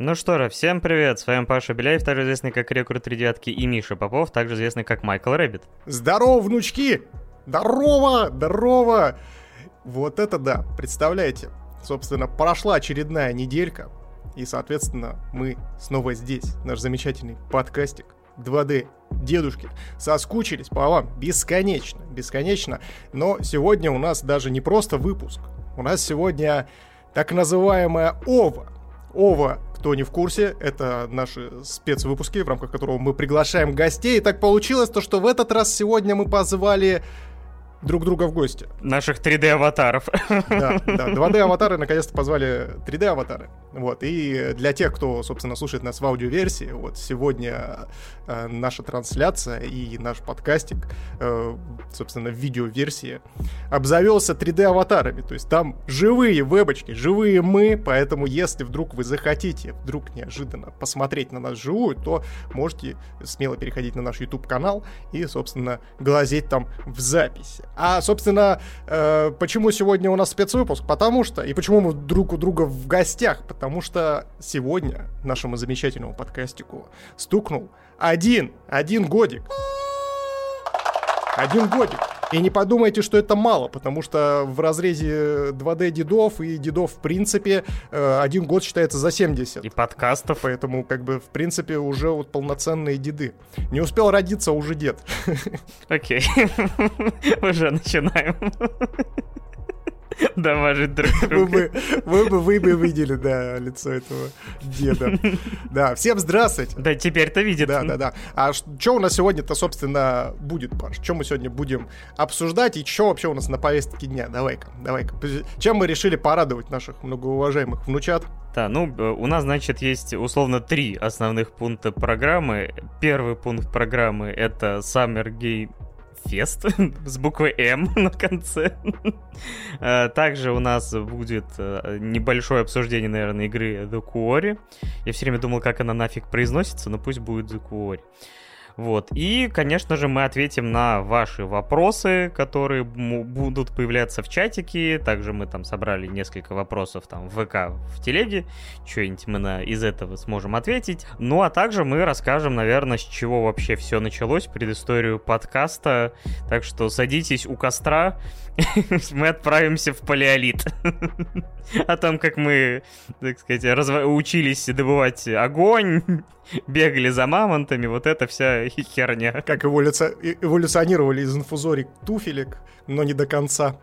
Ну что же, всем привет, с вами Паша Беляев, также известный как Рекрут Три Девятки, и Миша Попов, также известный как Майкл Рэббит. Здорово, внучки! Здорово, здорово! Вот это да, представляете, собственно, прошла очередная неделька, и, соответственно, мы снова здесь, наш замечательный подкастик 2D дедушки. Соскучились по вам бесконечно, бесконечно. Но сегодня у нас даже не просто выпуск. У нас сегодня так называемая ОВА. ОВА, кто не в курсе, это наши спецвыпуски, в рамках которого мы приглашаем гостей. И так получилось то, что в этот раз сегодня мы позвали друг друга в гости. Наших 3D-аватаров. Да, да, 2D-аватары наконец-то позвали 3D-аватары. Вот, и для тех, кто, собственно, слушает нас в аудиоверсии, вот сегодня э, наша трансляция и наш подкастик, э, собственно, в видеоверсии обзавелся 3D-аватарами. То есть там живые вебочки, живые мы, поэтому если вдруг вы захотите, вдруг неожиданно посмотреть на нас живую, то можете смело переходить на наш YouTube-канал и, собственно, глазеть там в записи. А, собственно, э, почему сегодня у нас спецвыпуск? Потому что, и почему мы друг у друга в гостях? Потому что сегодня нашему замечательному подкастику стукнул один, один годик. Один годик. И не подумайте, что это мало, потому что в разрезе 2D дедов и дедов в принципе э, один год считается за 70. И подкастов. Поэтому, как бы, в принципе, уже вот полноценные деды. Не успел родиться, уже дед. Окей. Уже начинаем. Дамажить друг друга. Вы бы, вы бы, вы бы видели, да, лицо этого деда. Да, всем здравствуйте. Да, теперь-то видит. Да, да, да. А что у нас сегодня-то, собственно, будет, Паш? Что мы сегодня будем обсуждать и что вообще у нас на повестке дня? Давай-ка, давай-ка. Чем мы решили порадовать наших многоуважаемых внучат? Да, ну, у нас, значит, есть условно три основных пункта программы. Первый пункт программы — это Summer Game Фест с буквой М на конце. Э, также у нас будет э, небольшое обсуждение, наверное, игры The Quarry. Я все время думал, как она нафиг произносится, но пусть будет The Quarry. Вот. И, конечно же, мы ответим на ваши вопросы, которые будут появляться в чатике. Также мы там собрали несколько вопросов там в ВК, в телеге. Что-нибудь мы на, из этого сможем ответить. Ну, а также мы расскажем, наверное, с чего вообще все началось, предысторию подкаста. Так что садитесь у костра, мы отправимся в палеолит. О том, как мы, так сказать, разв... учились добывать огонь, бегали за мамонтами, вот это вся херня. Как эволюци... эволюционировали из инфузорик туфелек, но не до конца.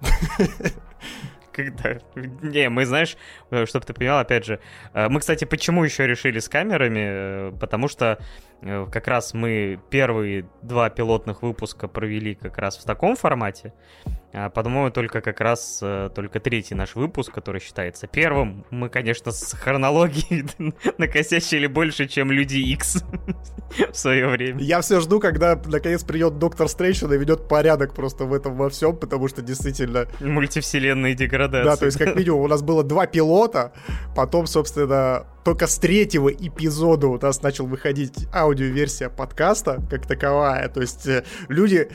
когда... Не, мы, знаешь, э, чтобы ты понял, опять же, э, мы, кстати, почему еще решили с камерами? Э, потому что как раз мы первые два пилотных выпуска провели как раз в таком формате, а, по-моему, только как раз только третий наш выпуск, который считается первым. Мы, конечно, с хронологией накосячили больше, чем Люди X в свое время. Я все жду, когда наконец придет Доктор Стрэндж и наведет порядок просто в этом во всем, потому что действительно... Мультивселенные деградации. Да, то есть как минимум у нас было два пилота, потом, собственно, только с третьего эпизода у нас начал выходить аудиоверсия подкаста как таковая. То есть э, люди,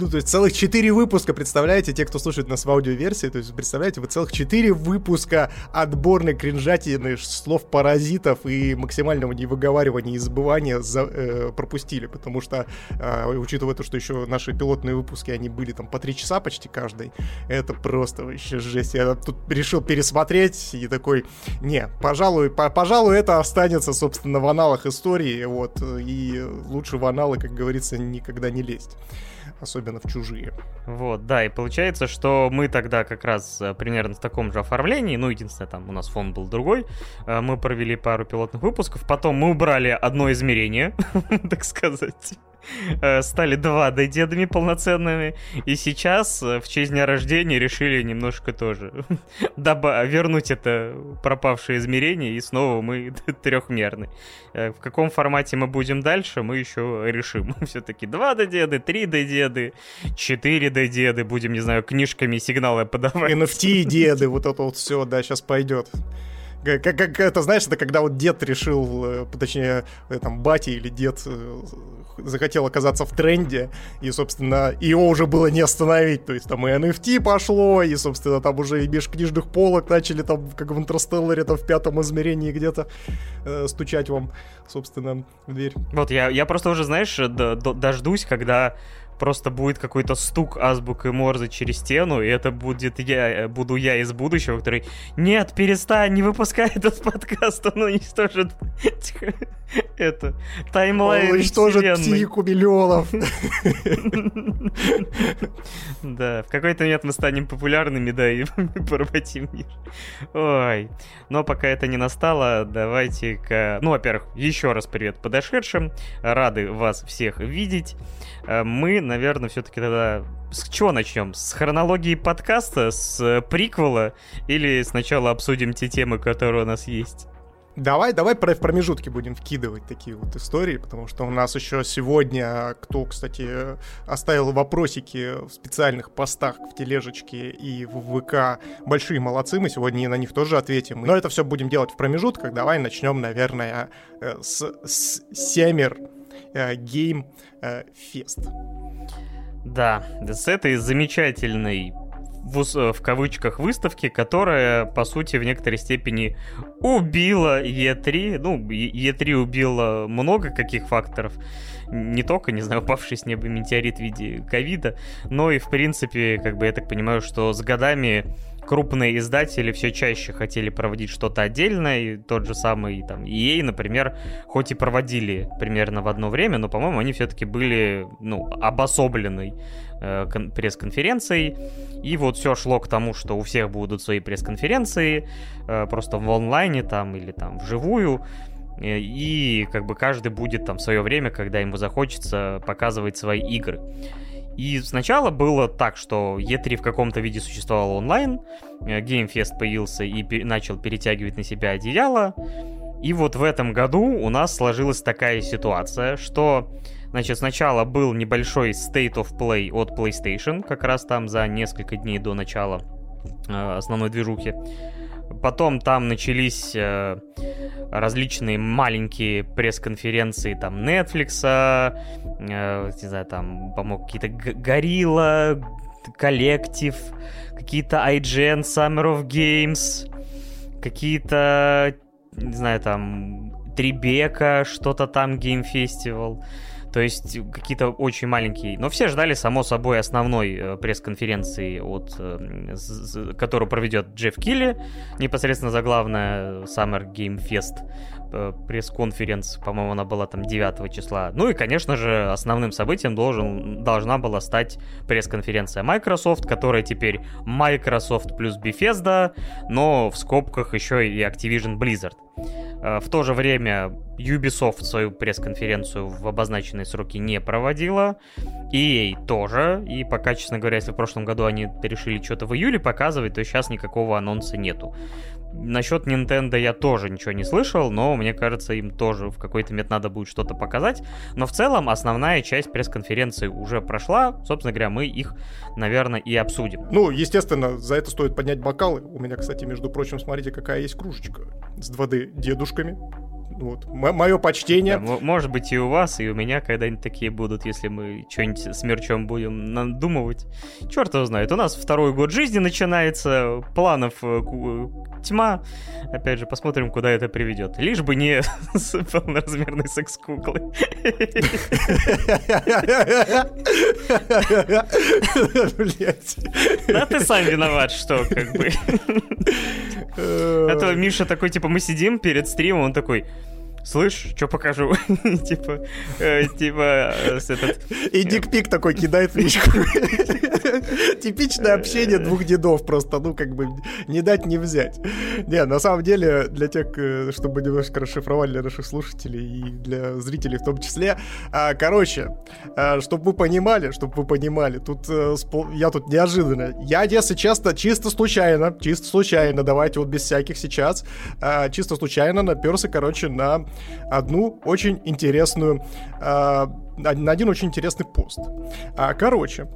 ну, то есть целых четыре выпуска, представляете, те, кто слушает нас в аудиоверсии, то есть представляете, вы целых четыре выпуска отборной кринжатины, слов паразитов и максимального невыговаривания и забывания за, э, пропустили, потому что, э, учитывая то, что еще наши пилотные выпуски, они были там по три часа почти каждый, это просто вообще жесть. Я тут решил пересмотреть и такой, не, пожалуй, по, пожалуй, пожалуй, это останется, собственно, в аналах истории, вот, и лучше в аналы, как говорится, никогда не лезть. Особенно в чужие. Вот, да, и получается, что мы тогда как раз э, примерно в таком же оформлении, ну, единственное, там у нас фон был другой, э, мы провели пару пилотных выпусков, потом мы убрали одно измерение, так сказать, стали 2D дедами полноценными, и сейчас э, в честь дня рождения решили немножко тоже доба- вернуть это пропавшее измерение, и снова мы трехмерны. Э, в каком формате мы будем дальше, мы еще решим. Все-таки 2D деды, 3D деды, 4D деды, будем, не знаю, книжками сигналы подавать. NFT деды, вот это вот все, да, сейчас пойдет Как, как это, знаешь, это когда вот дед решил, э, точнее, э, там, батя или дед э, захотел оказаться в тренде, и, собственно, его уже было не остановить. То есть там и NFT пошло, и, собственно, там уже и межкнижных полок начали там, как в Интерстелларе, там в пятом измерении где-то э, стучать вам, собственно, в дверь. Вот, я, я просто уже, знаешь, дождусь, когда просто будет какой-то стук азбукой Морзе через стену, и это будет я, буду я из будущего, который «Нет, перестань, не выпускай этот подкаст, он уничтожит это, таймлайн Он уничтожит психику миллионов». Да, в какой-то момент мы станем популярными, да, и поработим мир. Ой, но пока это не настало, давайте-ка... Ну, во-первых, еще раз привет подошедшим, рады вас всех видеть. Э, мы, наверное, все-таки тогда... С чего начнем? С хронологии подкаста, с э, приквела? Или сначала обсудим те темы, которые у нас есть? Давай, давай в промежутке будем вкидывать такие вот истории, потому что у нас еще сегодня, кто, кстати, оставил вопросики в специальных постах в тележечке и в ВК, большие молодцы, мы сегодня на них тоже ответим. Но это все будем делать в промежутках. Давай начнем, наверное, э, с, с Семер Game Fest. Да, с этой замечательной в, э, в кавычках выставки, которая, по сути, в некоторой степени убила E3. Ну, E3 убила много каких факторов. Не только, не знаю, упавший с неба метеорит в виде ковида, но и, в принципе, как бы я так понимаю, что с годами крупные издатели все чаще хотели проводить что-то отдельное, и тот же самый там EA, например, хоть и проводили примерно в одно время, но, по-моему, они все-таки были, ну, обособленной э, пресс-конференцией, и вот все шло к тому, что у всех будут свои пресс-конференции, э, просто в онлайне там или там вживую, э, и как бы каждый будет там в свое время, когда ему захочется показывать свои игры. И сначала было так, что E3 в каком-то виде существовал онлайн, э, GameFest появился и пер- начал перетягивать на себя одеяло. И вот в этом году у нас сложилась такая ситуация, что, значит, сначала был небольшой State of Play от PlayStation, как раз там за несколько дней до начала э, основной движухи. Потом там начались э, различные маленькие пресс-конференции там Netflix, э, не знаю, там, помог какие-то Горилла, Коллектив, какие-то IGN Summer of Games, какие-то, не знаю, там, Трибека, что-то там, Game Festival. То есть какие-то очень маленькие. Но все ждали, само собой, основной э, пресс-конференции, от, э, которую проведет Джефф Килли, непосредственно заглавная Summer Game Fest э, пресс-конференц, по-моему, она была там 9 числа. Ну и, конечно же, основным событием должен, должна была стать пресс-конференция Microsoft, которая теперь Microsoft плюс Bethesda, но в скобках еще и Activision Blizzard. Э, в то же время Ubisoft свою пресс-конференцию в обозначенные сроки не проводила. EA тоже. И пока, честно говоря, если в прошлом году они решили что-то в июле показывать, то сейчас никакого анонса нету. Насчет Nintendo я тоже ничего не слышал, но мне кажется, им тоже в какой-то момент надо будет что-то показать. Но в целом основная часть пресс-конференции уже прошла. Собственно говоря, мы их, наверное, и обсудим. Ну, естественно, за это стоит поднять бокалы. У меня, кстати, между прочим, смотрите, какая есть кружечка с 2D-дедушками. Вот. Мое почтение. Да, может быть и у вас, и у меня когда-нибудь такие будут, если мы что-нибудь с мерчом будем надумывать. Черт его знает. У нас второй год жизни начинается, планов э, э, тьма. Опять же, посмотрим, куда это приведет. Лишь бы не с полноразмерной секс-куклой. Да ты сам виноват, что как бы. А то Миша такой, типа, мы сидим перед стримом, он такой, слышь, что покажу? типа, э, типа, э, этот... И дикпик такой кидает в личку. Типичное общение двух дедов, просто, ну, как бы, не дать, не взять. Не, на самом деле, для тех, э, чтобы немножко расшифровали для наших слушателей и для зрителей в том числе, а, короче, а, чтобы вы понимали, чтобы вы понимали, тут я тут неожиданно. Я, если честно, чисто случайно, чисто случайно, давайте вот без всяких сейчас, а, чисто случайно наперся, короче, на одну очень интересную э, на один очень интересный пост. А, короче,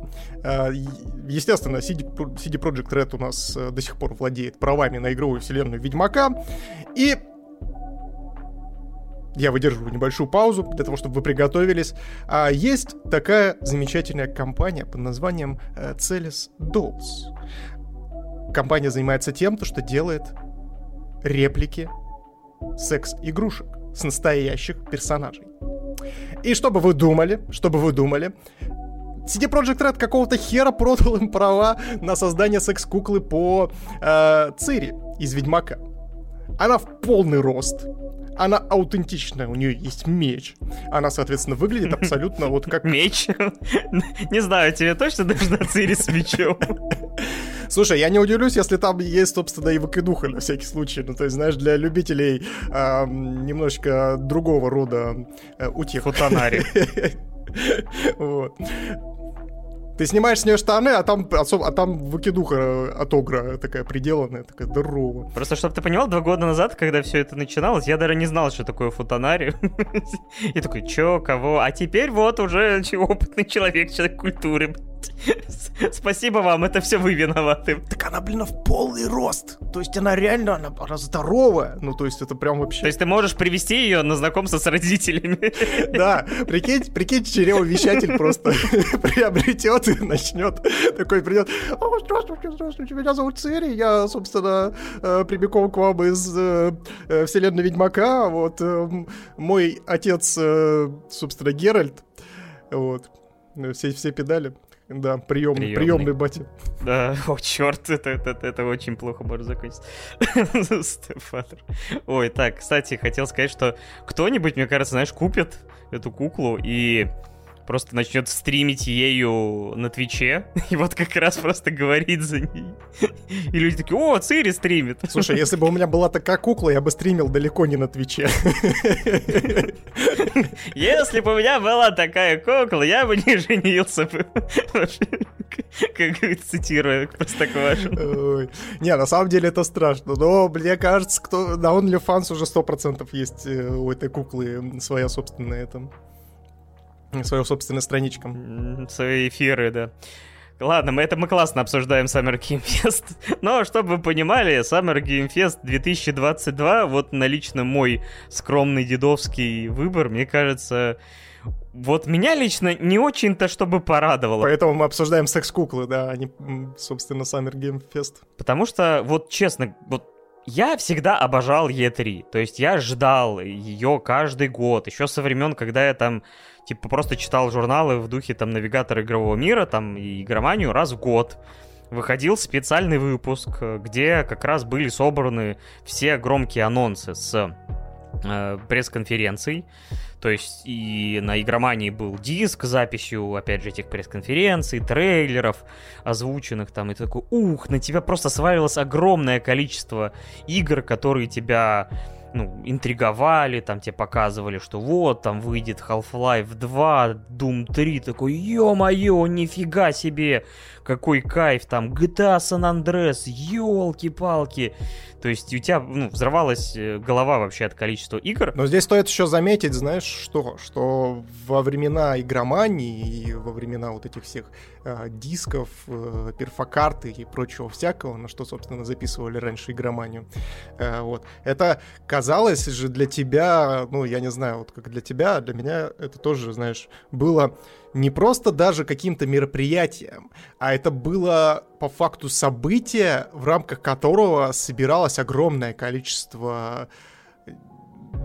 а, естественно, CD, CD Projekt Red у нас э, до сих пор владеет правами на игровую вселенную Ведьмака, и я выдерживаю небольшую паузу для того, чтобы вы приготовились. А есть такая замечательная компания под названием э, Celis Dolls. Компания занимается тем, то, что делает реплики секс-игрушек с настоящих персонажей. И что бы вы думали, что бы вы думали, CD Projekt Red какого-то хера продал им права на создание секс-куклы по э, Цири из Ведьмака. Она в полный рост, она аутентичная, у нее есть меч. Она, соответственно, выглядит абсолютно вот как... Меч? Не знаю, тебе точно должна Цири с мечом? Слушай, я не удивлюсь, если там есть, собственно, и выкидуха на всякий случай. Ну, то есть, знаешь, для любителей э, немножечко другого рода э, утех. Футанари. Вот. Ты снимаешь с нее штаны, а там, а там выкидуха от огра такая приделанная, такая здоровая. Просто, чтобы ты понимал, два года назад, когда все это начиналось, я даже не знал, что такое футонари. И такой, чё, кого? А теперь вот уже опытный человек, человек культуры. Спасибо вам, это все вы виноваты. Так она, блин, в полный рост. То есть она реально, она, она здоровая. Ну, то есть это прям вообще... То есть ты можешь привести ее на знакомство с родителями. Да, прикинь, прикинь, чревовещатель просто приобретет и начнет. Такой придет, здравствуйте, здравствуйте, меня зовут Цири, я, собственно, э, прямиком к вам из э, э, вселенной Ведьмака. Вот мой отец, собственно, Геральт. Вот. Все, все педали. Да, прием, приемный, приемный батя. Да, о, черт, это, это, это, очень плохо может закончиться. Ой, так, кстати, хотел сказать, что кто-нибудь, мне кажется, знаешь, купит эту куклу и просто начнет стримить ею на Твиче, и вот как раз просто говорит за ней. И люди такие, о, Цири стримит. Слушай, если бы у меня была такая кукла, я бы стримил далеко не на Твиче. Если бы у меня была такая кукла, я бы не женился бы. Как цитируя Простоквашину. Не, на самом деле это страшно. Но мне кажется, кто на OnlyFans уже 100% есть э, у этой куклы своя собственная там свою собственную страничку. Свои эфиры, да. Ладно, мы это мы классно обсуждаем Summer Game Fest. Но, чтобы вы понимали, Summer Game Fest 2022, вот на лично мой скромный дедовский выбор, мне кажется, вот меня лично не очень-то чтобы порадовало. Поэтому мы обсуждаем секс-куклы, да, а не, собственно, Summer Game Fest. Потому что, вот честно, вот я всегда обожал E3. То есть я ждал ее каждый год, еще со времен, когда я там типа просто читал журналы в духе там навигатора игрового мира, там и игроманию раз в год выходил специальный выпуск, где как раз были собраны все громкие анонсы с пресс-конференций. То есть и на игромании был диск с записью, опять же, этих пресс-конференций, трейлеров озвученных там, и ты такой, ух, на тебя просто свалилось огромное количество игр, которые тебя ну, интриговали, там тебе показывали, что вот, там выйдет Half-Life 2, Doom 3, такой, ё-моё, нифига себе, какой кайф, там, GTA San Andreas, ёлки-палки. То есть у тебя ну, взорвалась э, голова вообще от количества игр. Но здесь стоит еще заметить, знаешь, что? Что во времена игромании и во времена вот этих всех э, дисков, э, перфокарты и прочего всякого, на что, собственно, записывали раньше игроманию, э, вот, это казалось же для тебя, ну, я не знаю, вот как для тебя, а для меня это тоже, знаешь, было не просто даже каким-то мероприятием, а это было по факту событие, в рамках которого собиралось огромное количество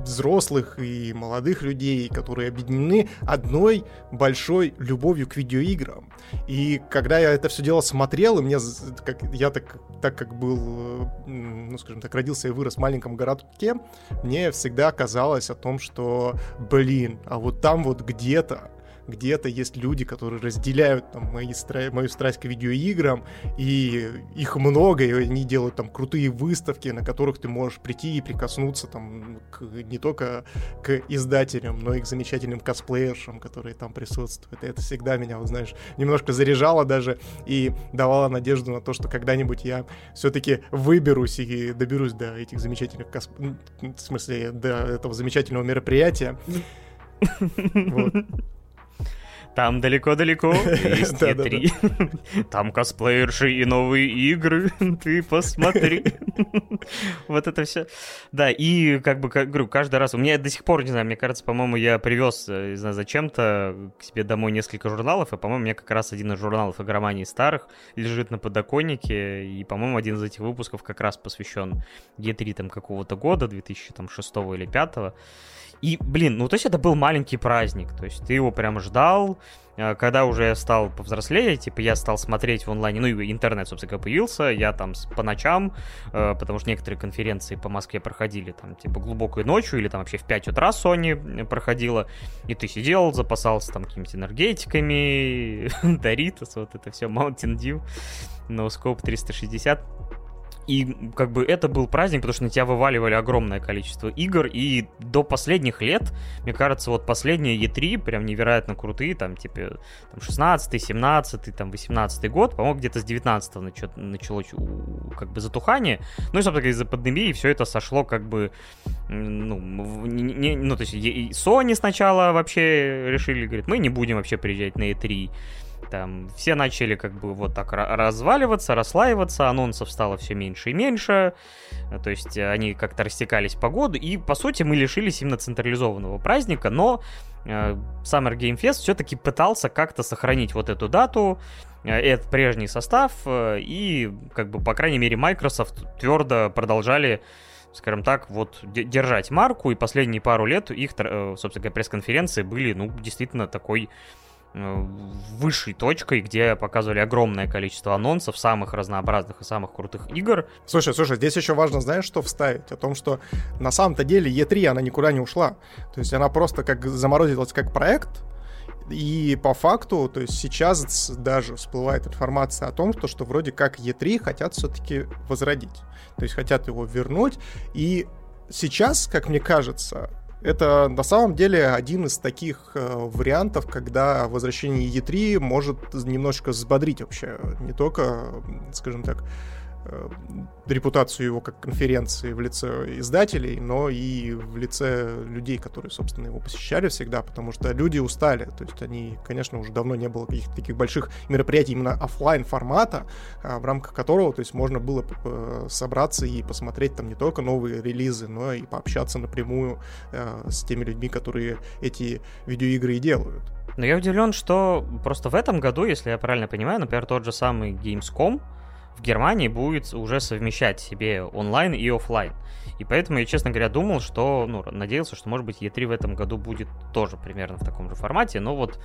взрослых и молодых людей, которые объединены одной большой любовью к видеоиграм. И когда я это все дело смотрел, и мне, как, я так, так как был, ну, скажем так, родился и вырос в маленьком городке, мне всегда казалось о том, что, блин, а вот там вот где-то где-то есть люди, которые разделяют там, мои стра... мою страсть к видеоиграм, и их много, и они делают там крутые выставки, на которых ты можешь прийти и прикоснуться там к, не только к издателям, но и к замечательным косплеершам, которые там присутствуют. И это всегда меня, вот, знаешь, немножко заряжало даже и давало надежду на то, что когда-нибудь я все-таки выберусь и доберусь до этих замечательных косп... В смысле, до этого замечательного мероприятия. Вот. Там далеко-далеко есть E3. Там косплеерши и новые игры. Ты посмотри. Вот это все. Да, и как бы, как говорю, каждый раз... У меня до сих пор, не знаю, мне кажется, по-моему, я привез, э, не знаю, зачем-то к себе домой несколько журналов, и, по-моему, у меня как раз один из журналов игромании старых лежит на подоконнике, и, по-моему, один из этих выпусков как раз посвящен E3 там какого-то года, 2006 или 2005. И, блин, ну то есть это был маленький праздник, то есть ты его прям ждал, а, когда уже я стал повзрослее, типа я стал смотреть в онлайне, ну и интернет, собственно, появился, я там по ночам, э, потому что некоторые конференции по Москве проходили там типа глубокой ночью или там вообще в 5 утра Sony проходила, и ты сидел, запасался там какими-то энергетиками, Doritos, вот это все, Mountain Dew, No Scope 360, и как бы это был праздник, потому что на тебя вываливали огромное количество игр, и до последних лет, мне кажется, вот последние E3 прям невероятно крутые, там, типа, там, 16 17 там, 18 год, по-моему, где-то с 19 начало, как бы затухание, ну и, собственно, из-за пандемии все это сошло как бы, ну, не, ну, то есть Sony сначала вообще решили, говорит, мы не будем вообще приезжать на E3, там все начали как бы вот так разваливаться, расслаиваться, анонсов стало все меньше и меньше, то есть они как-то растекались по году, и по сути мы лишились именно централизованного праздника, но э, Summer Game Fest все-таки пытался как-то сохранить вот эту дату, э, этот прежний состав, э, и как бы, по крайней мере, Microsoft твердо продолжали скажем так, вот держать марку, и последние пару лет их, собственно говоря, пресс-конференции были, ну, действительно такой Э, высшей точкой, где показывали огромное количество анонсов самых разнообразных и самых крутых игр. Слушай, слушай, здесь еще важно, знаешь, что вставить? О том, что на самом-то деле E3, она никуда не ушла. То есть она просто как заморозилась как проект, и по факту, то есть сейчас даже всплывает информация о том, что, что вроде как E3 хотят все-таки возродить. То есть хотят его вернуть. И сейчас, как мне кажется, это на самом деле один из таких э, вариантов, когда возвращение E3 может немножечко взбодрить вообще не только, скажем так, репутацию его как конференции в лице издателей, но и в лице людей, которые, собственно, его посещали всегда, потому что люди устали. То есть они, конечно, уже давно не было каких-то таких больших мероприятий именно офлайн формата, а, в рамках которого, то есть можно было э, собраться и посмотреть там не только новые релизы, но и пообщаться напрямую э, с теми людьми, которые эти видеоигры и делают. Но я удивлен, что просто в этом году, если я правильно понимаю, например, тот же самый Gamescom, в Германии будет уже совмещать себе онлайн и офлайн. И поэтому я, честно говоря, думал, что, ну, надеялся, что, может быть, E3 в этом году будет тоже примерно в таком же формате, но вот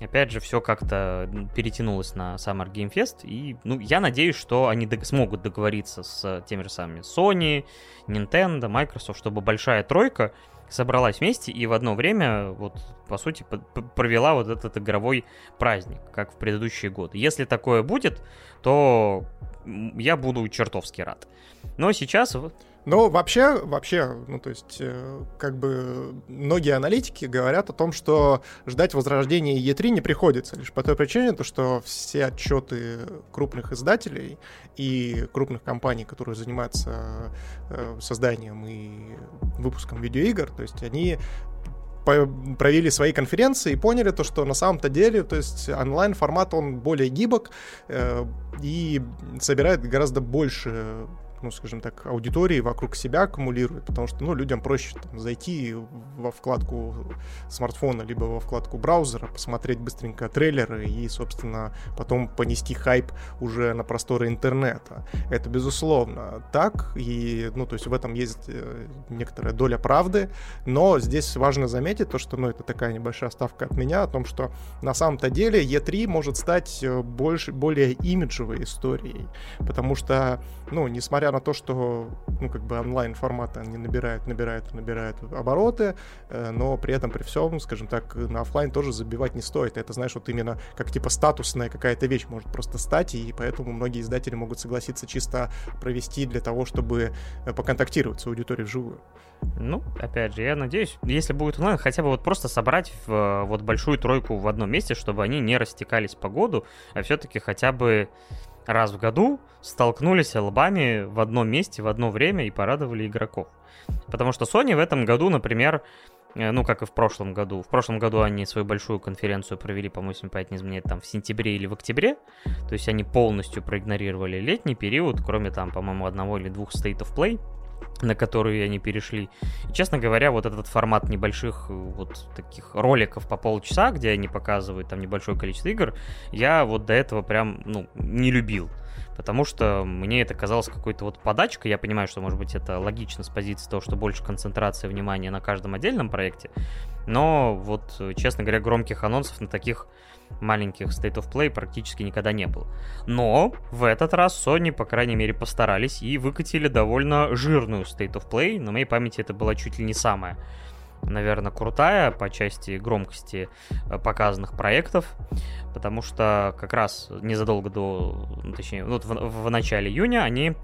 опять же, все как-то перетянулось на Summer Game Fest, и, ну, я надеюсь, что они дог- смогут договориться с теми же самыми Sony, Nintendo, Microsoft, чтобы большая тройка собралась вместе и в одно время, вот, по сути, провела вот этот игровой праздник, как в предыдущие годы. Если такое будет, то я буду чертовски рад. Но сейчас ну, вообще, вообще, ну, то есть, э, как бы многие аналитики говорят о том, что ждать возрождения E3 не приходится, лишь по той причине, то, что все отчеты крупных издателей и крупных компаний, которые занимаются э, созданием и выпуском видеоигр, то есть они провели свои конференции и поняли то, что на самом-то деле, то есть онлайн-формат, он более гибок э, и собирает гораздо больше ну, скажем так, аудитории вокруг себя аккумулирует, потому что, ну, людям проще там, зайти во вкладку смартфона, либо во вкладку браузера, посмотреть быстренько трейлеры и, собственно, потом понести хайп уже на просторы интернета. Это, безусловно, так, и, ну, то есть в этом есть э, некоторая доля правды, но здесь важно заметить то, что, ну, это такая небольшая ставка от меня о том, что на самом-то деле E3 может стать э, больше, более имиджевой историей, потому что, ну, несмотря несмотря на то, что, ну, как бы онлайн-форматы они набирают, набирают, набирают обороты, э, но при этом, при всем, скажем так, на офлайн тоже забивать не стоит. Это, знаешь, вот именно как типа статусная какая-то вещь может просто стать, и поэтому многие издатели могут согласиться чисто провести для того, чтобы э, поконтактировать с аудиторией вживую. Ну, опять же, я надеюсь, если будет онлайн, хотя бы вот просто собрать в, э, вот большую тройку в одном месте, чтобы они не растекались по году, а все-таки хотя бы раз в году столкнулись лбами в одном месте в одно время и порадовали игроков. Потому что Sony в этом году, например, Э, ну, как и в прошлом году. В прошлом году они свою большую конференцию провели, по-моему, если память не изменяет, там в сентябре или в октябре. То есть они полностью проигнорировали летний период, кроме там, по-моему, одного или двух State of Play на которые они перешли. И, честно говоря, вот этот формат небольших э, вот таких роликов по полчаса, где они показывают там небольшое количество игр, я вот до этого прям, ну, не любил потому что мне это казалось какой-то вот подачкой. Я понимаю, что, может быть, это логично с позиции того, что больше концентрация внимания на каждом отдельном проекте, но вот, честно говоря, громких анонсов на таких маленьких State of Play практически никогда не было. Но в этот раз Sony, по крайней мере, постарались и выкатили довольно жирную State of Play. На моей памяти это была чуть ли не самая наверное, крутая по части громкости э, показанных проектов, потому что как раз незадолго до, ну, точнее, ну, в, в начале июня они,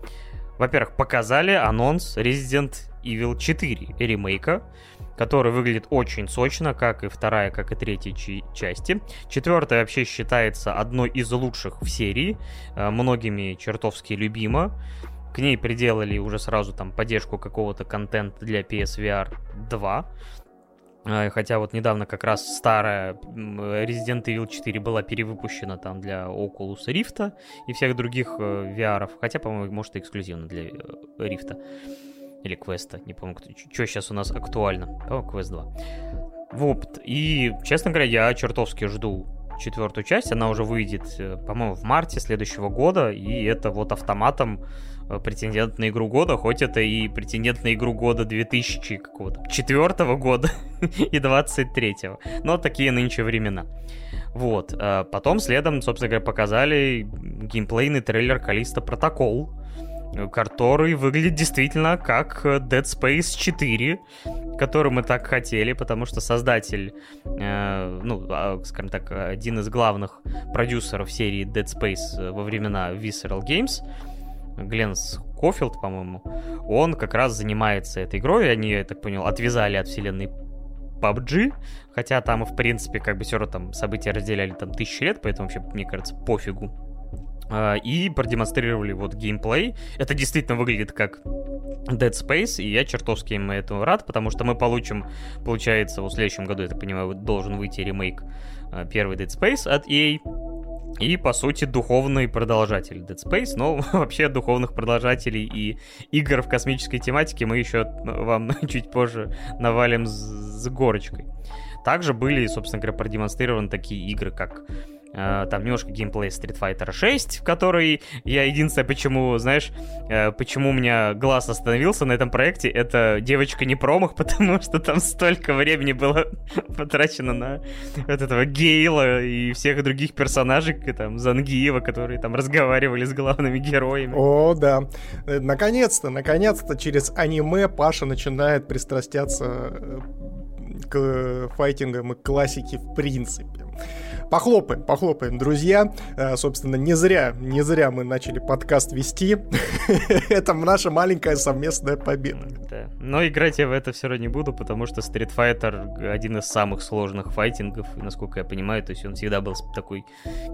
во-первых, показали анонс Resident Evil 4 ремейка, который выглядит очень сочно, как и вторая, как и третья части. Четвертая вообще считается одной из лучших в серии, э, многими чертовски любима. К ней приделали уже сразу там поддержку какого-то контента для PSVR 2. А, хотя вот недавно как раз старая Resident Evil 4 была перевыпущена там для Oculus Rift и всех других э, VR. Хотя, по-моему, может, и эксклюзивно для Rift. Или Квеста, не помню, что сейчас у нас актуально. По-моему, Квест 2. Вот, и, честно говоря, я чертовски жду четвертую часть. Она уже выйдет, э, по-моему, в марте следующего года, и это вот автоматом Э, претендент на игру года, хоть это и претендент на игру года 2000 какого-то четвертого года и 23-го. Но такие нынче времена. Вот. Э, потом следом, собственно говоря, показали геймплейный трейлер Калиста Протокол, который выглядит действительно как Dead Space 4, который мы так хотели, потому что создатель, э, ну, а, скажем так, один из главных продюсеров серии Dead Space во времена Visceral Games — Глен Скофилд, по-моему, он как раз занимается этой игрой. Они, я так понял, отвязали от вселенной PUBG, хотя там, в принципе, как бы все равно там события разделяли там тысячи лет, поэтому вообще, мне кажется, пофигу. А, и продемонстрировали вот геймплей. Это действительно выглядит как Dead Space, и я чертовски им этому рад, потому что мы получим, получается, в следующем году, я так понимаю, должен выйти ремейк а, первый Dead Space от EA, и, по сути, духовный продолжатель Dead Space. Но вообще духовных продолжателей и игр в космической тематике мы еще вам чуть позже навалим с горочкой. Также были, собственно говоря, продемонстрированы такие игры, как там немножко геймплей Street Fighter 6, в который я единственное, почему, знаешь, uh, почему у меня глаз остановился на этом проекте, это девочка не промах, потому что там столько времени было потрачено на вот этого Гейла и всех других персонажей, там, Зангиева, которые там разговаривали с главными героями. О, да. Э, наконец-то, наконец-то через аниме Паша начинает пристрастяться э, к файтингам и классике в принципе. Похлопаем, похлопаем, друзья. Э, собственно, не зря, не зря мы начали подкаст вести. это наша маленькая совместная победа. Да. Но играть я в это все равно не буду, потому что Street Fighter один из самых сложных файтингов, насколько я понимаю, то есть он всегда был такой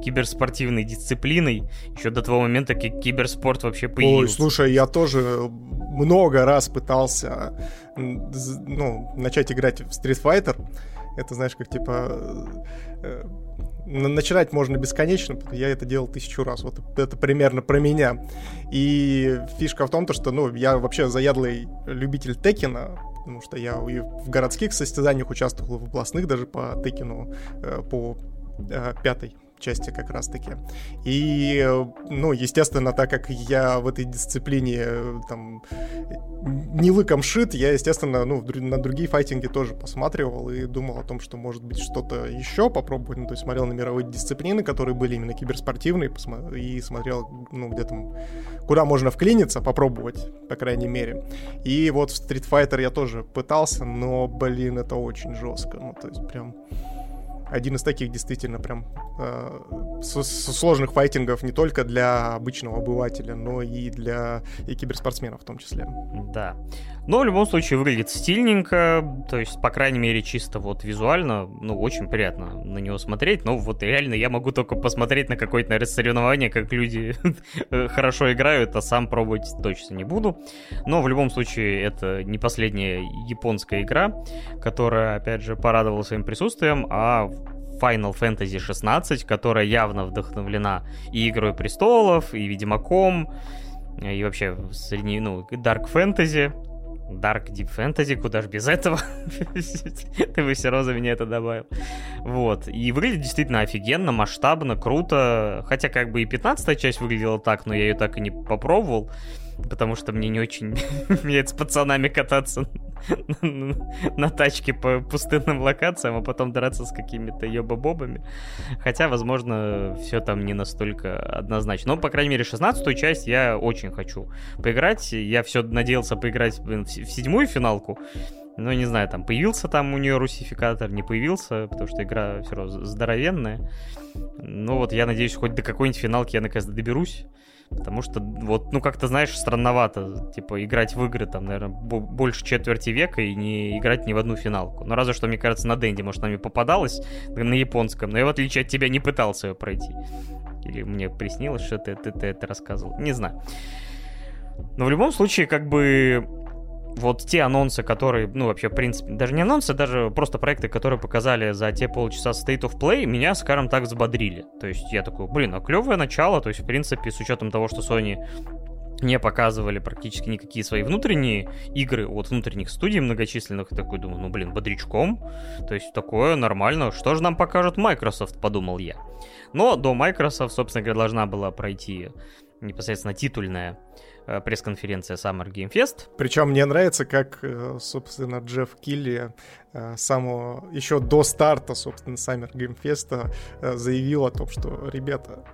киберспортивной дисциплиной, еще до того момента, как киберспорт вообще появился. Ой, слушай, я тоже много раз пытался ну, начать играть в Street Fighter. Это, знаешь, как типа э, начинать можно бесконечно, я это делал тысячу раз. Вот это примерно про меня. И фишка в том, то, что ну, я вообще заядлый любитель Текина, потому что я и в городских состязаниях участвовал, в областных даже по Текину, э, по э, пятой части как раз-таки. И, ну, естественно, так как я в этой дисциплине там не лыком шит, я, естественно, ну, на другие файтинги тоже посматривал и думал о том, что может быть что-то еще попробовать. Ну, то есть смотрел на мировые дисциплины, которые были именно киберспортивные, и смотрел, ну, где там, куда можно вклиниться, попробовать, по крайней мере. И вот в Street Fighter я тоже пытался, но, блин, это очень жестко. Ну, то есть прям один из таких действительно прям э, сложных файтингов не только для обычного обывателя, но и для и киберспортсменов в том числе. Да. Но в любом случае выглядит стильненько, то есть, по крайней мере, чисто вот визуально, ну, очень приятно на него смотреть, но вот реально я могу только посмотреть на какое-то, наверное, соревнование, как люди хорошо играют, а сам пробовать точно не буду. Но в любом случае это не последняя японская игра, которая, опять же, порадовала своим присутствием, а Final Fantasy 16, которая явно вдохновлена и Игрой Престолов, и Ведьмаком, и вообще средний, ну, Dark Fantasy, Dark Deep Fantasy, куда же без этого? Ты бы все равно меня это добавил. Вот. И выглядит действительно офигенно, масштабно, круто. Хотя как бы и 15 часть выглядела так, но я ее так и не попробовал потому что мне не очень с пацанами кататься на тачке по пустынным локациям, а потом драться с какими-то ёба-бобами. Хотя, возможно, все там не настолько однозначно. Но, по крайней мере, 16-ю часть я очень хочу поиграть. Я все надеялся поиграть в седьмую финалку, ну, не знаю, там появился там у нее русификатор, не появился, потому что игра все равно здоровенная. Ну вот я надеюсь, хоть до какой-нибудь финалки я наконец-то доберусь. Потому что, вот, ну, как-то, знаешь, странновато, типа, играть в игры, там, наверное, больше четверти века и не играть ни в одну финалку. Но разве что, мне кажется, на Дэнди, может, нам и попадалось на японском, но я, в отличие от тебя, не пытался ее пройти. Или мне приснилось, что ты, ты, ты это рассказывал. Не знаю. Но в любом случае, как бы, вот те анонсы, которые, ну, вообще, в принципе, даже не анонсы, даже просто проекты, которые показали за те полчаса State of Play, меня, скажем так, взбодрили. То есть я такой, блин, а клевое начало, то есть, в принципе, с учетом того, что Sony не показывали практически никакие свои внутренние игры от внутренних студий многочисленных. Такой думаю, ну блин, бодрячком. То есть такое нормально. Что же нам покажет Microsoft, подумал я. Но до Microsoft, собственно говоря, должна была пройти непосредственно титульная пресс-конференция Summer Game Fest. Причем мне нравится, как, э, собственно, Джефф Килли э, самого еще до старта, собственно, Summer Game Fest заявил о том, что, ребята,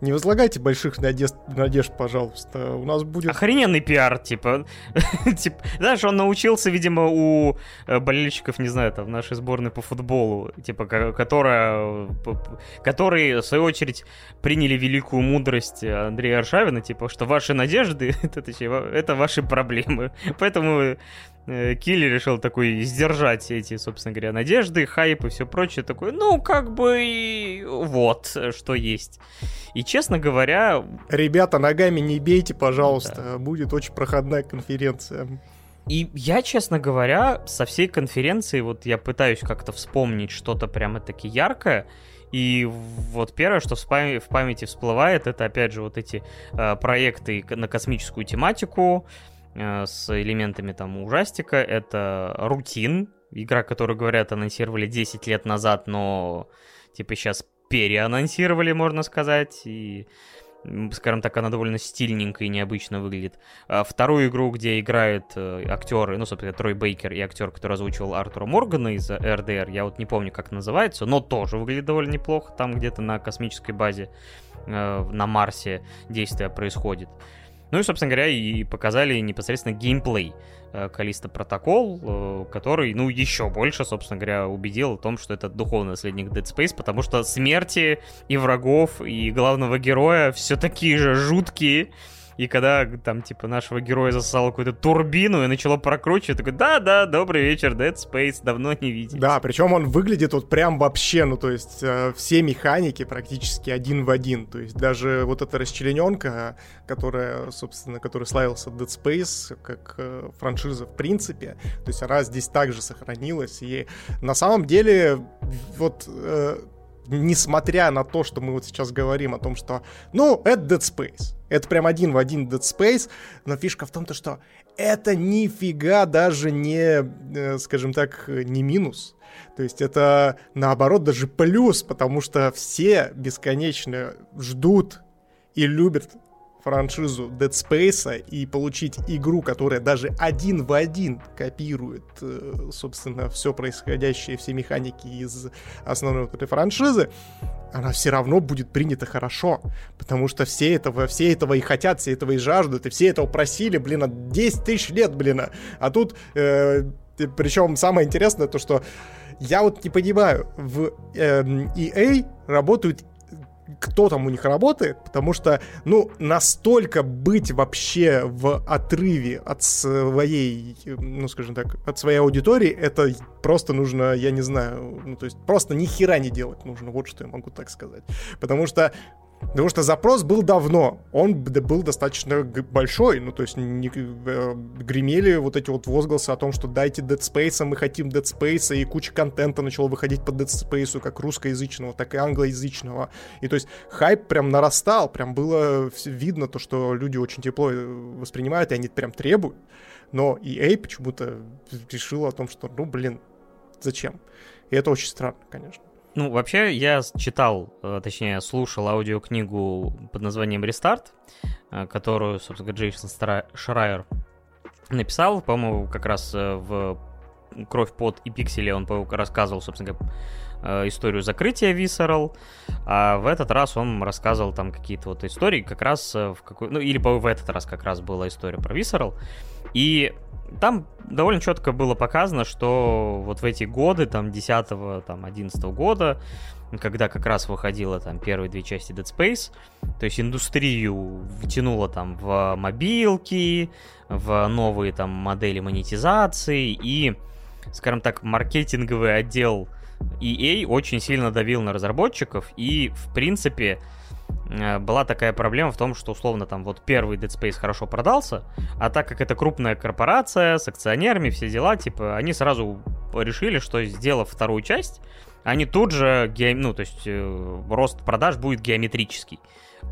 не возлагайте больших надежд, надежд, пожалуйста. У нас будет... Охрененный пиар, типа. типа. Знаешь, он научился, видимо, у э, болельщиков, не знаю, там, нашей сборной по футболу, типа, которая... Которые, в свою очередь, приняли великую мудрость Андрея Аршавина, типа, что ваши надежды — это, это ваши проблемы. Поэтому Э, Килли решил такой сдержать эти, собственно говоря, надежды, хайп и все прочее. Такой, ну, как бы, вот, что есть. И, честно говоря... Ребята, ногами не бейте, пожалуйста. Да. Будет очень проходная конференция. И я, честно говоря, со всей конференции, вот я пытаюсь как-то вспомнить что-то прямо-таки яркое, и вот первое, что в, пам- в памяти всплывает, это опять же вот эти э, проекты на космическую тематику, Э, с элементами там ужастика. Это Рутин, игра, которую, говорят, анонсировали 10 лет назад, но типа сейчас переанонсировали, можно сказать, и скажем так, она довольно стильненько и необычно выглядит. А вторую игру, где играют э, актеры, ну, собственно, Трой Бейкер и актер, который озвучивал Артура Моргана из РДР, я вот не помню, как называется, но тоже выглядит довольно неплохо, там где-то на космической базе э, на Марсе действие происходит. Ну и, собственно говоря, и показали непосредственно геймплей э, Калиста Протокол, э, который, ну, еще больше, собственно говоря, убедил в том, что это духовный наследник Dead Space, потому что смерти и врагов, и главного героя все такие же жуткие, и когда там, типа, нашего героя засосало какую-то турбину и начало прокручивать, такой, да-да, добрый вечер, Dead Space, давно не видел. Да, причем он выглядит вот прям вообще, ну, то есть э, все механики практически один в один. То есть даже вот эта расчлененка, которая, собственно, который славился Dead Space, как э, франшиза в принципе, то есть она здесь также сохранилась. И на самом деле, вот... Э, несмотря на то, что мы вот сейчас говорим о том, что, ну, это Dead Space. Это прям один в один Dead Space, но фишка в том, то, что это нифига даже не, э, скажем так, не минус. То есть это, наоборот, даже плюс, потому что все бесконечно ждут и любят франшизу Dead Space и получить игру, которая даже один в один копирует, э, собственно, все происходящее, все механики из основной вот этой франшизы, она все равно будет принята хорошо, потому что все этого, все этого и хотят, все этого и жаждут, и все этого просили, блин, 10 тысяч лет, блин, а тут, э, причем самое интересное то, что я вот не понимаю, в э, EA работают кто там у них работает, потому что, ну, настолько быть вообще в отрыве от своей, ну, скажем так, от своей аудитории, это просто нужно, я не знаю, ну, то есть просто ни хера не делать нужно, вот что я могу так сказать. Потому что Потому что запрос был давно, он был достаточно большой, ну то есть не, э, гремели вот эти вот возгласы о том, что дайте Dead Space, мы хотим Dead Space, и куча контента начала выходить по Dead Space, как русскоязычного, так и англоязычного. И то есть хайп прям нарастал, прям было видно то, что люди очень тепло э, воспринимают, и они прям требуют. Но EA почему-то решила о том, что, ну блин, зачем? И это очень странно, конечно. Ну, вообще, я читал, э, точнее, слушал аудиокнигу под названием «Рестарт», э, которую, собственно, Джейсон Шрайер написал, по-моему, как раз э, в «Кровь, под и пиксели» он рассказывал, собственно, историю закрытия Visceral, а в этот раз он рассказывал там какие-то вот истории, как раз в какой... Ну, или в этот раз как раз была история про Visceral, и там довольно четко было показано, что вот в эти годы, там, 10 там, 11 года, когда как раз выходила там первые две части Dead Space, то есть индустрию втянуло там в мобилки, в новые там модели монетизации и, скажем так, маркетинговый отдел EA очень сильно давил на разработчиков. И, в принципе, была такая проблема в том, что условно там вот первый Dead Space хорошо продался, а так как это крупная корпорация с акционерами, все дела, типа, они сразу решили, что сделав вторую часть, они тут же, ге... ну, то есть э, рост продаж будет геометрический.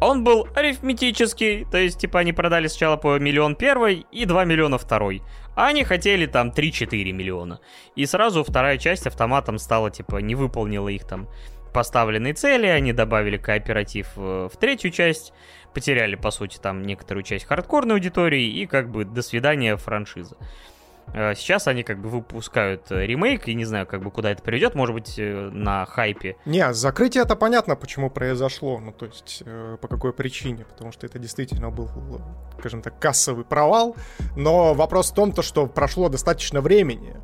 Он был арифметический, то есть, типа, они продали сначала по миллион первой и 2 миллиона второй. А они хотели там 3-4 миллиона. И сразу вторая часть автоматом стала, типа, не выполнила их там поставленные цели, они добавили кооператив э, в третью часть, потеряли, по сути, там некоторую часть хардкорной аудитории, и как бы до свидания франшиза. Э, сейчас они как бы выпускают э, ремейк, и не знаю, как бы куда это приведет, может быть, на хайпе. Не, закрытие это понятно, почему произошло, ну то есть по какой причине, потому что это действительно был, скажем так, кассовый провал, но вопрос в том, то, что прошло достаточно времени,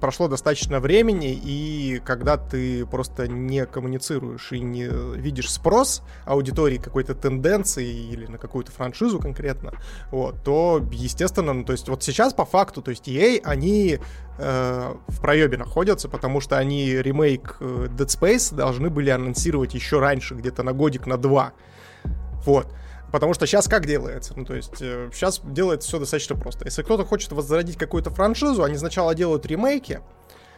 прошло достаточно времени, и когда ты просто не коммуницируешь и не видишь спрос аудитории какой-то тенденции или на какую-то франшизу конкретно, вот, то, естественно, ну, то есть вот сейчас по факту, то есть EA, они э, в проебе находятся, потому что они ремейк э, Dead Space должны были анонсировать еще раньше, где-то на годик, на два. Вот. Потому что сейчас как делается? Ну, то есть, э, сейчас делается все достаточно просто. Если кто-то хочет возродить какую-то франшизу, они сначала делают ремейки,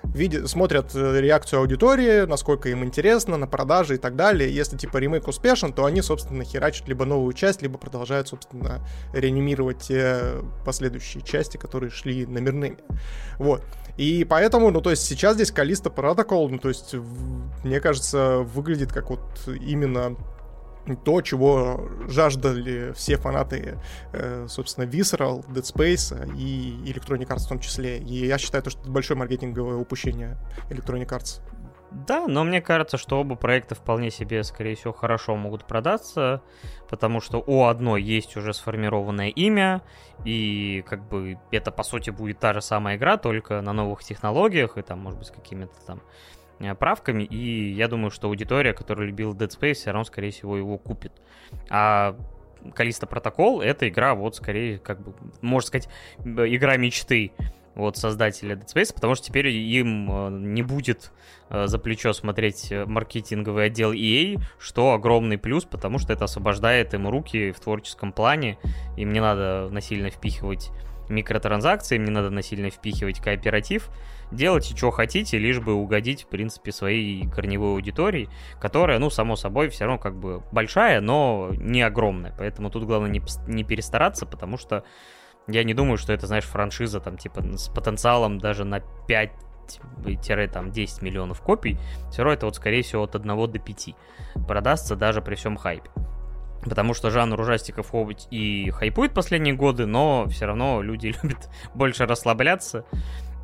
видят, смотрят э, реакцию аудитории, насколько им интересно, на продажи и так далее. Если, типа, ремейк успешен, то они, собственно, херачат либо новую часть, либо продолжают, собственно, реанимировать те последующие части, которые шли номерными. Вот. И поэтому, ну, то есть сейчас здесь Калиста Протокол, ну, то есть, мне кажется, выглядит как вот именно то, чего жаждали все фанаты, э, собственно, Visceral, Dead Space и Electronic Arts в том числе. И я считаю, что это большое маркетинговое упущение Electronic Arts. Да, но мне кажется, что оба проекта вполне себе, скорее всего, хорошо могут продаться, потому что у одной есть уже сформированное имя, и как бы это, по сути, будет та же самая игра, только на новых технологиях, и там, может быть, с какими-то там правками, и я думаю, что аудитория, которая любила Dead Space, все равно, скорее всего, его купит. А Калиста Протокол — это игра, вот, скорее, как бы, можно сказать, игра мечты вот создателя Dead Space, потому что теперь им э, не будет э, за плечо смотреть маркетинговый отдел EA, что огромный плюс, потому что это освобождает им руки в творческом плане, им не надо насильно впихивать микротранзакции, им не надо насильно впихивать кооператив, делайте, что хотите, лишь бы угодить, в принципе, своей корневой аудитории, которая, ну, само собой, все равно как бы большая, но не огромная. Поэтому тут главное не, не перестараться, потому что я не думаю, что это, знаешь, франшиза там, типа, с потенциалом даже на 5 там 10 миллионов копий, все равно это вот, скорее всего, от 1 до 5 продастся даже при всем хайпе. Потому что жанр ужастиков хоть и хайпует последние годы, но все равно люди любят больше расслабляться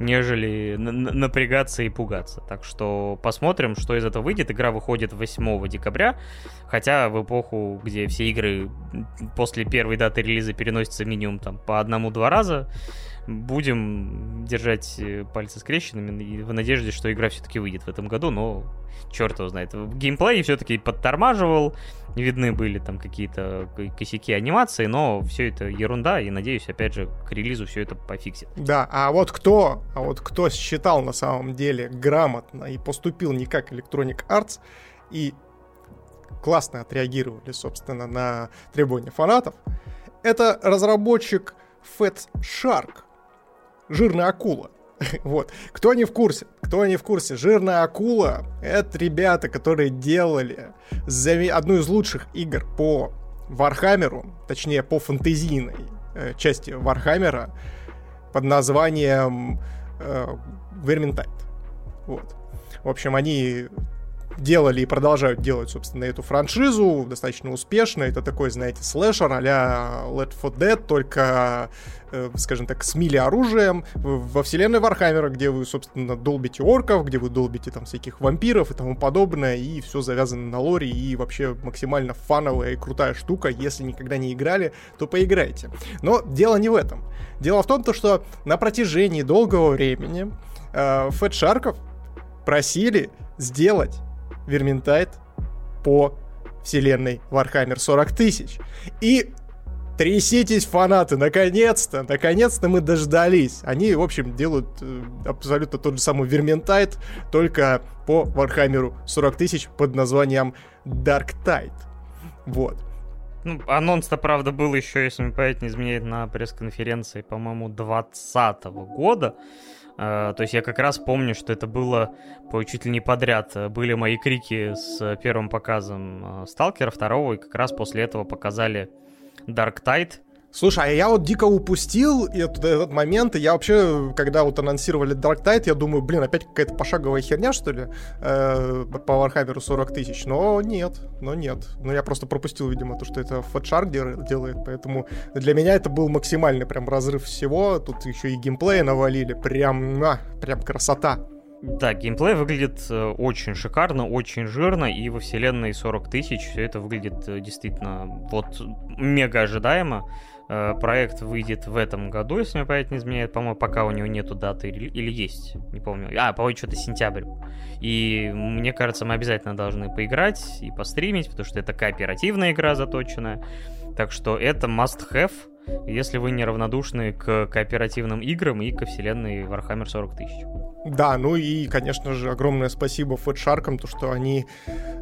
нежели напрягаться и пугаться. Так что посмотрим, что из этого выйдет. Игра выходит 8 декабря, хотя в эпоху, где все игры после первой даты релиза переносятся минимум там по одному-два раза, будем держать э, пальцы скрещенными в надежде, что игра все-таки выйдет в этом году, но черт его знает. В геймплее все-таки подтормаживал, видны были там какие-то косяки анимации, но все это ерунда, и надеюсь, опять же, к релизу все это пофиксит. Да, а вот кто, а вот кто считал на самом деле грамотно и поступил не как Electronic Arts, и классно отреагировали, собственно, на требования фанатов, это разработчик Fat Shark, жирная акула. Вот. Кто не в курсе? Кто не в курсе? Жирная акула — это ребята, которые делали одну из лучших игр по Вархаммеру, точнее, по фэнтезийной э, части Вархаммера под названием э, Vermintide. Вот. В общем, они делали и продолжают делать, собственно, эту франшизу достаточно успешно. Это такой, знаете, слэшер а-ля Left 4 Dead, только, э, скажем так, с melee оружием во вселенной Вархаммера, где вы, собственно, долбите орков, где вы долбите там всяких вампиров и тому подобное, и все завязано на лоре, и вообще максимально фановая и крутая штука. Если никогда не играли, то поиграйте. Но дело не в этом. Дело в том, то, что на протяжении долгого времени э, Fatshark ов просили сделать Vermintide по вселенной Warhammer 40 тысяч. И тряситесь, фанаты, наконец-то, наконец-то мы дождались. Они, в общем, делают э, абсолютно тот же самый Vermintide, только по Warhammer 40 тысяч под названием Darktide. Вот. Ну, анонс-то, правда, был еще, если мне память не изменяет, на пресс-конференции, по-моему, 2020 года. Uh, то есть я как раз помню, что это было по чуть ли не подряд. Были мои крики с первым показом Сталкера второго, и как раз после этого показали Dark Tide, Слушай, а я вот дико упустил этот, этот момент, и я вообще, когда вот анонсировали Dark Tide, я думаю, блин, опять какая-то пошаговая херня, что ли, э, по Warhammer 40 тысяч, но нет, но нет. Но я просто пропустил, видимо, то, что это Fatshark делает, поэтому для меня это был максимальный прям разрыв всего, тут еще и геймплей навалили, прям, а, прям красота. Да, геймплей выглядит э, очень шикарно, очень жирно, и во вселенной 40 тысяч все это выглядит э, действительно вот мега ожидаемо. Э, проект выйдет в этом году, если мне память не изменяет. По-моему, пока у него нету даты или, или есть, не помню. А, по-моему, что-то сентябрь. И мне кажется, мы обязательно должны поиграть и постримить, потому что это кооперативная игра заточенная. Так что это must-have, если вы неравнодушны к кооперативным играм и ко вселенной Warhammer 40 тысяч. Да, ну и, конечно же, огромное спасибо Fatshark ам, то, что они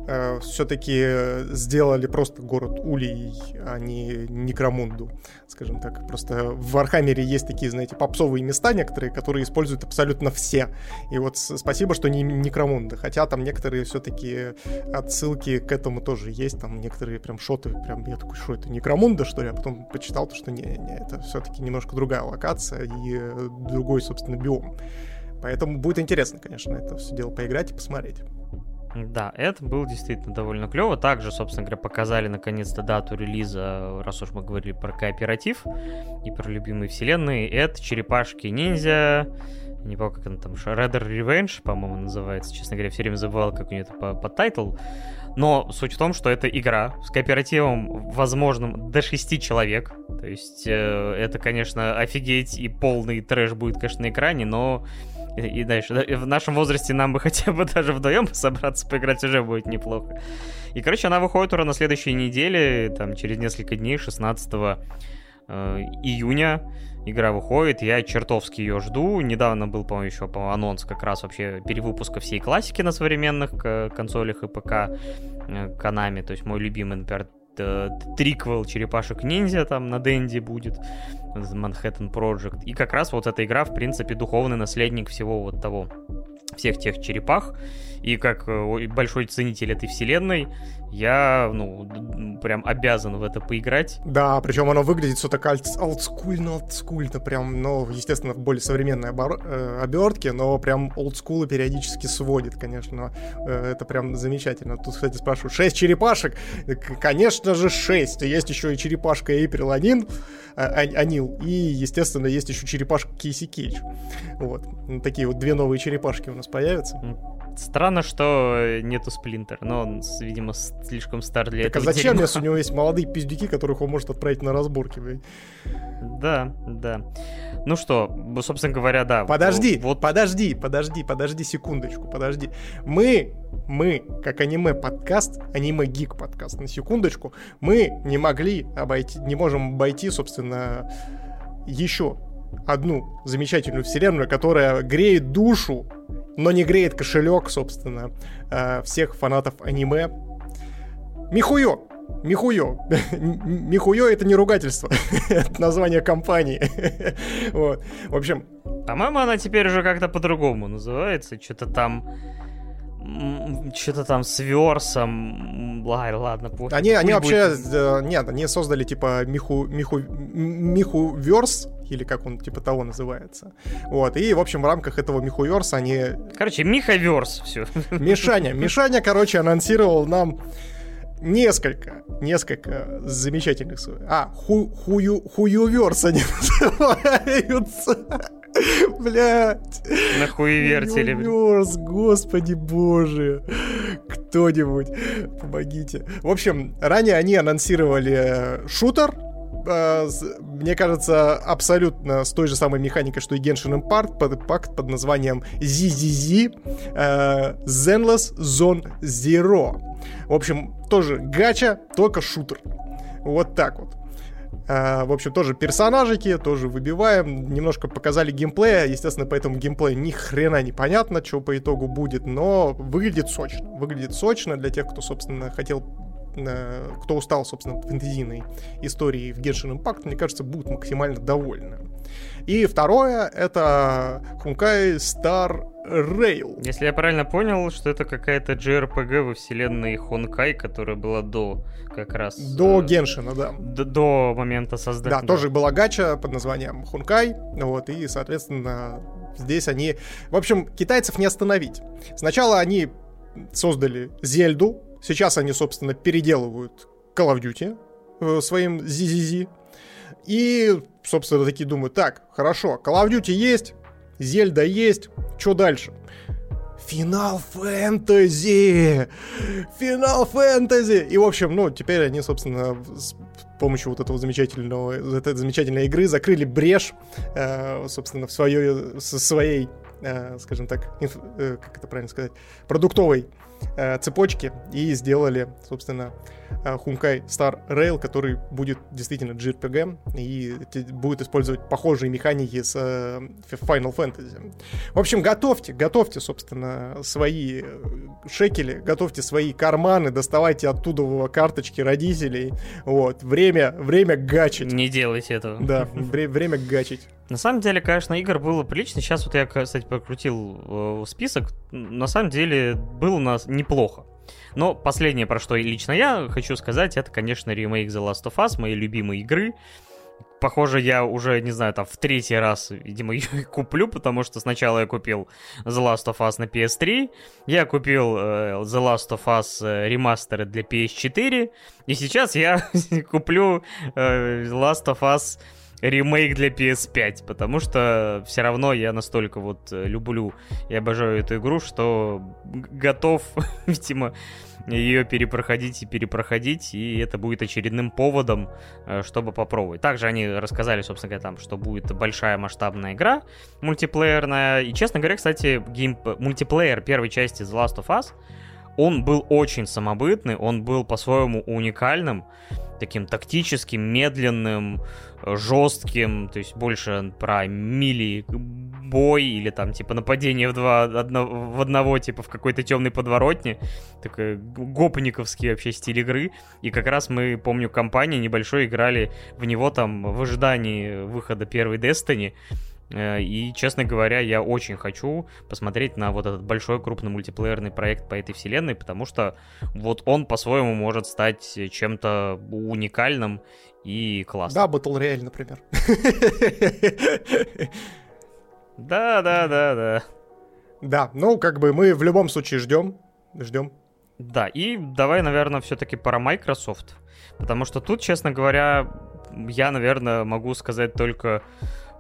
э, все-таки сделали просто город Улей, а не Некромунду, скажем так. Просто в Вархаммере есть такие, знаете, попсовые места некоторые, которые используют абсолютно все. И вот спасибо, что не Некромунда. Хотя там некоторые все-таки отсылки к этому тоже есть. Там некоторые прям шоты, прям я такой, что это Некромунда, что ли? А потом почитал то, что не, не это все-таки немножко другая локация и э, другой, собственно, биом. Поэтому будет интересно, конечно, это все дело поиграть и посмотреть. Да, это было действительно довольно клево. Также, собственно говоря, показали наконец-то дату релиза, раз уж мы говорили про кооператив и про любимые вселенные. Это черепашки-ниндзя, не помню, как она там, Shredder's Revenge, по-моему, называется. Честно говоря, все время забывал, как у нее это по, по title. Но суть в том, что это игра с кооперативом возможным до 6 человек. То есть э, это, конечно, офигеть и полный трэш будет, конечно, на экране, но и дальше. В нашем возрасте нам бы хотя бы даже вдвоем собраться поиграть уже будет неплохо. И, короче, она выходит уже на следующей неделе, там, через несколько дней, 16 э, июня игра выходит, я чертовски ее жду. Недавно был, по-моему, еще по анонс как раз вообще перевыпуска всей классики на современных консолях и ПК э, Канами, то есть мой любимый, например, триквел Черепашек Ниндзя там на Дэнди будет, Манхэттен Project. И как раз вот эта игра, в принципе, духовный наследник всего вот того, всех тех черепах. И как э, большой ценитель этой вселенной, я, ну, прям обязан в это поиграть. Да, причем оно выглядит все так олдскульно, олдскульно, прям, ну, естественно, в более современной обор- э, обертке, но прям олдскулы периодически сводит, конечно. Э, это прям замечательно. Тут, кстати, спрашивают, 6 черепашек? Конечно же, 6. Есть еще и черепашка Эйприл Анин, а, Анил, и, естественно, есть еще черепашка Кейси Кейдж. Вот. Такие вот две новые черепашки у нас появится. Странно, что нету Сплинтер, но он, видимо, слишком стар для так этого. а зачем, дерьма. если у него есть молодые пиздюки, которых он может отправить на разборки? блин? Да, да. Ну что, собственно говоря, да. Подожди, Вот подожди, подожди, подожди секундочку, подожди. Мы, мы, как аниме-подкаст, аниме-гик-подкаст, на секундочку, мы не могли обойти, не можем обойти, собственно, еще одну замечательную вселенную, которая греет душу, но не греет кошелек, собственно, э, всех фанатов аниме. Михуё! Михуё. Михуё это не ругательство. это название компании. вот. В общем, По-моему, она теперь уже как-то по-другому называется. Что-то там... Что-то там с Версом. Ай, ладно, пофиг. Они, они Пусть вообще, будет. э, нет, они создали типа Миху, Миху, Миху Верс, или как он типа того называется. Вот, и, в общем, в рамках этого Миху Верс они... Короче, Миха Верс, все. Мишаня, Мишаня, короче, анонсировал нам несколько, несколько замечательных... А, ху, хую, хуюверс они называются. Блять. На хуевертеле. блин. Хуюверс, господи боже. Кто-нибудь, помогите. В общем, ранее они анонсировали э, шутер, э, мне кажется, абсолютно с той же самой механикой, что и Genshin Impact, под, пакт под названием ZZZ э, Zenless Zone Zero. В общем, тоже гача, только шутер. Вот так вот. А, в общем, тоже персонажики, тоже выбиваем. Немножко показали геймплея. Естественно, по этому геймплею ни хрена не понятно, что по итогу будет, но выглядит сочно. Выглядит сочно для тех, кто, собственно, хотел кто устал, собственно, от фэнтезийной истории в Genshin Impact, мне кажется, будут максимально довольны. И второе, это Хункай Star Rail. Если я правильно понял, что это какая-то JRPG во вселенной Хонкай, которая была до как раз... До э, Геншина, да. д- до момента создания. Да, тоже была гача под названием Хункай, вот, и, соответственно, здесь они... В общем, китайцев не остановить. Сначала они создали Зельду, сейчас они, собственно, переделывают Call of Duty э, своим ZZZ, и, собственно, такие думают, так, хорошо, Call of Duty есть, Зельда есть, что дальше? Финал фэнтези! Финал фэнтези! И, в общем, ну, теперь они, собственно, с помощью вот этого замечательного, этой замечательной игры закрыли брешь, э, собственно, в своей, со своей, э, скажем так, инф- э, как это правильно сказать, продуктовой цепочки и сделали, собственно, э, Хункай Star Rail, который будет действительно JRPG и будет использовать похожие механики с э, Final Fantasy. В общем, готовьте, готовьте, собственно, свои э, шекели, готовьте свои карманы, доставайте оттуда карточки родителей. Вот, время, время гачить. Не делайте этого. Да, вре- время гачить. На самом деле, конечно, игр было прилично. Сейчас вот я, кстати, прокрутил э, список. На самом деле, было у нас неплохо. Но последнее, про что лично я хочу сказать, это, конечно, ремейк The Last of Us, моей любимой игры. Похоже, я уже, не знаю, там в третий раз, видимо, ее куплю, потому что сначала я купил The Last of Us на PS3, я купил э, The Last of Us э, ремастеры для PS4, и сейчас я куплю э, The Last of Us ремейк для PS5, потому что все равно я настолько вот э, люблю и обожаю эту игру, что готов, видимо, ее перепроходить и перепроходить, и это будет очередным поводом, э, чтобы попробовать. Также они рассказали, собственно говоря, там, что будет большая масштабная игра мультиплеерная, и, честно говоря, кстати, гейм... мультиплеер первой части The Last of Us, он был очень самобытный, он был по-своему уникальным, таким тактическим, медленным, жестким, то есть больше про мили бой или там типа нападение в два одно, в одного типа в какой-то темной подворотне, такой гопниковский вообще стиль игры. И как раз мы помню компании небольшой играли в него там в ожидании выхода первой Destiny. Э, И, честно говоря, я очень хочу посмотреть на вот этот большой крупный мультиплеерный проект по этой вселенной, потому что вот он по-своему может стать чем-то уникальным и классным. Да, Battle Royale, например. Да, да, да, да. Да, ну, как бы мы в любом случае ждем. Ждем. Да, и давай, наверное, все-таки про Microsoft. Потому что тут, честно говоря, я, наверное, могу сказать только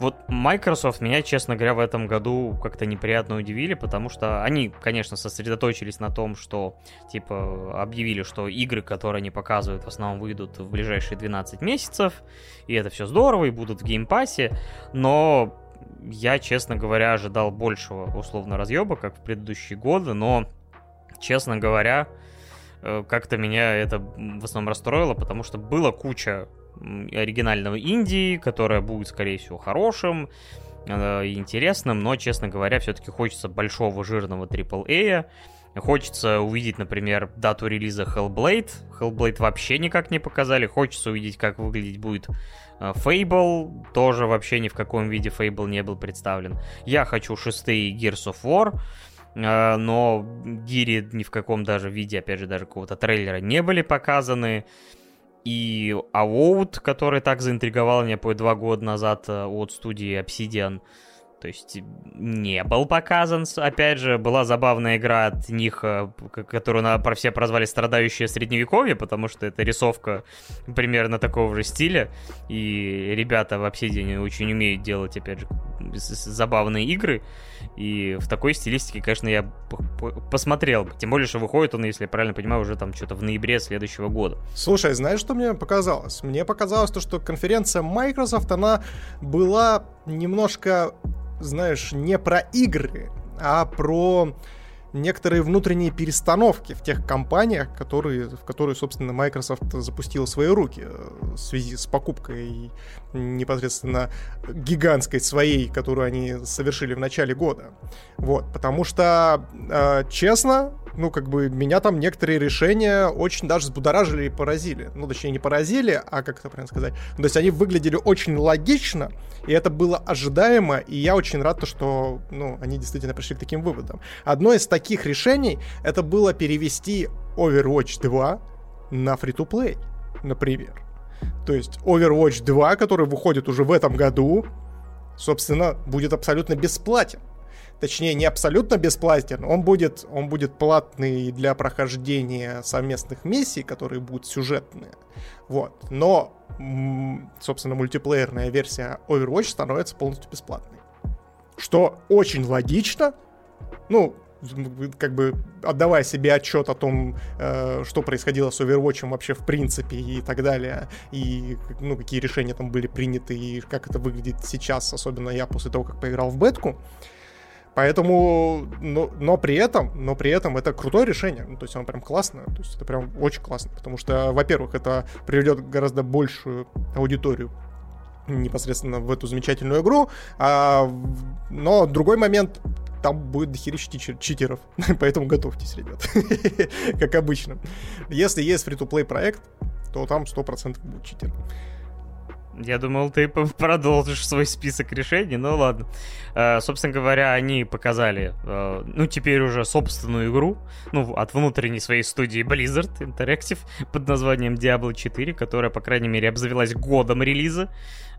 Вот Microsoft меня, честно говоря, в этом году как-то неприятно удивили, потому что они, конечно, сосредоточились на том, что, типа, объявили, что игры, которые они показывают, в основном выйдут в ближайшие 12 месяцев, и это все здорово, и будут в геймпассе, но я, честно говоря, ожидал большего, условно, разъеба, как в предыдущие годы, но, честно говоря, э, как-то меня это в основном расстроило, потому что было куча оригинального Индии, которая будет, скорее всего, хорошим, э, интересным, но, честно говоря, все-таки хочется большого жирного AAA. Хочется увидеть, например, дату релиза Hellblade. Hellblade вообще никак не показали. Хочется увидеть, как выглядеть будет э, Fable. Тоже вообще ни в каком виде Fable не был представлен. Я хочу шестые Gears of War э, но гири ни в каком даже виде, опять же, даже какого-то трейлера не были показаны и Аоут, который так заинтриговал меня по два года назад э, от студии Obsidian, то есть не был показан, опять же, была забавная игра от них, э, которую на, про все прозвали «Страдающее средневековье», потому что это рисовка примерно такого же стиля, и ребята в Obsidian очень умеют делать, опять же, забавные игры, и в такой стилистике, конечно, я посмотрел, тем более, что выходит он, если я правильно понимаю, уже там что-то в ноябре следующего года. Слушай, знаешь, что мне показалось? Мне показалось то, что конференция Microsoft, она была немножко знаешь, не про игры, а про некоторые внутренние перестановки в тех компаниях, которые, в которые, собственно, Microsoft запустила свои руки э, в связи с покупкой непосредственно гигантской своей, которую они совершили в начале года. Вот, потому что, э, честно, ну, как бы, меня там некоторые решения очень даже взбудоражили и поразили. Ну, точнее, не поразили, а как это правильно сказать? То есть они выглядели очень логично, и это было ожидаемо, и я очень рад, что, ну, они действительно пришли к таким выводам. Одно из таких решений, это было перевести Overwatch 2 на free-to-play, например. То есть Overwatch 2, который выходит уже в этом году, собственно, будет абсолютно бесплатен точнее не абсолютно бесплатен, он будет, он будет платный для прохождения совместных миссий, которые будут сюжетные. Вот. Но, собственно, мультиплеерная версия Overwatch становится полностью бесплатной. Что очень логично. Ну, как бы отдавая себе отчет о том, э, что происходило с Overwatch вообще в принципе и так далее, и ну, какие решения там были приняты, и как это выглядит сейчас, особенно я после того, как поиграл в бетку, Поэтому, но, но при этом, но при этом это крутое решение. Ну, то есть оно прям классно. То есть это прям очень классно. Потому что, во-первых, это приведет гораздо большую аудиторию непосредственно в эту замечательную игру. А, но другой момент, там будет дохерища читеров, поэтому готовьтесь, ребят, как обычно. Если есть фри-то-плей проект, то там 100% будет читер. Я думал, ты продолжишь свой список решений, ну ладно. Э, собственно говоря, они показали, э, ну, теперь уже собственную игру, ну, от внутренней своей студии Blizzard Interactive под названием Diablo 4, которая, по крайней мере, обзавелась годом релиза.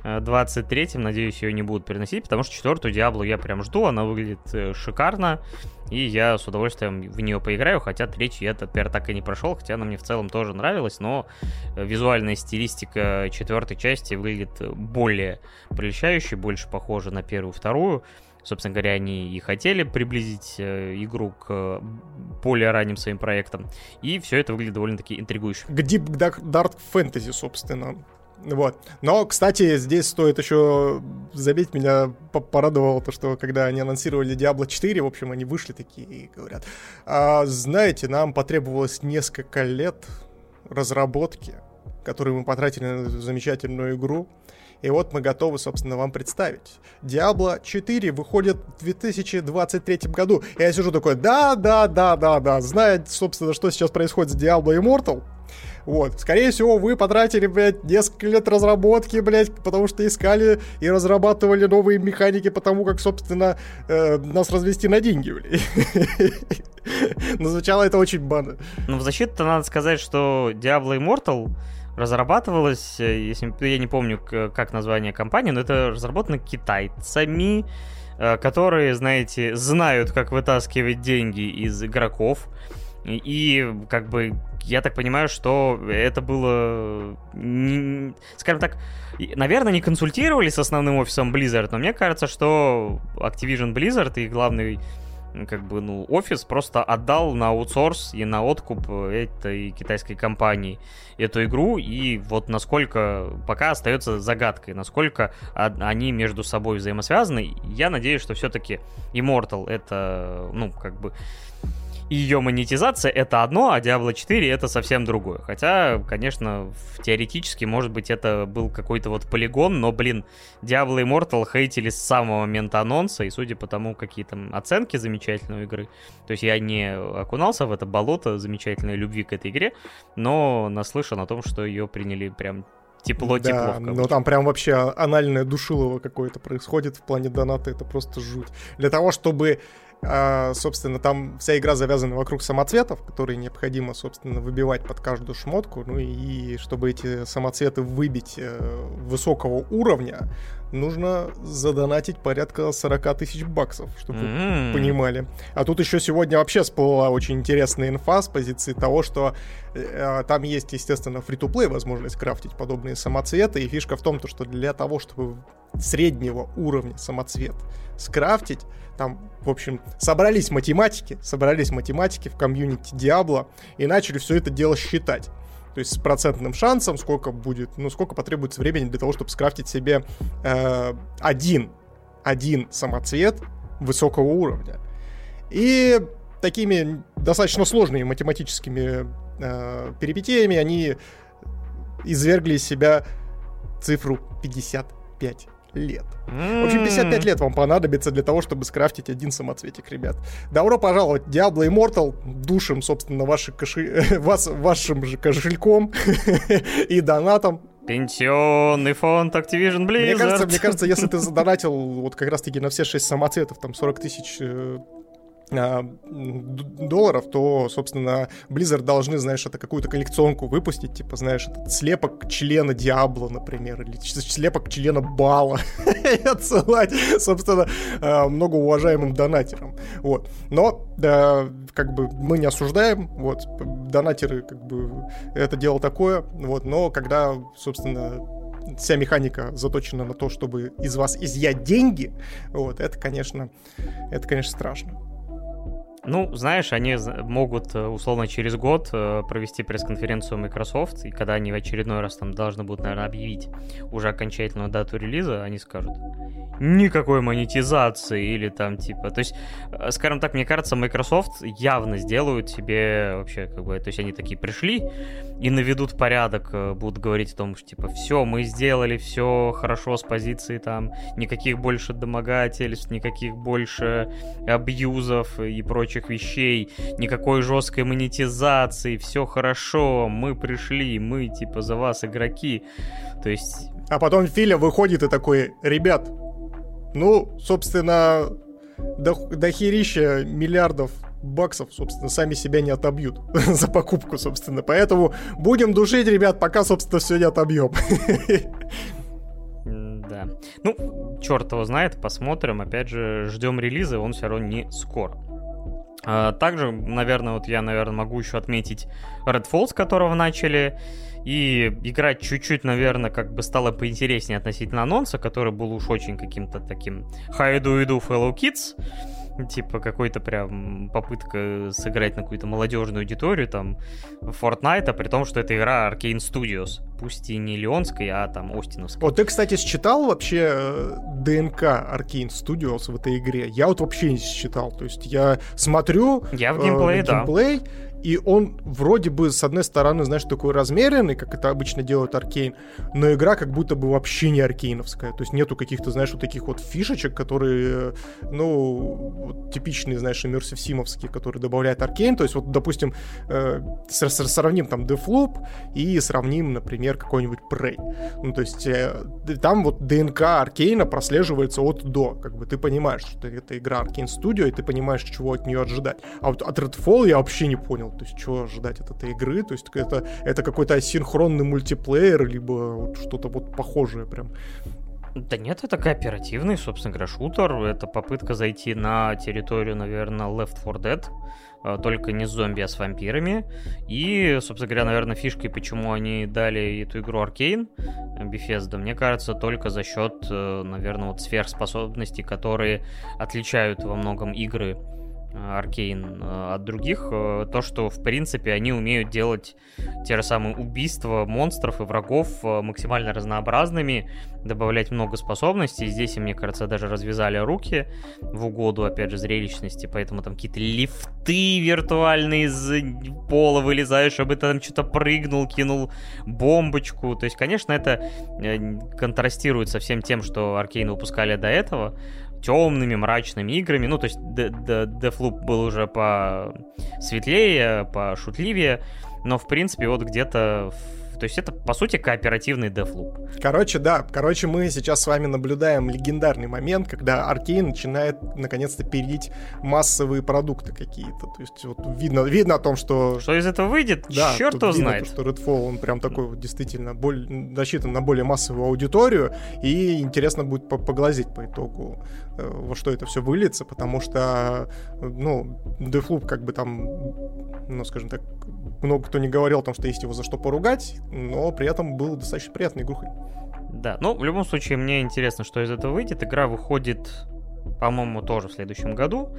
23-м, надеюсь, ее не будут переносить, потому что четвертую Диаблу я прям жду, она выглядит э, шикарно, и я с удовольствием в нее поиграю, хотя третью я, например, так и не прошел, хотя она мне в целом тоже нравилась, но э, визуальная стилистика четвертой части выглядит более прельщающей, больше похожа на первую, вторую, собственно говоря, они и хотели приблизить э, игру к более ранним своим проектам. И все это выглядит довольно-таки интригующе. К Deep Dark Fantasy, собственно. Вот. Но, кстати, здесь стоит еще заметить, меня порадовало то, что когда они анонсировали Diablo 4, в общем, они вышли такие и говорят, а, знаете, нам потребовалось несколько лет разработки, которые мы потратили на замечательную игру, и вот мы готовы, собственно, вам представить. Diablo 4 выходит в 2023 году. И я сижу такой, да, да, да, да, да, зная, собственно, что сейчас происходит с Diablo Immortal, вот. Скорее всего, вы потратили, блядь, несколько лет разработки, блядь, потому что искали и разрабатывали новые механики, потому как, собственно, э, нас развести на деньги, блядь. Но звучало это очень бано. Ну, в защиту-то надо сказать, что Diablo Immortal разрабатывалась, э, если я не помню, как название компании, но это разработано китайцами, э, которые, знаете, знают, как вытаскивать деньги из игроков, И, как бы, я так понимаю, что это было, скажем так, наверное, не консультировали с основным офисом Blizzard, но мне кажется, что Activision Blizzard и главный как бы, ну, офис просто отдал на аутсорс и на откуп этой китайской компании эту игру, и вот насколько пока остается загадкой, насколько они между собой взаимосвязаны. Я надеюсь, что все-таки Immortal это, ну, как бы ее монетизация это одно, а Diablo 4 это совсем другое. Хотя, конечно, теоретически, может быть, это был какой-то вот полигон, но, блин, Diablo Immortal хейтили с самого момента анонса, и судя по тому, какие там оценки замечательной игры, то есть я не окунался в это болото замечательной любви к этой игре, но наслышан о том, что ее приняли прям тепло-тепло. Да, но там прям вообще анальное душилово какое-то происходит в плане доната, это просто жуть. Для того, чтобы а, собственно, там вся игра завязана вокруг самоцветов, которые необходимо, собственно, выбивать под каждую шмотку. Ну и чтобы эти самоцветы выбить э, высокого уровня, нужно задонатить порядка 40 тысяч баксов, чтобы mm-hmm. вы понимали. А тут еще сегодня вообще всплыла очень интересная инфа с позиции того, что э, там есть, естественно, фри-то-плей возможность крафтить подобные самоцветы. И фишка в том, то, что для того, чтобы среднего уровня самоцвет скрафтить, там, в общем, собрались математики, собрались математики в комьюнити Диабло и начали все это дело считать. То есть с процентным шансом, сколько будет, ну, сколько потребуется времени для того, чтобы скрафтить себе э, один, один самоцвет высокого уровня. И такими достаточно сложными математическими э, перипетиями они извергли из себя цифру 55 лет. В общем, 55 лет вам понадобится для того, чтобы скрафтить один самоцветик, ребят. Добро пожаловать, Diablo Immortal, душим, собственно, ваши коши... вас, вашим же кошельком и донатом. Пенсионный фонд Activision Blizzard. Мне кажется, мне кажется, если ты задонатил вот как раз-таки на все 6 самоцветов, там 40 тысяч э, долларов, то, собственно, Blizzard должны, знаешь, это какую-то коллекционку выпустить, типа, знаешь, этот слепок члена Диабло, например, или слепок члена Бала, и отсылать, собственно, а, многоуважаемым донатерам. Вот. Но, да, как бы, мы не осуждаем, вот, донатеры, как бы, это дело такое, вот, но когда, собственно, вся механика заточена на то, чтобы из вас изъять деньги, вот, это, конечно, это, конечно, страшно. Ну, знаешь, они могут э, условно через год э, провести пресс-конференцию Microsoft, и когда они в очередной раз там должны будут, наверное, объявить уже окончательную дату релиза, они скажут, никакой монетизации или там типа, то есть, э, скажем так, мне кажется, Microsoft явно сделают себе вообще как бы, то есть они такие пришли и наведут порядок, будут говорить о том, что типа, все, мы сделали все хорошо с позиции там, никаких больше домогательств, никаких больше абьюзов и прочее прочих вещей, никакой жесткой монетизации, все хорошо, мы пришли, мы типа за вас игроки. То есть... А потом Филя выходит и такой, ребят, ну, собственно, до, до херища миллиардов баксов, собственно, сами себя не отобьют за покупку, собственно. Поэтому будем душить, ребят, пока, собственно, все не отобьем. Да. Ну, черт его знает, посмотрим. Опять же, ждем релиза, он все равно не скоро. А, также, наверное, вот я, наверное, могу еще отметить Redfall, с которого начали, и играть чуть-чуть, наверное, как бы стало поинтереснее относительно анонса, который был уж очень каким-то таким хай-ду-иду Fellow Kids, типа какой-то прям попытка сыграть на какую-то молодежную аудиторию, там, Fortnite, а при том, что это игра Arcane Studios, пусть и не Леонская, а там Остиновская. Вот ты, кстати, считал вообще э, ДНК Arcane Studios в этой игре? Я вот вообще не считал, то есть я смотрю... Я в геймплее, э, да. И он вроде бы, с одной стороны, знаешь, такой размеренный, как это обычно делают Аркейн, но игра как будто бы вообще не аркейновская. То есть нету каких-то, знаешь, вот таких вот фишечек, которые, ну, вот типичные, знаешь, иммерсив симовские, которые добавляет Аркейн. То есть вот, допустим, э, сравним там Deathloop и сравним, например, какой-нибудь Prey. Ну, то есть э, там вот ДНК Аркейна прослеживается от до. Как бы ты понимаешь, что это игра Аркейн Studio, и ты понимаешь, чего от нее ожидать. А вот от Redfall я вообще не понял понял, то есть чего ожидать от этой игры, то есть это, это какой-то асинхронный мультиплеер, либо вот что-то вот похожее прям. Да нет, это кооперативный, собственно говоря, шутер. Это попытка зайти на территорию, наверное, Left 4 Dead. А, только не с зомби, а с вампирами. И, собственно говоря, наверное, фишкой, почему они дали эту игру Аркейн, Bethesda, мне кажется, только за счет, э, наверное, вот сверхспособностей, которые отличают во многом игры Аркейн э, от других, э, то, что, в принципе, они умеют делать те же самые убийства монстров и врагов э, максимально разнообразными, добавлять много способностей. Здесь, мне кажется, даже развязали руки в угоду, опять же, зрелищности, поэтому там какие-то лифты виртуальные из пола вылезаешь, чтобы ты там что-то прыгнул, кинул бомбочку. То есть, конечно, это контрастирует со всем тем, что Аркейн выпускали до этого, темными, мрачными играми. Ну, то есть Deathloop был уже по светлее, по шутливее, но, в принципе, вот где-то то есть это, по сути, кооперативный Deathloop. Короче, да. Короче, мы сейчас с вами наблюдаем легендарный момент, когда Аркейн начинает, наконец-то, перелить массовые продукты какие-то. То есть вот видно, видно о том, что... Что из этого выйдет? Да, Черт его знает. То, что Redfall, он прям такой вот действительно более, рассчитан на более массовую аудиторию, и интересно будет поглазеть по итогу, во что это все выльется, потому что, ну, Deathloop как бы там, ну, скажем так, много кто не говорил о том, что есть его за что поругать, но при этом был достаточно приятной игрухой. Да, ну, в любом случае, мне интересно, что из этого выйдет. Игра выходит, по-моему, тоже в следующем году.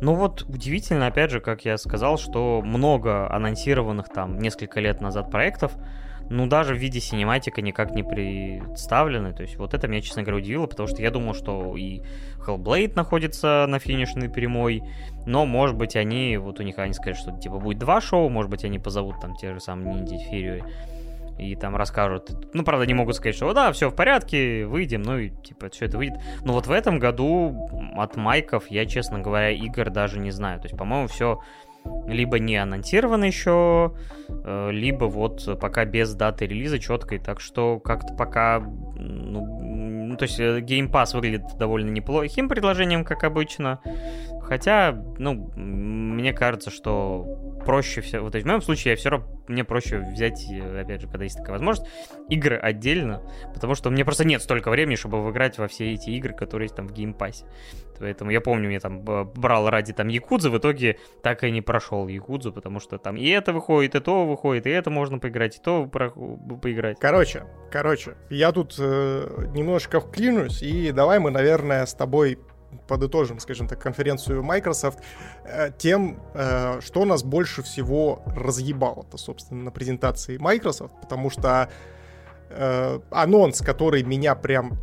Но вот удивительно, опять же, как я сказал, что много анонсированных там несколько лет назад проектов, ну, даже в виде синематика никак не представлены. То есть вот это меня, честно говоря, удивило, потому что я думал, что и Hellblade находится на финишной прямой, но, может быть, они, вот у них они сказали, что типа будет два шоу, может быть, они позовут там те же самые Ниндзя Фирио и там расскажут. Ну, правда, не могут сказать, что да, все в порядке, выйдем, ну и типа все это выйдет. Но вот в этом году от майков я, честно говоря, игр даже не знаю. То есть, по-моему, все либо не анонсировано еще, э, либо вот пока без даты релиза четкой, так что как-то пока, ну, ну, то есть э, Game Pass выглядит довольно неплохим предложением, как обычно, хотя, ну, мне кажется, что проще все. Вот в моем случае я все равно мне проще взять, э, опять же, когда есть такая возможность, игры отдельно, потому что мне просто нет столько времени, чтобы играть во все эти игры, которые есть там в геймпассе. Поэтому я помню, мне там брал ради там Якудзы, в итоге так и не прошел Якудзу, потому что там и это выходит, и то выходит, и это можно поиграть, и то про... поиграть. Короче, короче, я тут э, немножко вклинусь, и давай мы, наверное, с тобой подытожим, скажем так, конференцию Microsoft э, тем, э, что нас больше всего разъебало-то, собственно, на презентации Microsoft, потому что э, анонс, который меня прям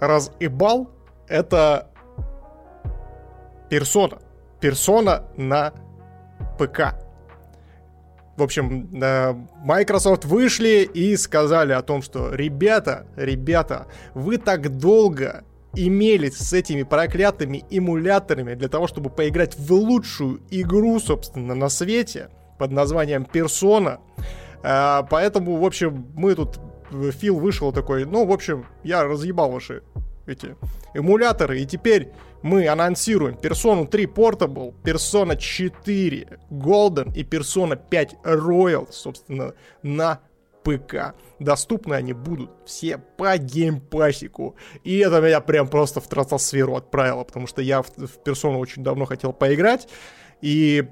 разъебал, это персона. Персона на ПК. В общем, Microsoft вышли и сказали о том, что ребята, ребята, вы так долго имели с этими проклятыми эмуляторами для того, чтобы поиграть в лучшую игру, собственно, на свете под названием Persona. А, поэтому, в общем, мы тут Фил вышел такой, ну, в общем, я разъебал ваши эти эмуляторы, и теперь мы анонсируем Persona 3 Portable, Persona 4 Golden и Persona 5 Royal, собственно, на ПК. Доступны они будут все по геймпасику. И это меня прям просто в стратосферу отправило, потому что я в, в персону очень давно хотел поиграть. И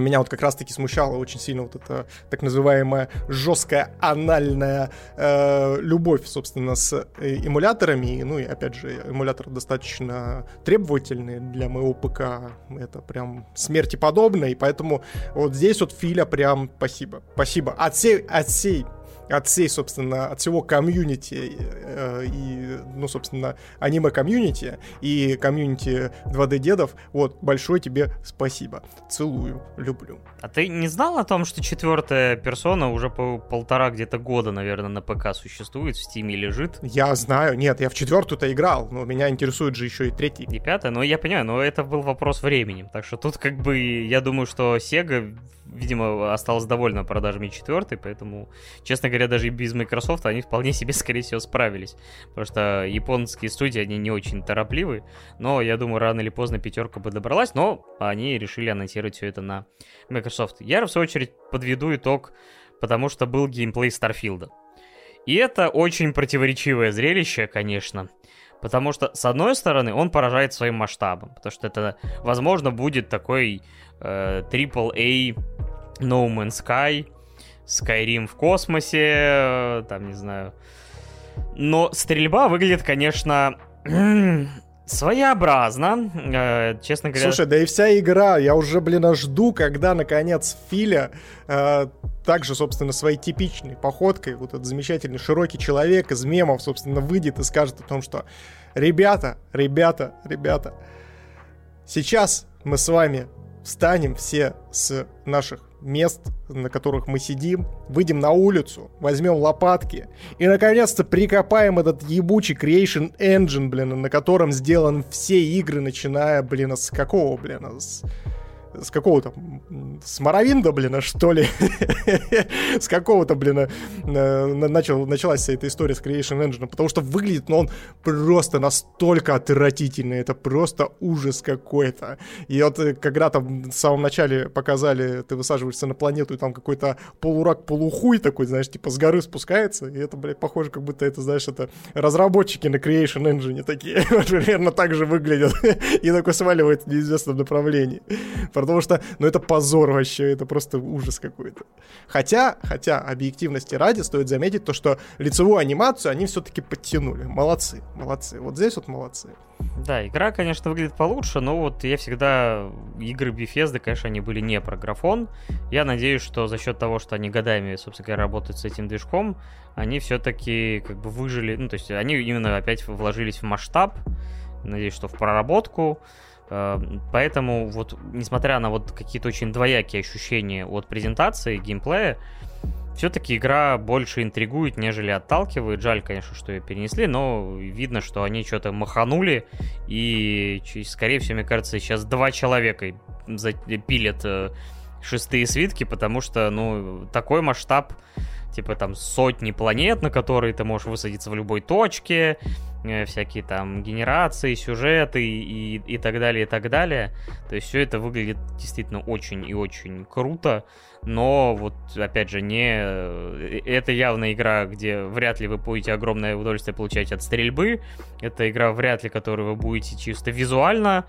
меня вот как раз-таки смущала очень сильно вот эта так называемая жесткая анальная э, любовь, собственно, с э, эмуляторами. Ну и опять же, эмулятор достаточно требовательный для моего ПК. Это прям смерти подобно. И поэтому вот здесь вот Филя прям спасибо. Спасибо. От всей, от всей от всей, собственно, от всего комьюнити э, и, ну, собственно, аниме-комьюнити и комьюнити 2D-дедов, вот, большое тебе спасибо. Целую, люблю. А ты не знал о том, что четвертая персона уже по полтора где-то года, наверное, на ПК существует, в Стиме лежит? Я знаю, нет, я в четвертую-то играл, но меня интересует же еще и третий. И пятая, ну, я понимаю, но это был вопрос временем, так что тут как бы, я думаю, что Sega видимо, осталась довольна продажами четвертой, поэтому, честно говоря, даже и без Microsoft они вполне себе, скорее всего, справились. Потому что японские студии, они не очень торопливы, но я думаю, рано или поздно пятерка бы добралась, но они решили анонсировать все это на Microsoft. Я, в свою очередь, подведу итог, потому что был геймплей Старфилда. И это очень противоречивое зрелище, конечно. Потому что, с одной стороны, он поражает своим масштабом. Потому что это, возможно, будет такой AAA No Man's Sky, Skyrim в космосе, э, там, не знаю. Но стрельба выглядит, конечно, своеобразно, э, честно говоря. Слушай, да и вся игра, я уже, блин, жду, когда, наконец, Филя э, также, собственно, своей типичной походкой, вот этот замечательный широкий человек из мемов, собственно, выйдет и скажет о том, что ребята, ребята, ребята, сейчас мы с вами встанем все с наших мест, на которых мы сидим, выйдем на улицу, возьмем лопатки и, наконец-то, прикопаем этот ебучий Creation Engine, блин, на котором сделан все игры, начиная, блин, с какого, блин, с с какого-то, с Моровинда, блин, что ли? с какого-то, блин, э, начал, началась вся эта история с Creation Engine, потому что выглядит, ну, он просто настолько отвратительный, это просто ужас какой-то. И вот э, когда там в самом начале показали, ты высаживаешься на планету, и там какой-то полурак, полухуй такой, знаешь, типа с горы спускается, и это, блядь, похоже, как будто это, знаешь, это разработчики на Creation Engine такие, примерно так же выглядят, и такой сваливает в неизвестном направлении потому что, ну, это позор вообще, это просто ужас какой-то. Хотя, хотя, объективности ради, стоит заметить то, что лицевую анимацию они все-таки подтянули. Молодцы, молодцы. Вот здесь вот молодцы. Да, игра, конечно, выглядит получше, но вот я всегда... Игры Bethesda, конечно, они были не про графон. Я надеюсь, что за счет того, что они годами, собственно говоря, работают с этим движком, они все-таки как бы выжили... Ну, то есть они именно опять вложились в масштаб, надеюсь, что в проработку, поэтому вот, несмотря на вот какие-то очень двоякие ощущения от презентации, геймплея, все-таки игра больше интригует, нежели отталкивает. Жаль, конечно, что ее перенесли, но видно, что они что-то маханули, и, скорее всего, мне кажется, сейчас два человека пилят э, шестые свитки, потому что, ну, такой масштаб типа там сотни планет, на которые ты можешь высадиться в любой точке, э, всякие там генерации, сюжеты и, и так далее, и так далее. То есть все это выглядит действительно очень и очень круто, но вот, опять же, не... Э, это явно игра, где вряд ли вы будете огромное удовольствие получать от стрельбы. Это игра, вряд ли, которую вы будете чисто визуально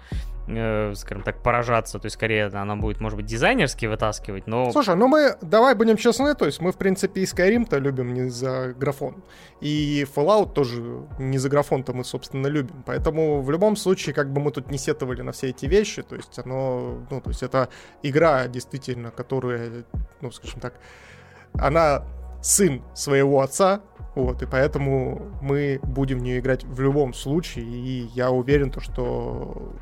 э, скажем так, поражаться, то есть скорее она будет, может быть, дизайнерски вытаскивать, но... Слушай, ну мы, давай будем честны, то есть мы, в принципе, и Skyrim-то любим не за графон, и Fallout тоже не за графон-то мы, собственно, любим, поэтому в любом случае, как бы мы тут не сетовали на все эти вещи, то есть оно, ну, то есть это игра, действительно, которая, ну, скажем так, она сын своего отца, вот, и поэтому мы будем в нее играть в любом случае, и я уверен, то, что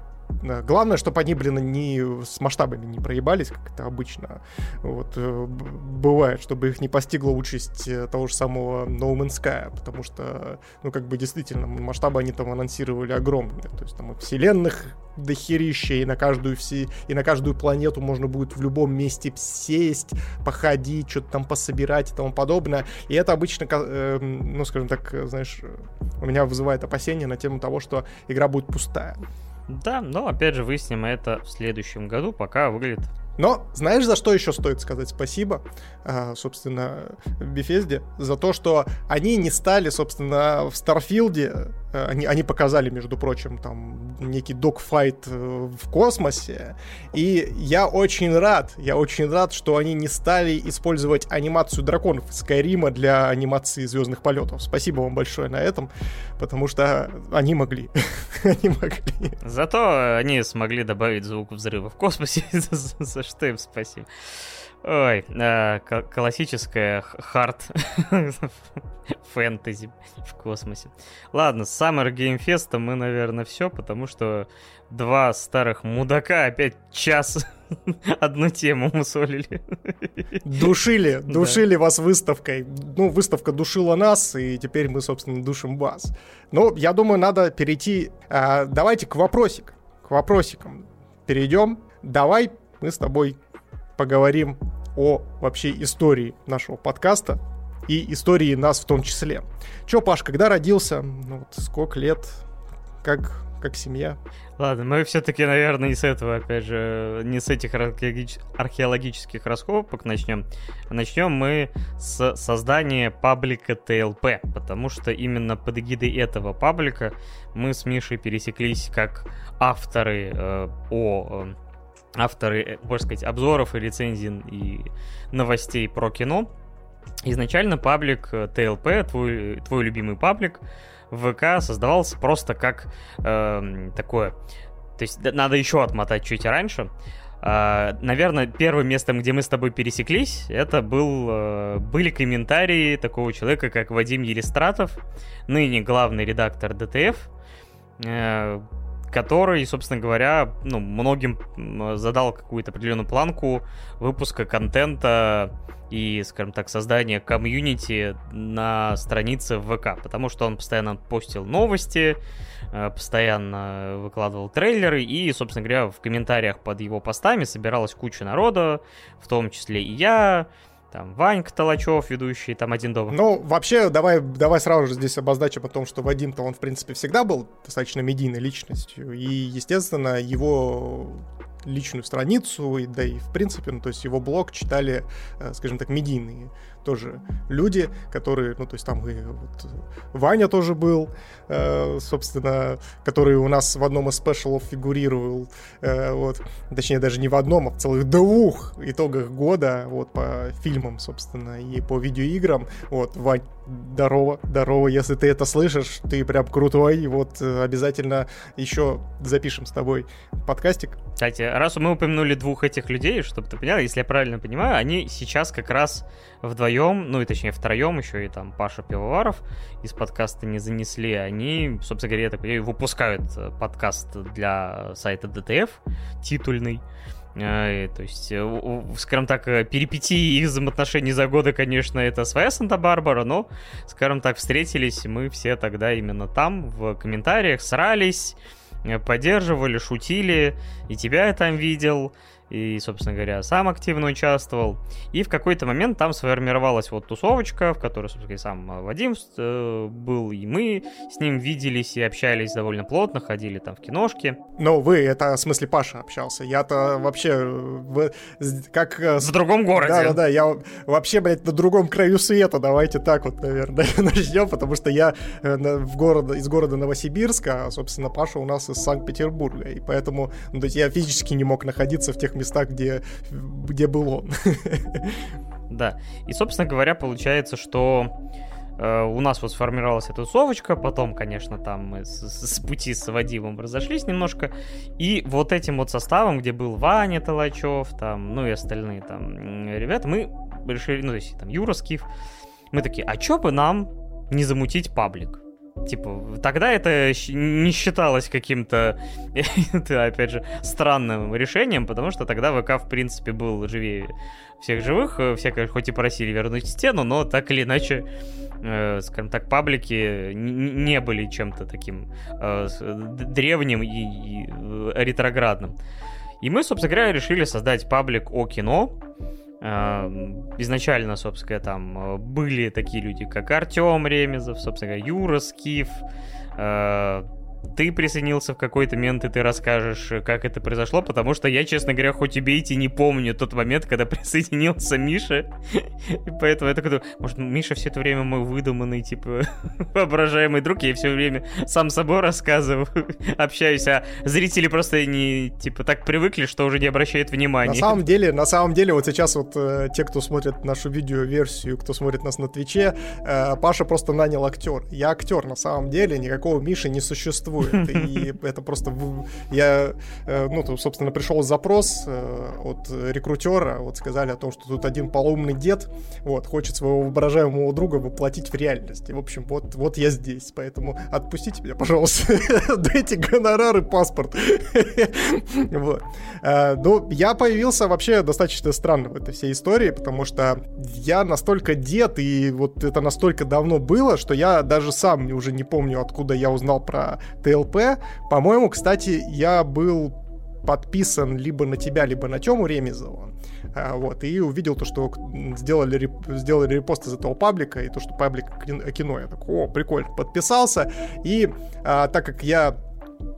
Главное, чтобы они, блин, не с масштабами не проебались, как это обычно вот, э, бывает, чтобы их не постигла участь э, того же самого No Man's Sky, потому что, ну, как бы действительно, масштабы они там анонсировали огромные, то есть там и вселенных дохерища, и на каждую все, и на каждую планету можно будет в любом месте сесть, походить, что-то там пособирать и тому подобное. И это обычно, э, ну, скажем так, знаешь, у меня вызывает опасения на тему того, что игра будет пустая. Да, но опять же выясним это в следующем году, пока выглядит но знаешь, за что еще стоит сказать спасибо, а, собственно, Bethesda? За то, что они не стали, собственно, в Старфилде, они, они показали, между прочим, там некий докфайт э, в космосе, и я очень рад, я очень рад, что они не стали использовать анимацию драконов Скайрима для анимации звездных полетов. Спасибо вам большое на этом, потому что они могли. они могли. Зато они смогли добавить звук взрыва в космосе, за что им спасибо. Ой, э, классическая хард фэнтези в космосе. Ладно, с Summer Game Fest мы, наверное, все, потому что два старых мудака опять час одну тему мусолили. Душили, душили да. вас выставкой. Ну, выставка душила нас, и теперь мы, собственно, душим вас. Ну, я думаю, надо перейти... Э, давайте к вопросик. К вопросикам перейдем. Давай мы с тобой поговорим о вообще истории нашего подкаста и истории нас в том числе. Чё, Паш, когда родился? Ну, вот сколько лет? Как, как семья. Ладно, мы все-таки, наверное, не с этого, опять же, не с этих археологич... археологических раскопок начнем. Начнем мы с создания паблика ТЛП, потому что именно под эгидой этого паблика мы с Мишей пересеклись как авторы э, о э, авторы, э, можно сказать, обзоров и рецензий и новостей про кино. Изначально паблик ТЛП, э, твой, твой любимый паблик, ВК создавался просто как э, такое... То есть надо еще отмотать чуть раньше. Uh, наверное, первым местом, где мы с тобой пересеклись, это был, uh, были комментарии такого человека, как Вадим Елистратов, ныне главный редактор ДТФ, uh, который, собственно говоря, ну, многим задал какую-то определенную планку выпуска контента и, скажем так, создания комьюнити на странице ВК, потому что он постоянно постил новости, э, постоянно выкладывал трейлеры, и, собственно говоря, в комментариях под его постами собиралась куча народа, в том числе и я, там Ванька Толачев, ведущий, там один дома. Ну, вообще, давай, давай сразу же здесь обозначим о том, что Вадим-то он, в принципе, всегда был достаточно медийной личностью, и, естественно, его личную страницу, и, да и в принципе, ну, то есть его блог читали, э, скажем так, медийные тоже люди, которые, ну, то есть там и вот Ваня тоже был, э, собственно, который у нас в одном из спешалов фигурировал, э, вот, точнее, даже не в одном, а в целых двух итогах года, вот, по фильмам, собственно, и по видеоиграм, вот, Вань, здорово, здорово, если ты это слышишь, ты прям крутой, вот э, обязательно еще запишем с тобой подкастик. Кстати, раз мы упомянули двух этих людей, чтобы ты понял, если я правильно понимаю, они сейчас как раз вдвоем, ну и точнее втроем, еще и там Паша Пивоваров из подкаста не занесли, они, собственно говоря, так понимаю, выпускают э, подкаст для сайта DTF, титульный, э, то есть, э, скажем так, перипетии их взаимоотношений за годы, конечно, это своя Санта-Барбара, но, скажем так, встретились мы все тогда именно там, в комментариях, срались, поддерживали, шутили, и тебя я там видел, и, собственно говоря, сам активно участвовал. И в какой-то момент там сформировалась вот тусовочка, в которой, собственно говоря, сам Вадим э, был, и мы с ним виделись и общались довольно плотно, ходили там в киношки. Ну, вы, это в смысле Паша общался. Я-то вообще в, как... Э, в другом городе. Да-да-да, я вообще, блядь, на другом краю света. Давайте так вот, наверное, начнем, потому что я э, в город, из города Новосибирска, а, собственно, Паша у нас из Санкт-Петербурга, и поэтому, ну, то есть я физически не мог находиться в тех местах, где, где был он. Да. И, собственно говоря, получается, что э, у нас вот сформировалась эта тусовочка, потом, конечно, там мы с, с пути с Вадимом разошлись немножко, и вот этим вот составом, где был Ваня Толачев, там, ну и остальные там ребята, мы решили, ну, то есть там Юра Скиф, мы такие, а чё бы нам не замутить паблик? Типа, тогда это не считалось каким-то, опять же, странным решением, потому что тогда ВК, в принципе, был живее всех живых. Все, хоть и просили вернуть стену, но так или иначе, э, скажем так, паблики не были чем-то таким э, древним и, и э, ретроградным. И мы, собственно говоря, решили создать паблик о кино, Изначально, собственно, там э, были такие люди, как Артем Ремезов, собственно, Юра Скиф, э, ты присоединился в какой-то момент, и ты расскажешь, как это произошло, потому что я, честно говоря, хоть убейте, не помню тот момент, когда присоединился Миша. И поэтому я такой думаю, может, Миша все это время мой выдуманный, типа, воображаемый друг, я все время сам собой рассказываю, общаюсь, а зрители просто не, типа, так привыкли, что уже не обращают внимания. На самом деле, на самом деле, вот сейчас вот э, те, кто смотрит нашу видеоверсию, кто смотрит нас на Твиче, э, Паша просто нанял актер. Я актер, на самом деле, никакого Миши не существует существует. И это просто... Я, э, ну, собственно, пришел запрос э, от рекрутера, вот сказали о том, что тут один полумный дед, вот, хочет своего воображаемого друга воплотить в реальность. И, в общем, вот, вот я здесь, поэтому отпустите меня, пожалуйста, дайте гонорар и паспорт. Вот. Э, ну, я появился вообще достаточно странно в этой всей истории, потому что я настолько дед, и вот это настолько давно было, что я даже сам уже не помню, откуда я узнал про ТЛП. По-моему, кстати, я был подписан либо на тебя, либо на Тему Ремезова. А, вот, и увидел то, что сделали, реп, сделали репост из этого паблика, и то, что паблик кино. Я такой, о, прикольно, подписался. И а, так как я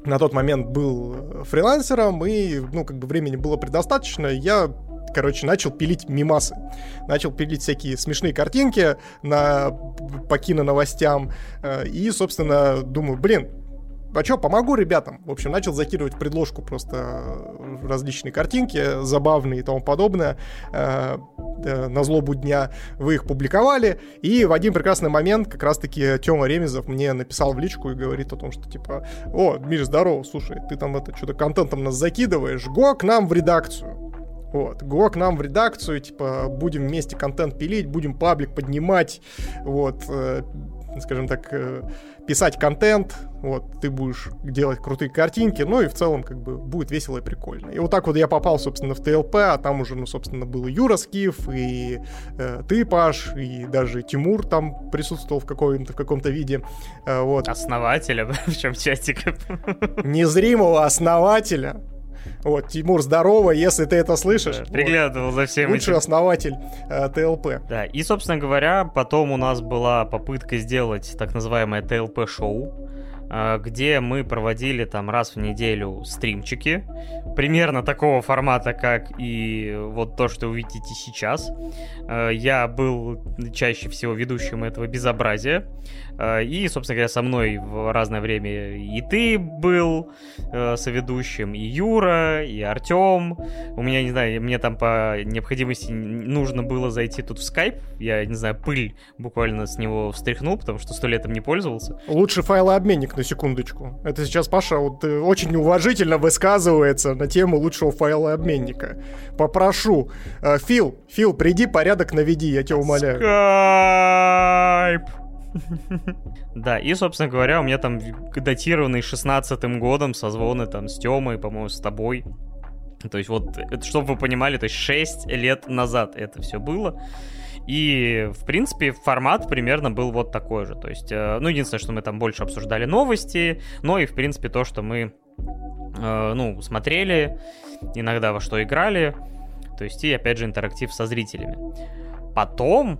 на тот момент был фрилансером, и, ну, как бы времени было предостаточно, я короче, начал пилить мимасы. Начал пилить всякие смешные картинки на, по киноновостям. Э, и, собственно, думаю, блин, а что, помогу ребятам. В общем, начал закидывать предложку просто различные картинки, забавные и тому подобное. Э, э, на злобу дня вы их публиковали. И в один прекрасный момент как раз-таки Тёма Ремезов мне написал в личку и говорит о том, что типа, о, Миш, здорово, слушай, ты там это что-то контентом нас закидываешь, го к нам в редакцию. Вот. Го к нам в редакцию, типа, будем вместе контент пилить, будем паблик поднимать, вот, э, скажем так, э, писать контент, вот, ты будешь делать крутые картинки, ну и в целом, как бы, будет весело и прикольно. И вот так вот я попал, собственно, в ТЛП, а там уже, ну, собственно, был Юра Скиф, и э, ты, Паш, и даже Тимур там присутствовал в, каком-то, в каком-то виде, э, вот. Основателя, в чем чатик. Незримого основателя, вот, Тимур, здорово, если ты это слышишь. Да, приглядывал вот, за всем Лучший этим. основатель э, ТЛП. Да, и, собственно говоря, потом у нас была попытка сделать так называемое ТЛП-шоу, э, где мы проводили там раз в неделю стримчики, примерно такого формата, как и вот то, что вы видите сейчас. Э, я был чаще всего ведущим этого безобразия. Э, и, собственно говоря, со мной в разное время и ты был э, соведущим, и Юра, и Артем. У меня, не знаю, мне там по необходимости нужно было зайти тут в скайп. Я, не знаю, пыль буквально с него встряхнул, потому что сто лет им не пользовался. Лучший файлообменник, на секундочку. Это сейчас Паша вот э, очень неуважительно высказывается на тему лучшего файлообменника. Попрошу. Фил, Фил, приди, порядок наведи, я тебя умоляю. Скайп! Да, и, собственно говоря, у меня там датированный 16-м годом созвоны там с Тёмой, по-моему, с тобой. То есть вот, это, чтобы вы понимали, то есть 6 лет назад это все было. И, в принципе, формат примерно был вот такой же. То есть, э, ну, единственное, что мы там больше обсуждали новости, но и, в принципе, то, что мы, э, ну, смотрели, иногда во что играли. То есть, и, опять же, интерактив со зрителями. Потом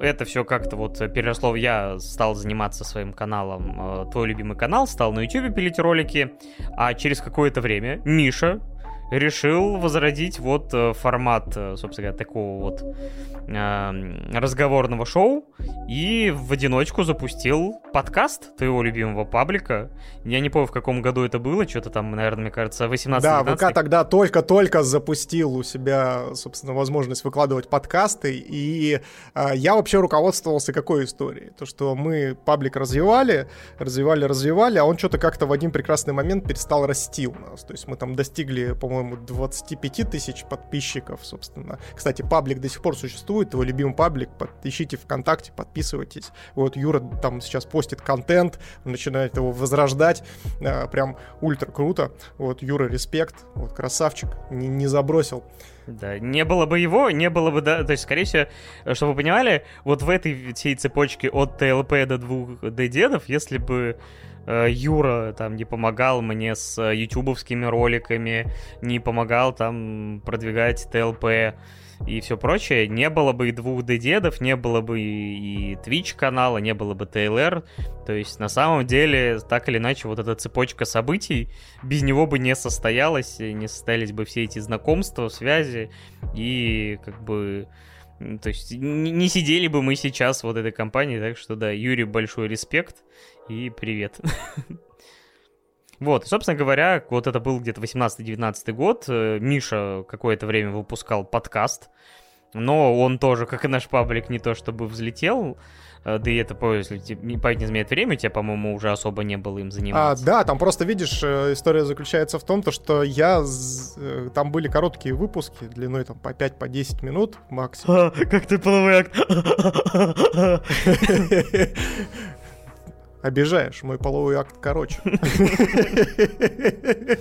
это все как-то вот переросло. Я стал заниматься своим каналом, э, твой любимый канал, стал на YouTube пилить ролики, а через какое-то время Миша решил возродить вот э, формат, э, собственно говоря, такого вот э, разговорного шоу и в одиночку запустил подкаст твоего любимого паблика. Я не помню, в каком году это было, что-то там, наверное, мне кажется, 18 Да, ВК тогда только-только запустил у себя, собственно, возможность выкладывать подкасты, и э, я вообще руководствовался какой историей? То, что мы паблик развивали, развивали, развивали, а он что-то как-то в один прекрасный момент перестал расти у нас. То есть мы там достигли, по-моему, по-моему, 25 тысяч подписчиков, собственно. Кстати, паблик до сих пор существует, твой любимый паблик, ищите ВКонтакте, подписывайтесь. Вот Юра там сейчас постит контент, начинает его возрождать, а, прям ультра круто. Вот Юра, респект, вот красавчик, не, не забросил. Да, не было бы его, не было бы, да, то есть, скорее всего, чтобы вы понимали, вот в этой всей цепочке от ТЛП до двух до дедов, если бы Э, Юра там не помогал мне с э, ютубовскими роликами, не помогал там продвигать ТЛП и все прочее, не было бы и двух дедов, не было бы и Twitch канала, не было бы ТЛР. То есть на самом деле, так или иначе, вот эта цепочка событий без него бы не состоялась, не состоялись бы все эти знакомства, связи. И как бы то есть не сидели бы мы сейчас вот этой компании, так что да, Юрий, большой респект и привет. Вот, собственно говоря, вот это был где-то 18-19 год. Э, Миша какое-то время выпускал подкаст, но он тоже, как и наш паблик, не то чтобы взлетел. Э, да и это, если память не изменяет время, у тебя, по-моему, уже особо не было им заниматься. А, да, там просто, видишь, э, история заключается в том, то, что я... Там были короткие выпуски длиной там по 5-10 по 10 минут максимум. А, как ты половой акт. Обижаешь, мой половой акт короче.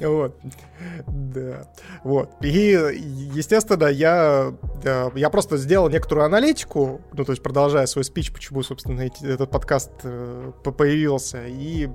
Вот. Да. Вот. И, естественно, я, я просто сделал некоторую аналитику, ну, то есть продолжая свой спич, почему, собственно, этот подкаст э, появился, и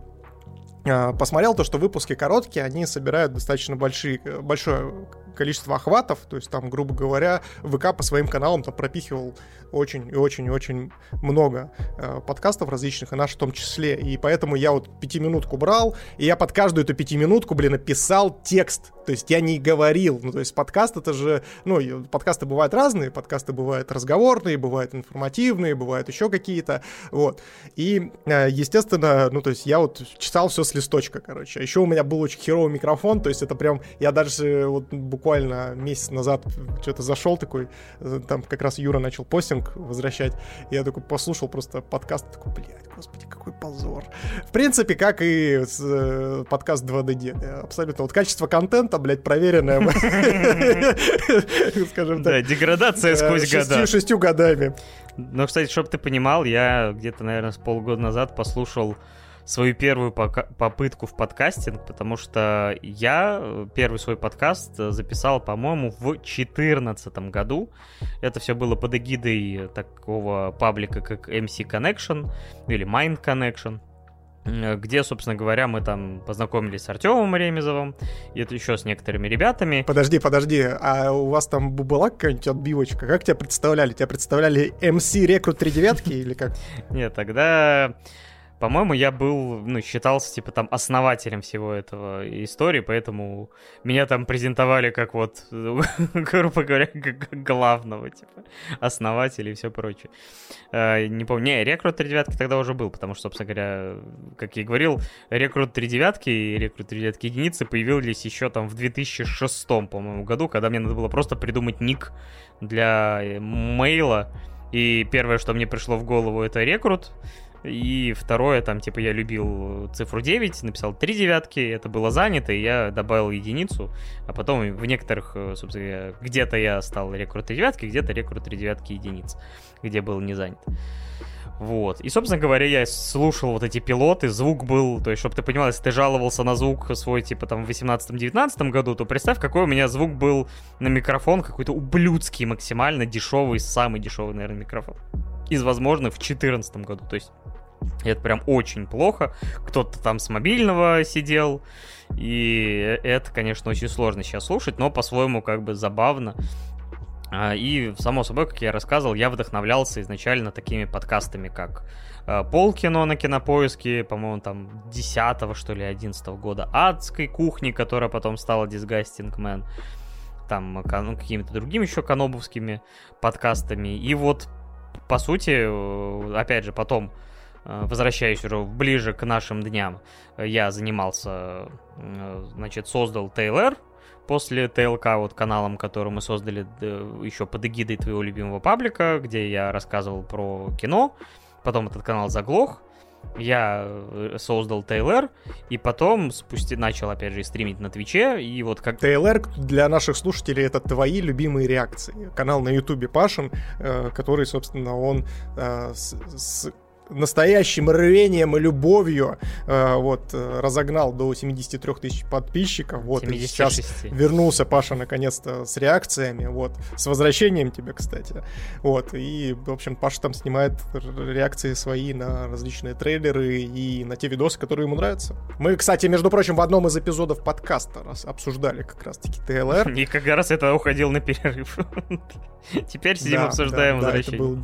а, посмотрел то, что выпуски короткие, они собирают достаточно большие, большое количество охватов, то есть там, грубо говоря, ВК по своим каналам там пропихивал очень и очень и очень много э, подкастов различных, и наш в том числе. И поэтому я вот пятиминутку брал, и я под каждую эту пятиминутку, блин, написал текст. То есть я не говорил. Ну, то есть подкаст это же, ну, подкасты бывают разные, подкасты бывают разговорные, бывают информативные, бывают еще какие-то, вот. И, э, естественно, ну, то есть я вот читал все с листочка, короче. Еще у меня был очень херовый микрофон, то есть это прям, я даже вот буквально месяц назад что-то зашел такой, э, там как раз Юра начал постинг возвращать, я такой послушал просто подкаст, такой, блядь, господи, какой позор. В принципе, как и с, э, подкаст 2DD, абсолютно. Вот качество контента, блядь, проверенное, скажем так. Да, деградация сквозь года. Шестью годами. Но, кстати, чтобы ты понимал, я где-то, наверное, с полгода назад послушал свою первую попытку в подкастинг, потому что я э, первый свой подкаст э, записал, по-моему, в 2014 году. Это все было под эгидой такого паблика, как MC Connection или Mind Connection э, где, собственно говоря, мы там познакомились с Артемом Ремезовым, и это еще с некоторыми ребятами. Подожди, подожди, а у вас там была какая-нибудь отбивочка? Как тебя представляли? Тебя представляли MC Рекрут 3 девятки или как? Нет, тогда по-моему, я был, ну, считался, типа, там, основателем всего этого истории, поэтому меня там презентовали как вот, грубо говоря, как главного, типа, основателя и все прочее. А, не помню, не, Рекрут 3 девятки тогда уже был, потому что, собственно говоря, как я и говорил, Рекрут 3 девятки и Рекрут 3 девятки единицы появились еще там в 2006, по-моему, году, когда мне надо было просто придумать ник для э, мейла, и первое, что мне пришло в голову, это Рекрут, и второе, там, типа, я любил цифру 9, написал 3 девятки, это было занято, и я добавил единицу. А потом в некоторых, э, собственно, где-то я стал рекрут 3 девятки, где-то рекрут 3 девятки единиц, где был не занят. Вот. И, собственно говоря, я слушал вот эти пилоты, звук был, то есть, чтобы ты понимал, если ты жаловался на звук свой, типа, там, в 18-19 году, то представь, какой у меня звук был на микрофон, какой-то ублюдский, максимально дешевый, самый дешевый, наверное, микрофон из возможных в 2014 году. То есть это прям очень плохо. Кто-то там с мобильного сидел. И это, конечно, очень сложно сейчас слушать, но по-своему как бы забавно. А, и, само собой, как я рассказывал, я вдохновлялся изначально такими подкастами, как а, Полкино на кинопоиске, по-моему, там 10 что ли, 11 года, Адской кухни, которая потом стала Disgusting Man, там ну, какими-то другими еще канобовскими подкастами. И вот, по сути, э, опять же, потом Э, возвращаясь уже ближе к нашим дням, я занимался, э, значит, создал TLR, после ТЛК, вот каналом, который мы создали еще под эгидой твоего любимого паблика, где я рассказывал про кино. Потом этот канал заглох. Я э, создал TLR, и потом спустя начал, опять же, стримить на Твиче, и вот как... TLR для наших слушателей это твои любимые реакции. Канал на Ютубе Пашин, который, собственно, он с, с настоящим рвением и любовью э, вот э, разогнал до 73 тысяч подписчиков. Вот 76. и сейчас вернулся Паша наконец-то с реакциями. Вот с возвращением тебя, кстати. Вот и в общем Паша там снимает реакции свои на различные трейлеры и на те видосы, которые ему нравятся. Мы, кстати, между прочим, в одном из эпизодов подкаста раз обсуждали как раз-таки ТЛР. И как раз это уходил на перерыв. Теперь сидим обсуждаем возвращение.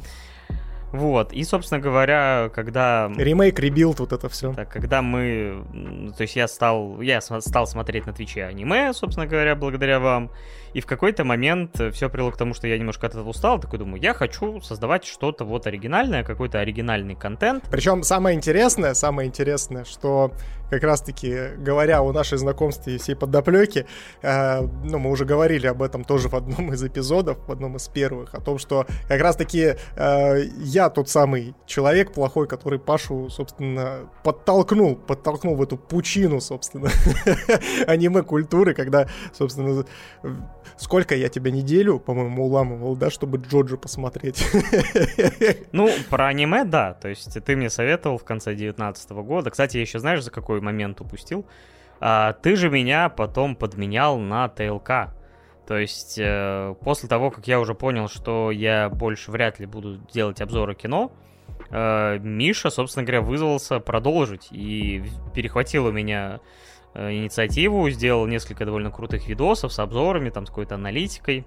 Вот, и, собственно говоря, когда... Ремейк, ребилд, вот это все. Так, когда мы... То есть я стал... Я стал смотреть на Твиче аниме, собственно говоря, благодаря вам. И в какой-то момент все привело к тому, что я немножко от этого устал. Такой думаю, я хочу создавать что-то вот оригинальное, какой-то оригинальный контент. Причем самое интересное, самое интересное, что как раз-таки говоря о нашей знакомстве и всей подоплеке, э, ну, мы уже говорили об этом тоже в одном из эпизодов, в одном из первых, о том, что как раз-таки э, я тот самый человек плохой, который Пашу, собственно, подтолкнул, подтолкнул в эту пучину, собственно, аниме-культуры, когда, собственно, сколько я тебя неделю, по-моему, уламывал, да, чтобы Джоджо посмотреть. Ну, про аниме, да, то есть ты мне советовал в конце 2019 года. Кстати, я еще знаешь, за какой момент упустил? А, ты же меня потом подменял на ТЛК. То есть э, после того, как я уже понял, что я больше вряд ли буду делать обзоры кино, э, Миша, собственно говоря, вызвался продолжить и перехватил у меня э, инициативу, сделал несколько довольно крутых видосов с обзорами, там, с какой-то аналитикой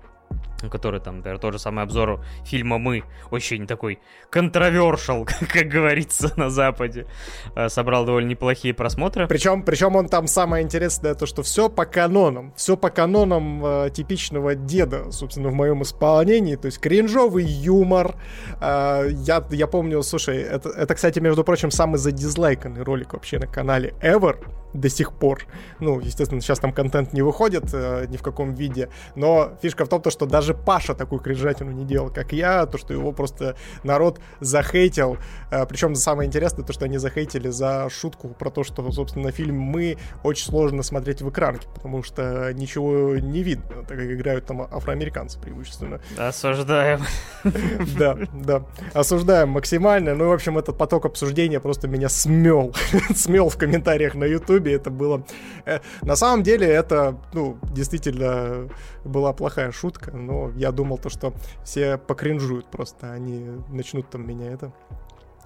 который там, например, тот же самый обзор фильма «Мы», очень такой контровершал, как говорится на Западе, э, собрал довольно неплохие просмотры. Причем, причем он там самое интересное, то, что все по канонам, все по канонам э, типичного деда, собственно, в моем исполнении, то есть кринжовый юмор. Э, я, я помню, слушай, это, это, кстати, между прочим, самый задизлайканный ролик вообще на канале ever, до сих пор. Ну, естественно, сейчас там контент не выходит э, ни в каком виде, но фишка в том, то, что даже Паша такую кринжатину не делал, как я, то, что его просто народ захейтил. Э, причем самое интересное, то, что они захейтили за шутку про то, что, собственно, фильм «Мы» очень сложно смотреть в экранке, потому что ничего не видно, так как играют там афроамериканцы преимущественно. Осуждаем. Да, да. Осуждаем максимально. Ну, в общем, этот поток обсуждения просто меня смел. смел в комментариях на Ютубе это было... Э, на самом деле это, ну, действительно была плохая шутка, но я думал то, что все покринжуют просто, они начнут там меня это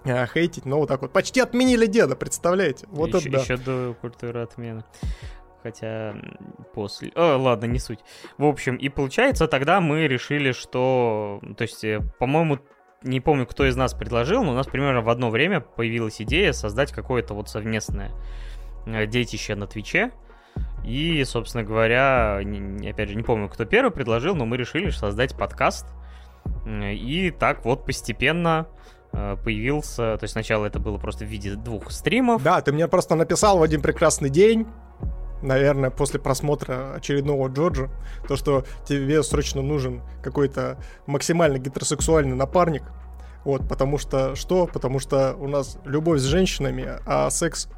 э, хейтить, но вот так вот. Почти отменили деда, представляете? Вот еще, это да. Еще до культуры отмены. Хотя после... О, ладно, не суть. В общем, и получается, тогда мы решили, что... То есть, э, по-моему, не помню, кто из нас предложил, но у нас примерно в одно время появилась идея создать какое-то вот совместное Э, детище на Твиче. И, собственно говоря, опять же, не помню, кто первый предложил, но мы решили создать подкаст. И так вот постепенно э, появился, то есть сначала это было просто в виде двух стримов. Да, ты мне просто написал в один прекрасный день, наверное, после просмотра очередного Джорджа, то, что тебе срочно нужен какой-то максимально гетеросексуальный напарник, вот, потому что, что? Потому что у нас любовь с женщинами, а секс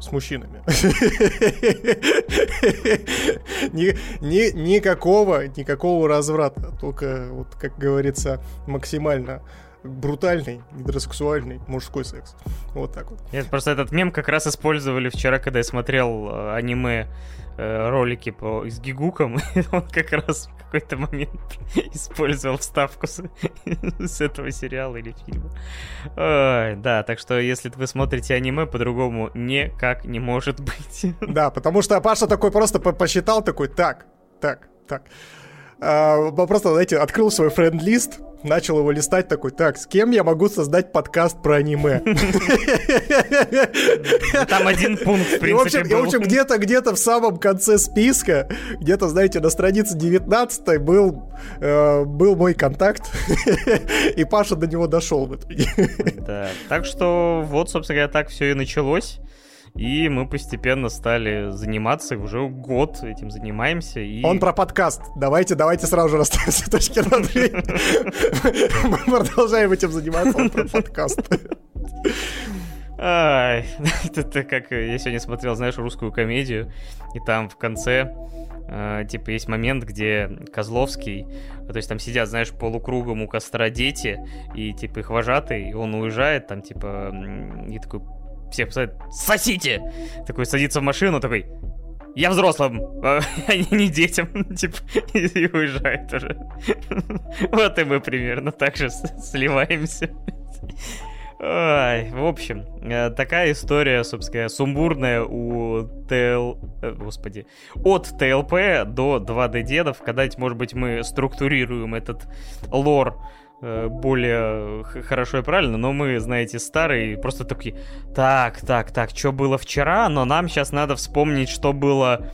с мужчинами. ни, ни, никакого, никакого разврата, только, вот, как говорится, максимально брутальный, гидросексуальный мужской секс. Вот так вот. Нет, просто этот мем как раз использовали вчера, когда я смотрел э, аниме ролики по, с Гигуком, он как раз в какой-то момент использовал вставку с, с этого сериала или фильма. Ой, да, так что если вы смотрите аниме, по-другому никак не может быть. Да, потому что Паша такой просто посчитал, такой, так, так, так. А, просто, знаете, открыл свой френд-лист, начал его листать такой, так, с кем я могу создать подкаст про аниме? Там один пункт, в принципе, И, в общем, где-то где-то в самом конце списка, где-то, знаете, на странице 19 был, э, был мой контакт, и Паша до него дошел в итоге. Да, так что вот, собственно говоря, так все и началось. И мы постепенно стали заниматься, уже год этим занимаемся. И... Он про подкаст. Давайте, давайте сразу же расставим все точки над Мы продолжаем этим заниматься, он про подкаст. Ай, это как я сегодня смотрел, знаешь, русскую комедию, и там в конце Uh, типа есть момент, где Козловский, то есть там сидят, знаешь, полукругом у костра дети, и типа их вожатый, и он уезжает, там типа, и такой всех посадят, сосите! Такой садится в машину, такой, я взрослым, а не детям, типа, и уезжает уже. Вот и мы примерно так же сливаемся. Ой, в общем, э, такая история, собственно, сумбурная у ТЛ... Э, господи. От ТЛП до 2D дедов. Когда-нибудь, может быть, мы структурируем этот лор более хорошо и правильно, но мы, знаете, старые, просто такие, так, так, так, что было вчера, но нам сейчас надо вспомнить, что было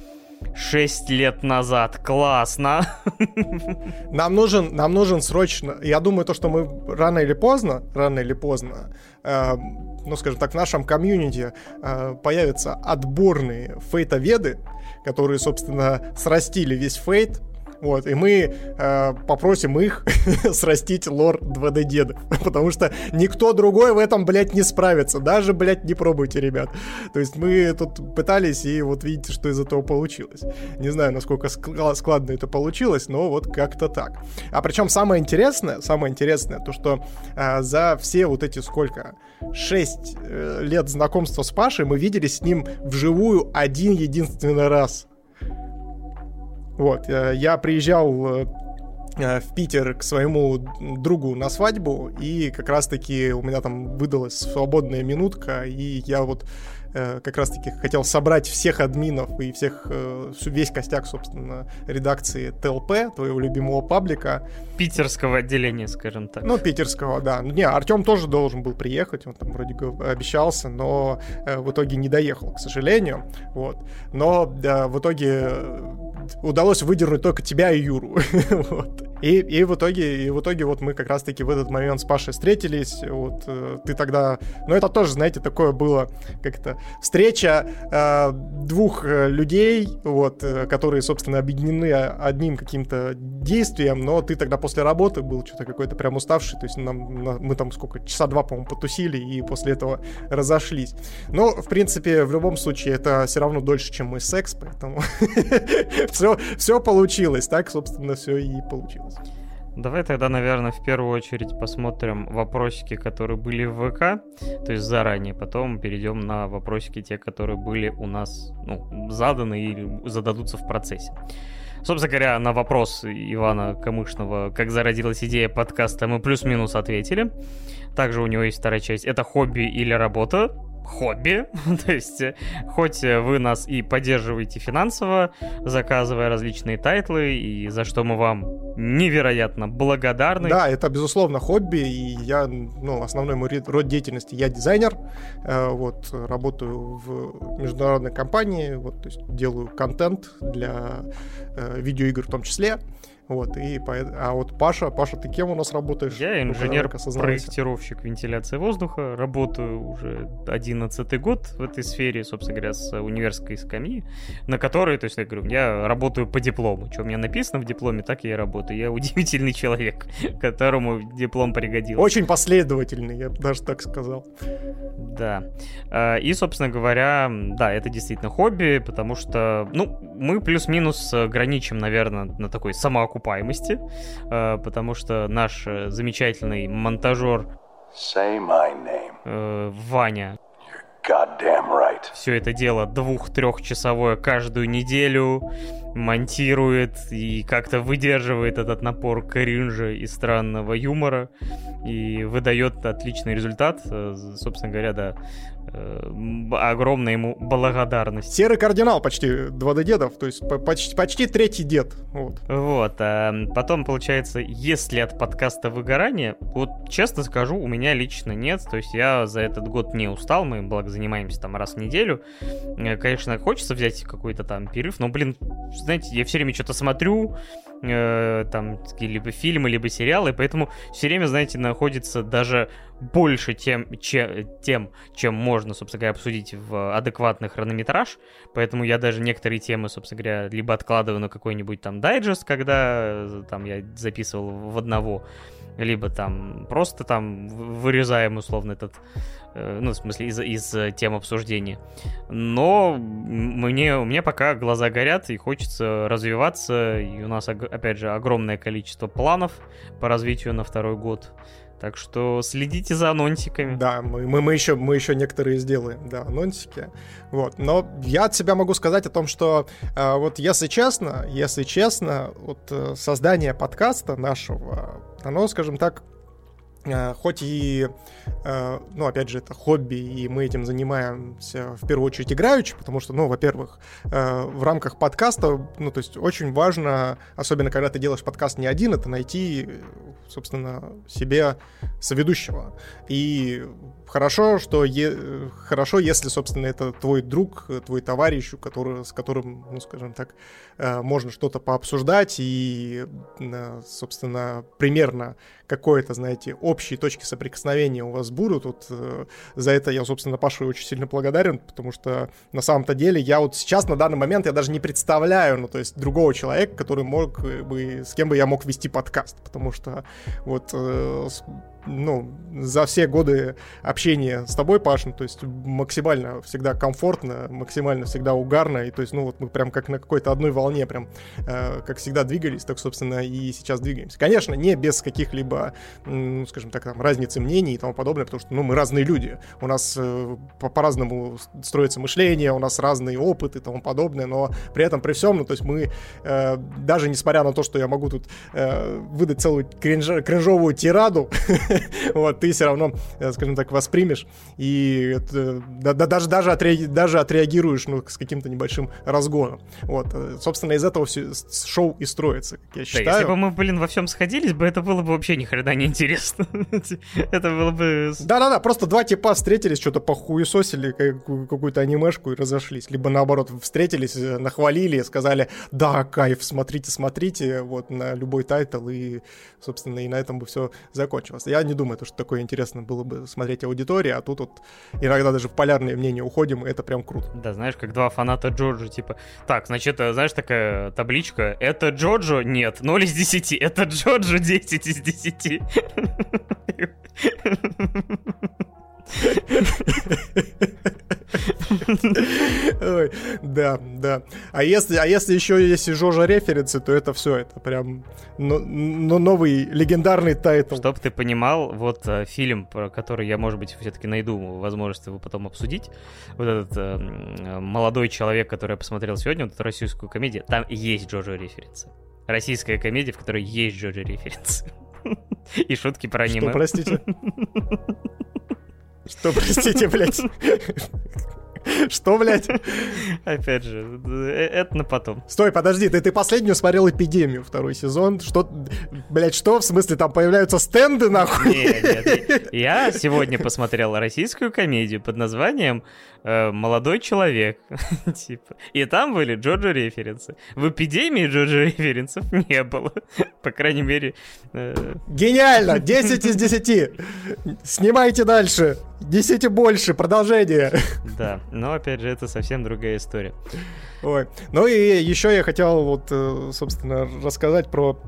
6 лет назад. Классно. Нам нужен, нам нужен срочно, я думаю, то, что мы рано или поздно, рано или поздно, э, ну, скажем так, в нашем комьюнити э, появятся отборные фейтоведы, которые, собственно, срастили весь фейт, вот, и мы э, попросим их срастить лор 2D дедов. Потому что никто другой в этом, блядь, не справится. Даже, блядь, не пробуйте, ребят. То есть мы тут пытались, и вот видите, что из этого получилось. Не знаю, насколько складно это получилось, но вот как-то так. А причем самое интересное, самое интересное, то что э, за все вот эти сколько? 6 э, лет знакомства с Пашей мы виделись с ним вживую один единственный раз. Вот, э, я приезжал э, э, в Питер к своему другу на свадьбу, и как раз-таки у меня там выдалась свободная минутка, и я вот э, как раз-таки хотел собрать всех админов и всех, э, весь костяк, собственно, редакции ТЛП, твоего любимого паблика. Питерского отделения, скажем так. Ну, питерского, да. Не, Артем тоже должен был приехать, он там вроде обещался, но э, в итоге не доехал, к сожалению. Вот. Но да, в итоге удалось выдернуть только тебя и Юру. вот. И, и в итоге, и в итоге вот мы как раз-таки в этот момент с Пашей встретились. Вот э, ты тогда, ну это тоже, знаете, такое было как-то встреча э, двух э, людей, вот, э, которые, собственно, объединены одним каким-то действием, но ты тогда после работы был что-то какой-то прям уставший, то есть нам, мы там сколько, часа два, по-моему, потусили и после этого разошлись. Но, в принципе, в любом случае, это все равно дольше, чем мой секс, поэтому все, все получилось, так, собственно, все и получилось. Давай тогда, наверное, в первую очередь посмотрим вопросики, которые были в ВК, то есть заранее, потом перейдем на вопросики, те, которые были у нас ну, заданы или зададутся в процессе. Собственно говоря, на вопрос Ивана Камышного, как зародилась идея подкаста, мы плюс-минус ответили. Также у него есть вторая часть. Это хобби или работа? Хобби, то есть э, хоть вы нас и поддерживаете финансово, заказывая различные тайтлы, и за что мы вам невероятно благодарны. Да, это безусловно хобби, и я, ну, основной мой род деятельности, я дизайнер, э, вот, работаю в международной компании, вот, то есть делаю контент для э, видеоигр в том числе, вот, и по... А вот Паша, Паша, ты кем у нас работаешь? Я инженер-проектировщик вентиляции воздуха, работаю уже 11 год в этой сфере, собственно говоря, с университетской скамьи, на которой, то есть, я говорю, я работаю по диплому. Что у меня написано в дипломе, так я и работаю. Я удивительный человек, которому диплом пригодился. Очень последовательный, я даже так сказал. Да. А, и, собственно говоря, да, это действительно хобби, потому что, ну, мы плюс-минус граничим, наверное, на такой самоокупаемости окупаемости, э, потому что наш э, замечательный монтажер э, Ваня right. все это дело двух-трехчасовое каждую неделю монтирует и как-то выдерживает этот напор кринжа и странного юмора и выдает отличный результат. Собственно говоря, да, огромная ему благодарность. Серый кардинал почти 2D дедов, то есть почти, почти третий дед. Вот. вот а потом, получается, если от подкаста выгорание, вот честно скажу, у меня лично нет, то есть я за этот год не устал, мы, благо, занимаемся там раз в неделю. Э, конечно, хочется взять какой-то там перерыв, но, блин, знаете, я все время что-то смотрю, э, там, либо фильмы, либо сериалы, поэтому все время, знаете, находится даже больше тем, че, тем, чем можно, собственно говоря, обсудить в адекватный хронометраж, поэтому я даже некоторые темы, собственно говоря, либо откладываю на какой-нибудь там дайджест, когда э, там я записывал в одного, либо там просто там вырезаем условно этот, ну, в смысле, из, из тем обсуждения. Но мне, мне пока глаза горят, и хочется развиваться, и у нас, опять же, огромное количество планов по развитию на второй год. Так что следите за анонсиками. Да, мы, мы, мы, еще, мы еще некоторые сделаем, да, анонсики. Вот. Но я от себя могу сказать о том, что э, вот если честно, если честно, вот э, создание подкаста нашего, оно, скажем так, Э, хоть и, э, ну, опять же, это хобби, и мы этим занимаемся в первую очередь играючи, потому что, ну, во-первых, э, в рамках подкаста, ну, то есть очень важно, особенно когда ты делаешь подкаст не один, это найти, собственно, себе соведущего. И хорошо, что е- хорошо, если, собственно, это твой друг, твой товарищ, который, с которым, ну, скажем так, можно что-то пообсуждать и, собственно, примерно какое-то, знаете, общие точки соприкосновения у вас будут. Вот э, за это я, собственно, Пашу очень сильно благодарен, потому что на самом-то деле я вот сейчас, на данный момент, я даже не представляю, ну, то есть другого человека, который мог бы, с кем бы я мог вести подкаст, потому что вот э, ну, за все годы общения с тобой, Паш, ну, то есть максимально всегда комфортно, максимально всегда угарно, и то есть, ну, вот мы прям как на какой-то одной волне прям, э, как всегда двигались, так, собственно, и сейчас двигаемся. Конечно, не без каких-либо, ну, скажем так, там, разницы мнений и тому подобное, потому что, ну, мы разные люди, у нас э, по-разному строится мышление, у нас разный опыт и тому подобное, но при этом, при всем, ну, то есть мы, э, даже несмотря на то, что я могу тут э, выдать целую кринж- кринжовую тираду, вот, ты все равно, э, скажем так, воспримешь и да, да, даже, даже, отреаги, даже отреагируешь ну, с каким-то небольшим разгоном. Вот, э, собственно, из этого все шоу и строится, как я считаю. Да, если бы мы, блин, во всем сходились бы, это было бы вообще ни хрена не интересно. это было бы... Да-да-да, просто два типа встретились, что-то похуесосили какую-то анимешку и разошлись. Либо наоборот, встретились, э, нахвалили, сказали, да, кайф, смотрите, смотрите, вот, на любой тайтл, и, собственно, и на этом бы все закончилось. Я не думаю, что такое интересно было бы смотреть аудитории, а тут вот иногда даже в полярные мнения уходим, и это прям круто. Да, знаешь, как два фаната Джорджа, типа, так, значит, э, знаешь, такая табличка, это Джорджо? Нет, 0 из 10, это Джорджо 10 из 10. Ой, да, да. А если, а если еще есть и Жожа референсы, то это все, это прям но, но новый легендарный тайтл. Чтоб ты понимал, вот э, фильм, про который я, может быть, все-таки найду возможность его потом обсудить, вот этот э, молодой человек, который я посмотрел сегодня, вот эту российскую комедию, там есть Джоджо референсы. Российская комедия, в которой есть Джоджо референсы. И шутки про аниме. Что, простите? Что, простите, блядь? Что, блядь? Опять же, э, это на потом. Стой, подожди, ты, ты последнюю смотрел «Эпидемию» второй сезон. Что, блядь, что? В смысле, там появляются стенды, нахуй? Нет, нет. Я сегодня посмотрел российскую комедию под названием э, «Молодой человек». типа. И там были Джорджи референсы. В «Эпидемии» Джорджи референсов не было. По крайней мере... Э... Гениально! 10 из 10! Снимайте дальше! Несите больше, продолжение. Да, но опять же, это совсем другая история. Ой. Ну и еще я хотел вот, э, собственно, рассказать про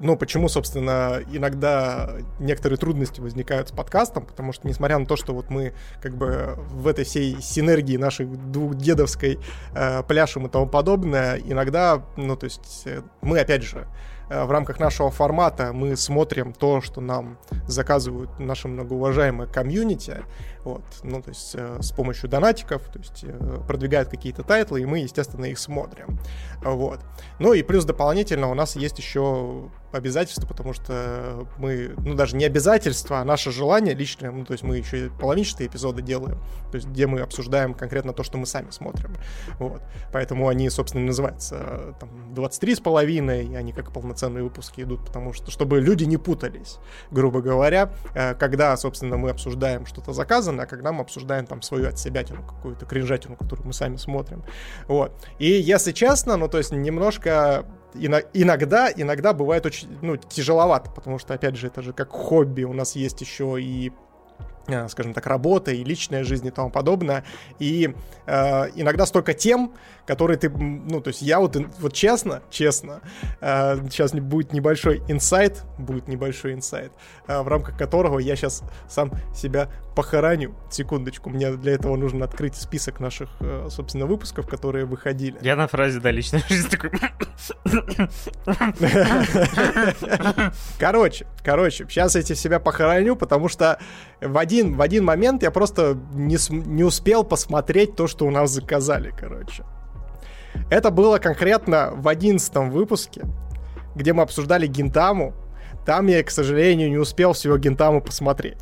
ну, почему, собственно, иногда некоторые трудности возникают с подкастом, потому что, несмотря на то, что вот мы как бы в этой всей синергии нашей двухдедовской э, пляшем и тому подобное, иногда, ну, то есть э, мы, опять же, в рамках нашего формата мы смотрим то, что нам заказывают наши многоуважаемые комьюнити, вот, ну, то есть э, с помощью донатиков, то есть э, продвигают какие-то тайтлы, и мы, естественно, их смотрим, вот. Ну и плюс дополнительно у нас есть еще обязательства, потому что мы, ну даже не обязательства, а наше желание личное, ну то есть мы еще и половинчатые эпизоды делаем, то есть где мы обсуждаем конкретно то, что мы сами смотрим, вот. Поэтому они, собственно, называются там 23 с половиной, и они как полноценные выпуски идут, потому что, чтобы люди не путались, грубо говоря, э, когда, собственно, мы обсуждаем что-то заказанное, а когда мы обсуждаем там свою от себя какую-то кринжатину, которую мы сами смотрим, вот. И если честно, ну то есть немножко иногда, иногда бывает очень, ну, тяжеловато, потому что, опять же, это же как хобби, у нас есть еще и Э, скажем так, работа и личная жизнь и тому подобное. И э, иногда столько тем, которые ты, ну, то есть я вот, вот честно, честно, э, сейчас будет небольшой инсайт, будет небольшой инсайт, э, в рамках которого я сейчас сам себя похороню. Секундочку, мне для этого нужно открыть список наших, э, собственно, выпусков, которые выходили. Я на фразе, да, личная жизнь такой... Короче, короче, сейчас я себя похороню, потому что в один, в один момент я просто не, не успел посмотреть то, что у нас заказали, короче. Это было конкретно в одиннадцатом выпуске, где мы обсуждали Гинтаму, там я, к сожалению, не успел всего Гинтаму посмотреть.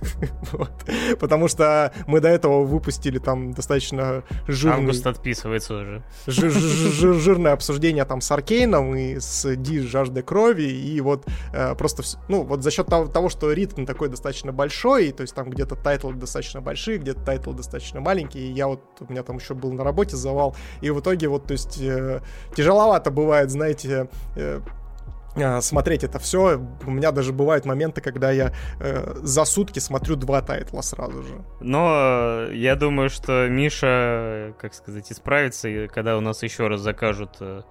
вот. Потому что мы до этого выпустили там достаточно жирный... Август отписывается уже. жирное обсуждение там с Аркейном и с Ди жажды крови. И вот э, просто, ну, вот за счет того, что ритм такой достаточно большой, то есть там где-то тайтлы достаточно большие, где-то тайтлы достаточно маленькие, и я вот, у меня там еще был на работе завал, и в итоге вот, то есть э, тяжеловато бывает, знаете, Э, смотреть это все. У меня даже бывают моменты, когда я э, за сутки смотрю два тайтла сразу же. Но э, я думаю, что Миша, как сказать, исправится, когда у нас еще раз закажут э,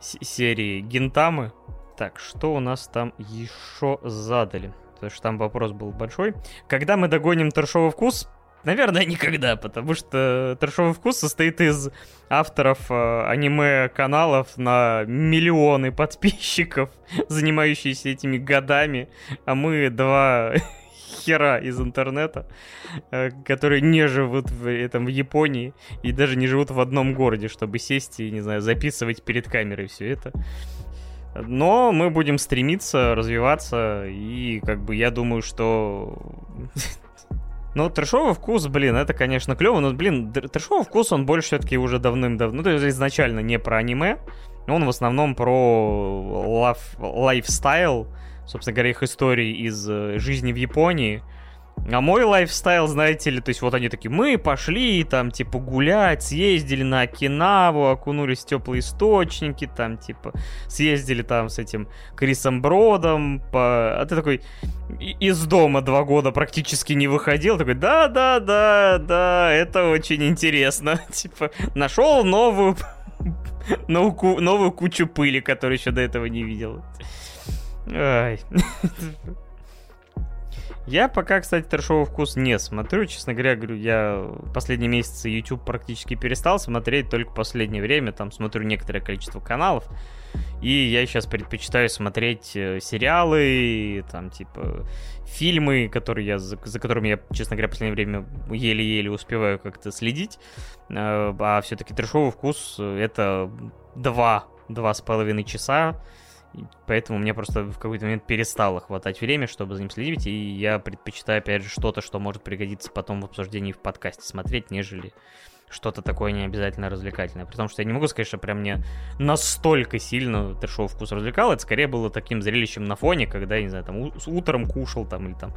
серии Гентамы. Так, что у нас там еще задали? Потому что там вопрос был большой. Когда мы догоним торшовый вкус, Наверное, никогда, потому что трешовый вкус состоит из авторов э, аниме-каналов на миллионы подписчиков, занимающиеся этими годами, а мы два хера из интернета, э, которые не живут в, этом, в Японии и даже не живут в одном городе, чтобы сесть и, не знаю, записывать перед камерой все это. Но мы будем стремиться развиваться, и как бы я думаю, что... Ну, трешовый вкус, блин, это, конечно, клево, но, блин, трешовый вкус, он больше все-таки уже давным-давно, ну, то есть изначально не про аниме, он в основном про лав, лайфстайл, собственно говоря, их истории из э, жизни в Японии, а мой лайфстайл, знаете ли, то есть вот они такие, мы пошли там, типа, гулять, съездили на Окинаву, окунулись в теплые источники, там, типа, съездили там с этим Крисом Бродом, по... а ты такой из дома два года практически не выходил, такой, да-да-да, да, это очень интересно, типа, нашел новую, новую кучу пыли, которую еще до этого не видел. Ай. Я пока, кстати, трешовый вкус не смотрю. Честно говоря, говорю, я последние месяцы YouTube практически перестал смотреть, только последнее время там смотрю некоторое количество каналов. И я сейчас предпочитаю смотреть э, сериалы, там, типа, фильмы, которые я, за, за которыми я, честно говоря, в последнее время еле-еле успеваю как-то следить. Э, а все-таки трешовый вкус — это два, два с половиной часа поэтому мне просто в какой-то момент перестало хватать время, чтобы за ним следить, и я предпочитаю, опять же, что-то, что может пригодиться потом в обсуждении в подкасте смотреть, нежели что-то такое не обязательно развлекательное. Потому что я не могу сказать, что прям мне настолько сильно трешовый вкус развлекал. Это скорее было таким зрелищем на фоне, когда, не знаю, там утром кушал там или там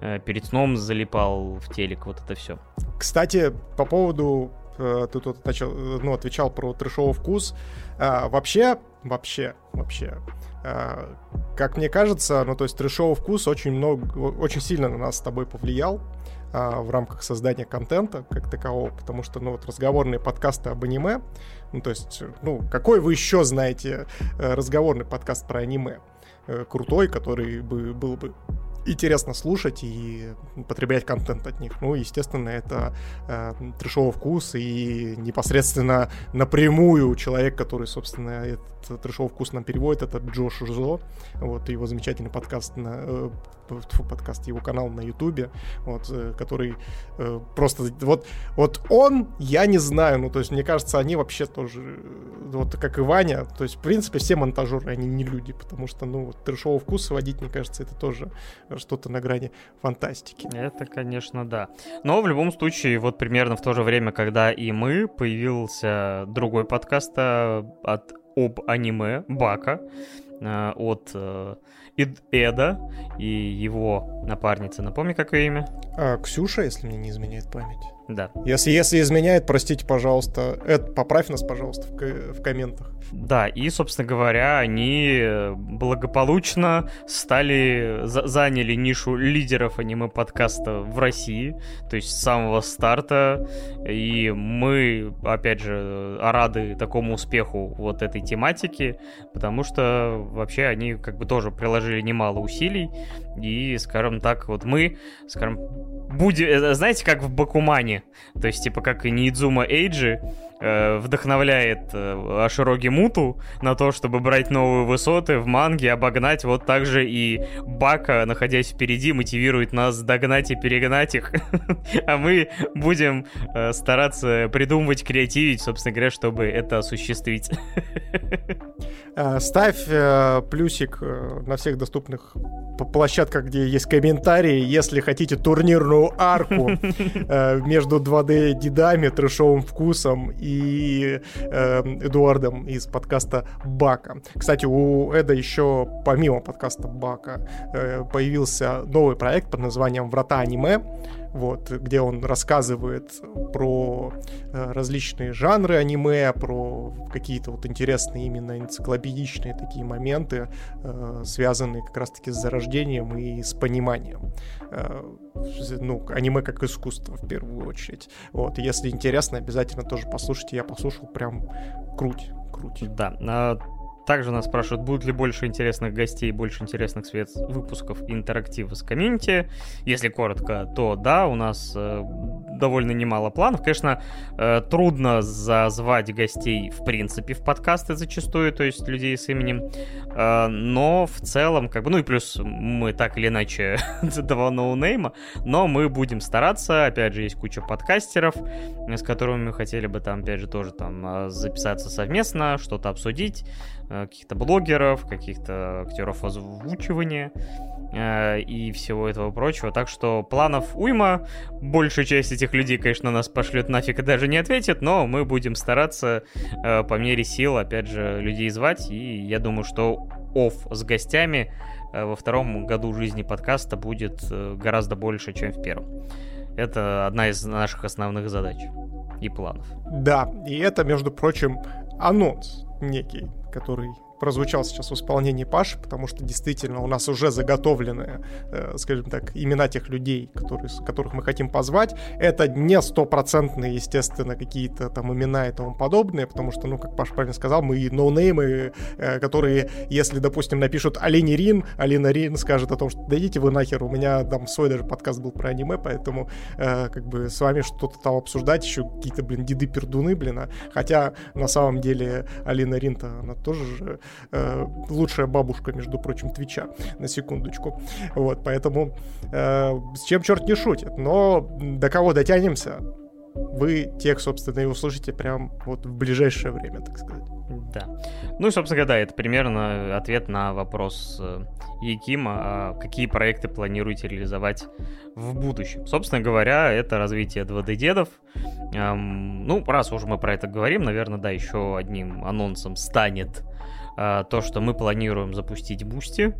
э, перед сном залипал в телек, вот это все. Кстати, по поводу ты тут начал, ну, отвечал про трешовый вкус. А, вообще, вообще, вообще, а, как мне кажется, ну, то есть трешовый вкус очень много, очень сильно на нас с тобой повлиял а, в рамках создания контента как такового, потому что, ну, вот разговорные подкасты об аниме, ну, то есть, ну, какой вы еще знаете э, разговорный подкаст про аниме? Э, крутой, который бы был бы интересно слушать и потреблять контент от них. Ну, естественно, это э, трешовый вкус и непосредственно напрямую человек, который, собственно, этот трешовый вкус нам переводит, это Джош Жо, вот, его замечательный подкаст на, э, подкаст, его канал на Ютубе, вот, э, который э, просто, вот, вот он, я не знаю, ну, то есть, мне кажется, они вообще тоже, э, вот, как и Ваня, то есть, в принципе, все монтажеры, они не люди, потому что, ну, вот, трешового вкуса водить, мне кажется, это тоже что-то на грани фантастики. Это, конечно, да. Но в любом случае, вот примерно в то же время, когда и мы, появился другой подкаст от об аниме Бака от Эда и его напарница. Напомни, какое имя? А, Ксюша, если мне не изменяет память. Да. Если, если изменяет, простите, пожалуйста. Эд, поправь нас, пожалуйста, в, в комментах. Да, и, собственно говоря, они благополучно стали, за, заняли нишу лидеров аниме-подкаста в России, то есть с самого старта, и мы, опять же, рады такому успеху вот этой тематики, потому что вообще они как бы тоже приложили немало усилий, и, скажем так, вот мы, скажем, будем, э, знаете, как в Бакумане, то есть, типа, как и Нидзума Эйджи, э, вдохновляет э, Ашироги Муту на то, чтобы брать новые высоты в манге, обогнать, вот так же и Бака, находясь впереди, мотивирует нас догнать и перегнать их, а мы будем э, стараться придумывать, креативить, собственно говоря, чтобы это осуществить. Э, ставь э, плюсик э, на всех доступных площадках, где есть комментарии, если хотите турнирную арку между 2D-дедами, трешовым вкусом и Эдуардом из подкаста Бака. Кстати, у Эда еще, помимо подкаста Бака, появился новый проект под названием «Врата аниме», вот, где он рассказывает про э, различные жанры аниме, про какие-то вот интересные именно энциклопедичные такие моменты, э, связанные как раз-таки с зарождением и с пониманием. Э, ну, аниме как искусство в первую очередь. Вот, если интересно, обязательно тоже послушайте. Я послушал прям круть, круть. Да, а также нас спрашивают, будет ли больше интересных гостей, больше интересных свет выпусков интерактива с комьюнити. Если коротко, то да, у нас э, довольно немало планов. Конечно, э, трудно зазвать гостей в принципе в подкасты зачастую, то есть людей с именем. Э, но в целом, как бы, ну и плюс мы так или иначе два ноунейма, но мы будем стараться. Опять же, есть куча подкастеров, с которыми мы хотели бы там, опять же, тоже там э, записаться совместно, что-то обсудить. Э, каких-то блогеров, каких-то актеров озвучивания э, и всего этого прочего. Так что планов уйма. Большая часть этих людей, конечно, нас пошлет нафиг и даже не ответит, но мы будем стараться э, по мере сил, опять же, людей звать. И я думаю, что оф с гостями во втором году жизни подкаста будет гораздо больше, чем в первом. Это одна из наших основных задач и планов. Да, и это, между прочим, анонс некий, который прозвучал сейчас в исполнении Паши, потому что действительно у нас уже заготовлены, э, скажем так, имена тех людей, которые, которых мы хотим позвать. Это не стопроцентные, естественно, какие-то там имена и тому подобное, потому что, ну, как Паша правильно сказал, мы ноунеймы, э, которые, если, допустим, напишут Олени Рин, Алина Рин скажет о том, что да идите вы нахер, у меня там свой даже подкаст был про аниме, поэтому э, как бы с вами что-то там обсуждать, еще какие-то, блин, деды-пердуны, блин, а, хотя на самом деле Алина Рин-то, она тоже же э, лучшая бабушка, между прочим, Твича, на секундочку. Вот, поэтому э, с чем черт не шутит. Но до кого дотянемся, вы тех, собственно, и услышите прям вот в ближайшее время, так сказать. Да. Ну и, собственно да, это примерно ответ на вопрос э, Якима, а какие проекты планируете реализовать в будущем. Собственно говоря, это развитие 2D-дедов. Эм, ну, раз уже мы про это говорим, наверное, да, еще одним анонсом станет то, что мы планируем запустить Бусти.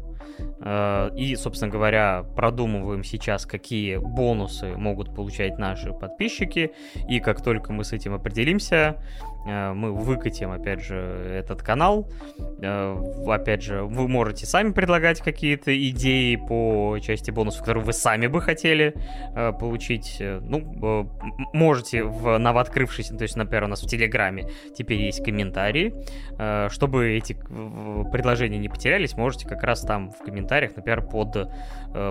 Э, и, собственно говоря, продумываем сейчас, какие бонусы могут получать наши подписчики. И как только мы с этим определимся, Э, мы выкатим, опять же, этот канал. Э, опять же, вы можете сами предлагать какие-то идеи по части бонусов, которые вы сами бы хотели э, получить. Ну, можете в новооткрывшейся, то есть, например, у нас в Телеграме теперь есть комментарии. Чтобы эти предложения не потерялись, можете как раз там в комментариях, например, под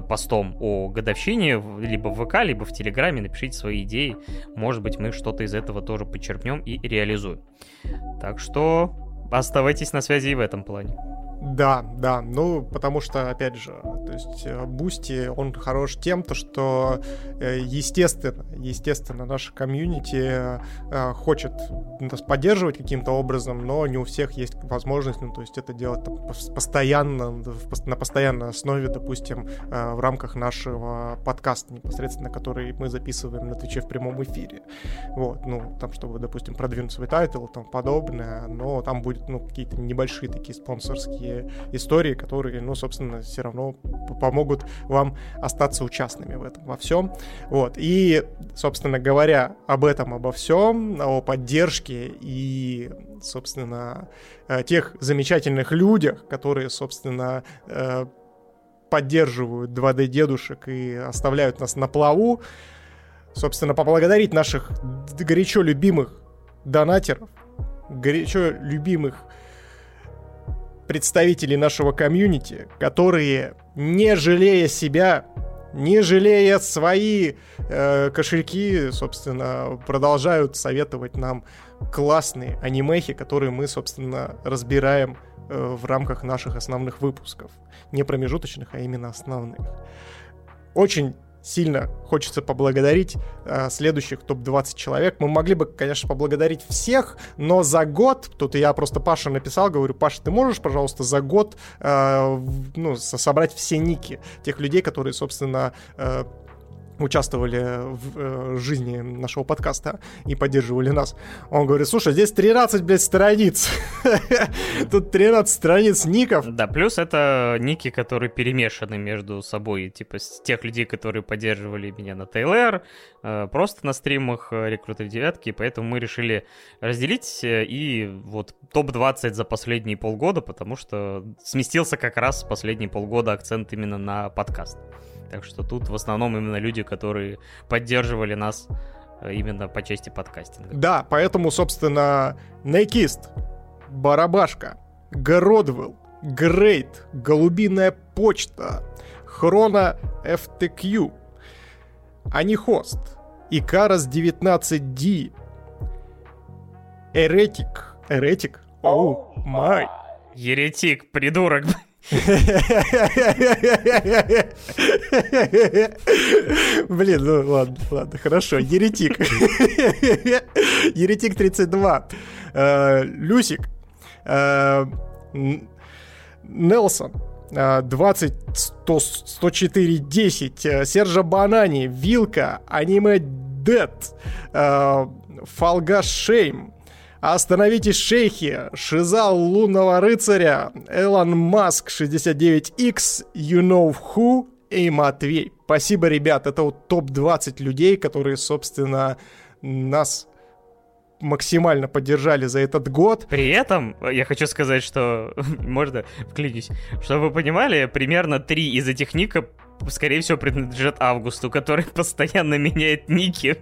постом о годовщине, либо в ВК, либо в Телеграме напишите свои идеи. Может быть, мы что-то из этого тоже почерпнем и реализуем реализуем. Так что оставайтесь на связи и в этом плане. Да, да, ну, потому что, опять же, то есть Бусти, он хорош тем, то, что, э, естественно, естественно, наша комьюнити э, хочет нас поддерживать каким-то образом, но не у всех есть возможность, ну, то есть это делать там, постоянно, на постоянной основе, допустим, э, в рамках нашего подкаста непосредственно, который мы записываем на Твиче в прямом эфире. Вот, ну, там, чтобы, допустим, продвинуть свой тайтл и тому подобное, но там будет, ну, какие-то небольшие такие спонсорские истории, которые, ну, собственно, все равно помогут вам остаться участными в этом во всем. Вот. И, собственно говоря, об этом, обо всем, о поддержке и, собственно, э, тех замечательных людях, которые, собственно, э, поддерживают 2D-дедушек и оставляют нас на плаву, собственно, поблагодарить наших горячо любимых донатеров, горячо любимых представителей нашего комьюнити, которые, не жалея себя, не жалея свои э, кошельки, собственно, продолжают советовать нам классные анимехи, которые мы, собственно, разбираем э, в рамках наших основных выпусков. Не промежуточных, а именно основных. Очень сильно хочется поблагодарить э, следующих топ-20 человек. Мы могли бы, конечно, поблагодарить всех, но за год, тут я просто Паша написал, говорю, Паша, ты можешь, пожалуйста, за год э, ну, собрать все ники тех людей, которые, собственно, э, участвовали в э, жизни нашего подкаста и поддерживали нас. Он говорит, слушай, здесь 13, блядь, страниц. Тут 13 страниц ников. Да, плюс это ники, которые перемешаны между собой, типа с тех людей, которые поддерживали меня на Тейлер, э, просто на стримах э, Рекрутер девятки, поэтому мы решили разделить э, и вот топ-20 за последние полгода, потому что сместился как раз последние полгода акцент именно на подкаст. Так что тут в основном именно люди, которые поддерживали нас э, именно по части подкастинга. Да, поэтому, собственно, Нейкист, Барабашка, Городвелл, Грейт, Голубиная почта, Хрона FTQ, Анихост, Икарас 19D, Эретик, Эретик, оу, май. Еретик, придурок. Блин, ну ладно, ладно, хорошо. Еретик. Еретик 32. Э, Люсик. Э, Нелсон, 20 100, 104 10, Сержа Банани, Вилка, Аниме Дед, Фалгаш Шейм, Остановитесь, шейхи! Шизал лунного рыцаря, Элон Маск 69X, You Know Who и Матвей. Спасибо, ребят. Это вот топ-20 людей, которые, собственно, нас максимально поддержали за этот год. При этом я хочу сказать, что можно вклинюсь, чтобы вы понимали, примерно три из этих ников, скорее всего, принадлежат Августу, который постоянно меняет ники.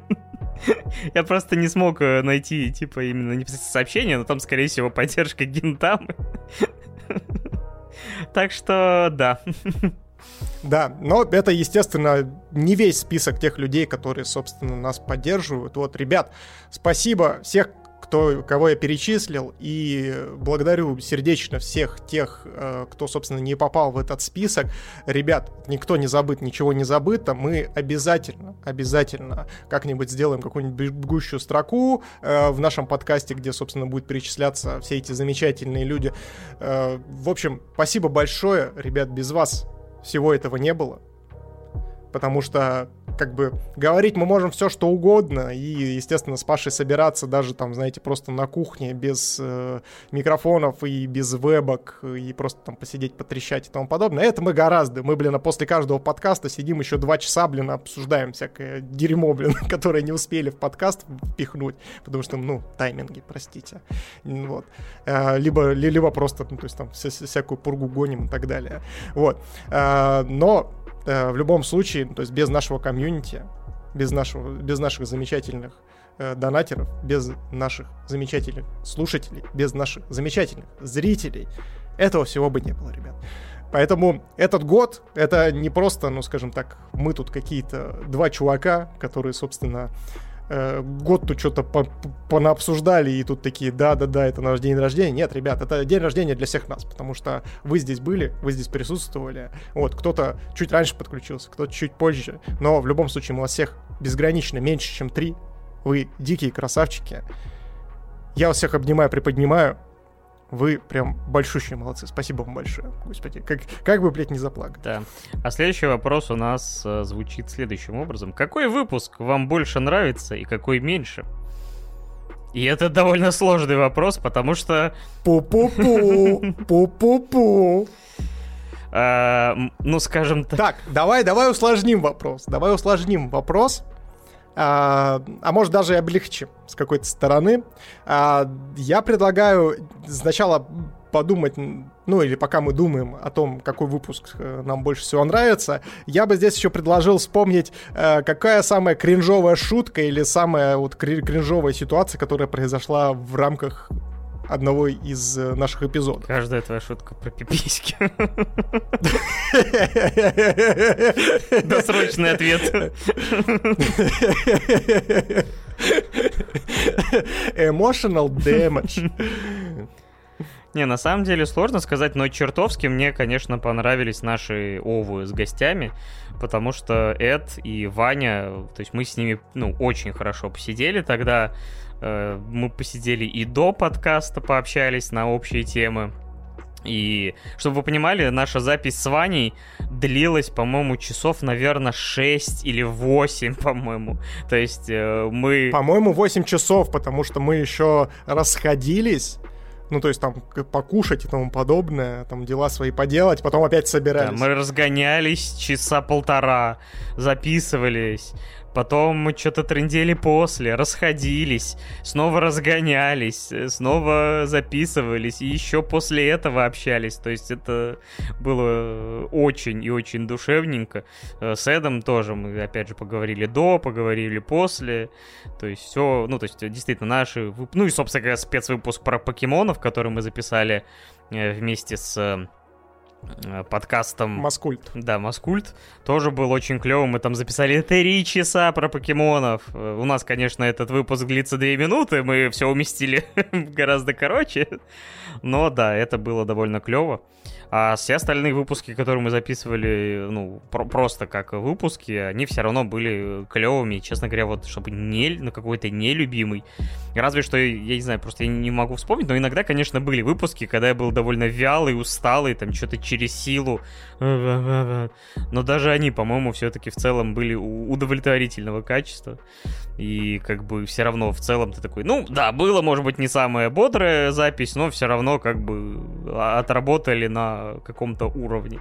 Я просто не смог э, найти, типа, именно не сообщение, но там, скорее всего, поддержка Гентамы. Так что, да. Да, но это, естественно, не весь список тех людей, которые, собственно, нас поддерживают. Вот, ребят, спасибо всех, кто, кого я перечислил, и благодарю сердечно всех тех, э, кто, собственно, не попал в этот список. Ребят, никто не забыт, ничего не забыто. Мы обязательно, обязательно как-нибудь сделаем какую-нибудь бегущую строку э, в нашем подкасте, где, собственно, будет перечисляться все эти замечательные люди. Э, в общем, спасибо большое, ребят, без вас всего этого не было. Потому что как бы говорить мы можем все что угодно, и, естественно, с Пашей собираться даже там, знаете, просто на кухне без э, микрофонов и без вебок, и просто там посидеть, потрещать и тому подобное. Это мы гораздо. Мы, блин, после каждого подкаста сидим еще два часа, блин, обсуждаем всякое дерьмо, блин, которое не успели в подкаст впихнуть, потому что, ну, тайминги, простите. Вот. Э, либо, либо просто, ну, то есть там всякую пургу гоним и так далее. Вот. Э, но Э, в любом случае, то есть без нашего комьюнити, без, нашего, без наших замечательных э, донатеров, без наших замечательных слушателей, без наших замечательных зрителей, этого всего бы не было, ребят. Поэтому этот год, это не просто, ну, скажем так, мы тут какие-то два чувака, которые, собственно, э, год тут что-то понаобсуждали, и тут такие, да-да-да, это наш день рождения. Нет, ребят, это день рождения для всех нас, потому что вы здесь были, вы здесь присутствовали. Вот, кто-то чуть раньше подключился, кто-то чуть позже, но в любом случае мы вас всех безгранично меньше, чем три. Вы дикие красавчики. Я вас всех обнимаю, приподнимаю. Вы прям большущие молодцы. Спасибо вам большое. Господи, как, как бы, блядь, не заплакать. Да. А следующий вопрос у нас э, звучит следующим образом. Какой выпуск вам больше нравится и какой меньше? И это довольно сложный вопрос, потому что... Пу-пу-пу! Пу-пу-пу! А, ну, скажем так... Так, давай, давай усложним вопрос. Давай усложним вопрос а, а может даже и облегчим с какой-то стороны. А, я предлагаю сначала подумать, ну или пока мы думаем о том, какой выпуск э, нам больше всего нравится, я бы здесь еще предложил вспомнить, э, какая самая кринжовая шутка или самая вот кринжовая ситуация, которая произошла в рамках одного из э, наших эпизодов. Каждая твоя шутка про пиписьки. Досрочный ответ. Emotional damage. Не, на самом деле сложно сказать, но чертовски мне, конечно, понравились наши овы с гостями, потому что Эд и Ваня, то есть мы с ними, ну, очень хорошо посидели тогда, мы посидели и до подкаста, пообщались на общие темы. И, чтобы вы понимали, наша запись с Ваней длилась, по-моему, часов, наверное, 6 или 8, по-моему. То есть э, мы... По-моему, 8 часов, потому что мы еще расходились ну, то есть там покушать и тому подобное, там дела свои поделать, потом опять собирались. Да, мы разгонялись часа полтора, записывались, Потом мы что-то трендели после, расходились, снова разгонялись, снова записывались, и еще после этого общались. То есть это было очень и очень душевненько. Э, с Эдом тоже мы, опять же, поговорили до, поговорили после. То есть все, ну, то есть действительно наши... Ну и, собственно говоря, спецвыпуск про покемонов, который мы записали э, вместе с э, подкастом... Маскульт. Да, Маскульт. Тоже был очень клевым. Мы там записали три часа про покемонов. Э, у нас, конечно, этот выпуск длится две минуты. Мы все уместили гораздо короче. Но да, это было довольно клево. А все остальные выпуски, которые мы записывали, ну, про- просто как выпуски, они все равно были клевыми. Честно говоря, вот чтобы не, ну, какой-то нелюбимый. Разве что, я не знаю, просто я не могу вспомнить, но иногда, конечно, были выпуски, когда я был довольно вялый, усталый, там что-то через силу. Но даже они, по-моему, все-таки в целом были удовлетворительного качества. И как бы все равно в целом ты такой, ну да, было, может быть, не самая бодрая запись, но все равно как бы отработали на каком-то уровне.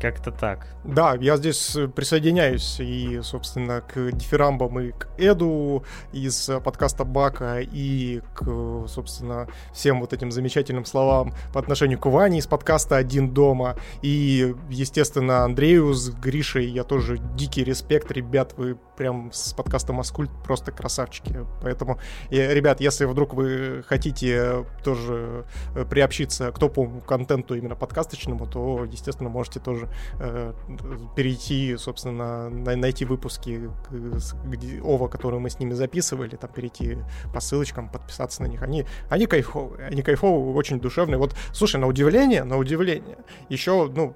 Как-то так. Да, я здесь присоединяюсь и, собственно, к дифирамбам и к Эду из подкаста Бака, и к, собственно, всем вот этим замечательным словам по отношению к Ване из подкаста «Один дома». И, естественно, Андрею с Гришей я тоже дикий респект. Ребят, вы прям с подкастом Аскульт просто красавчики. Поэтому, ребят, если вдруг вы хотите тоже приобщиться к топу контенту именно подкасточному, то, естественно, можете тоже тоже э, перейти, собственно, на, найти выпуски где, ОВА, которые мы с ними записывали, там перейти по ссылочкам, подписаться на них. Они, они кайфовые, они кайфовые, очень душевные. Вот, слушай, на удивление, на удивление, еще, ну,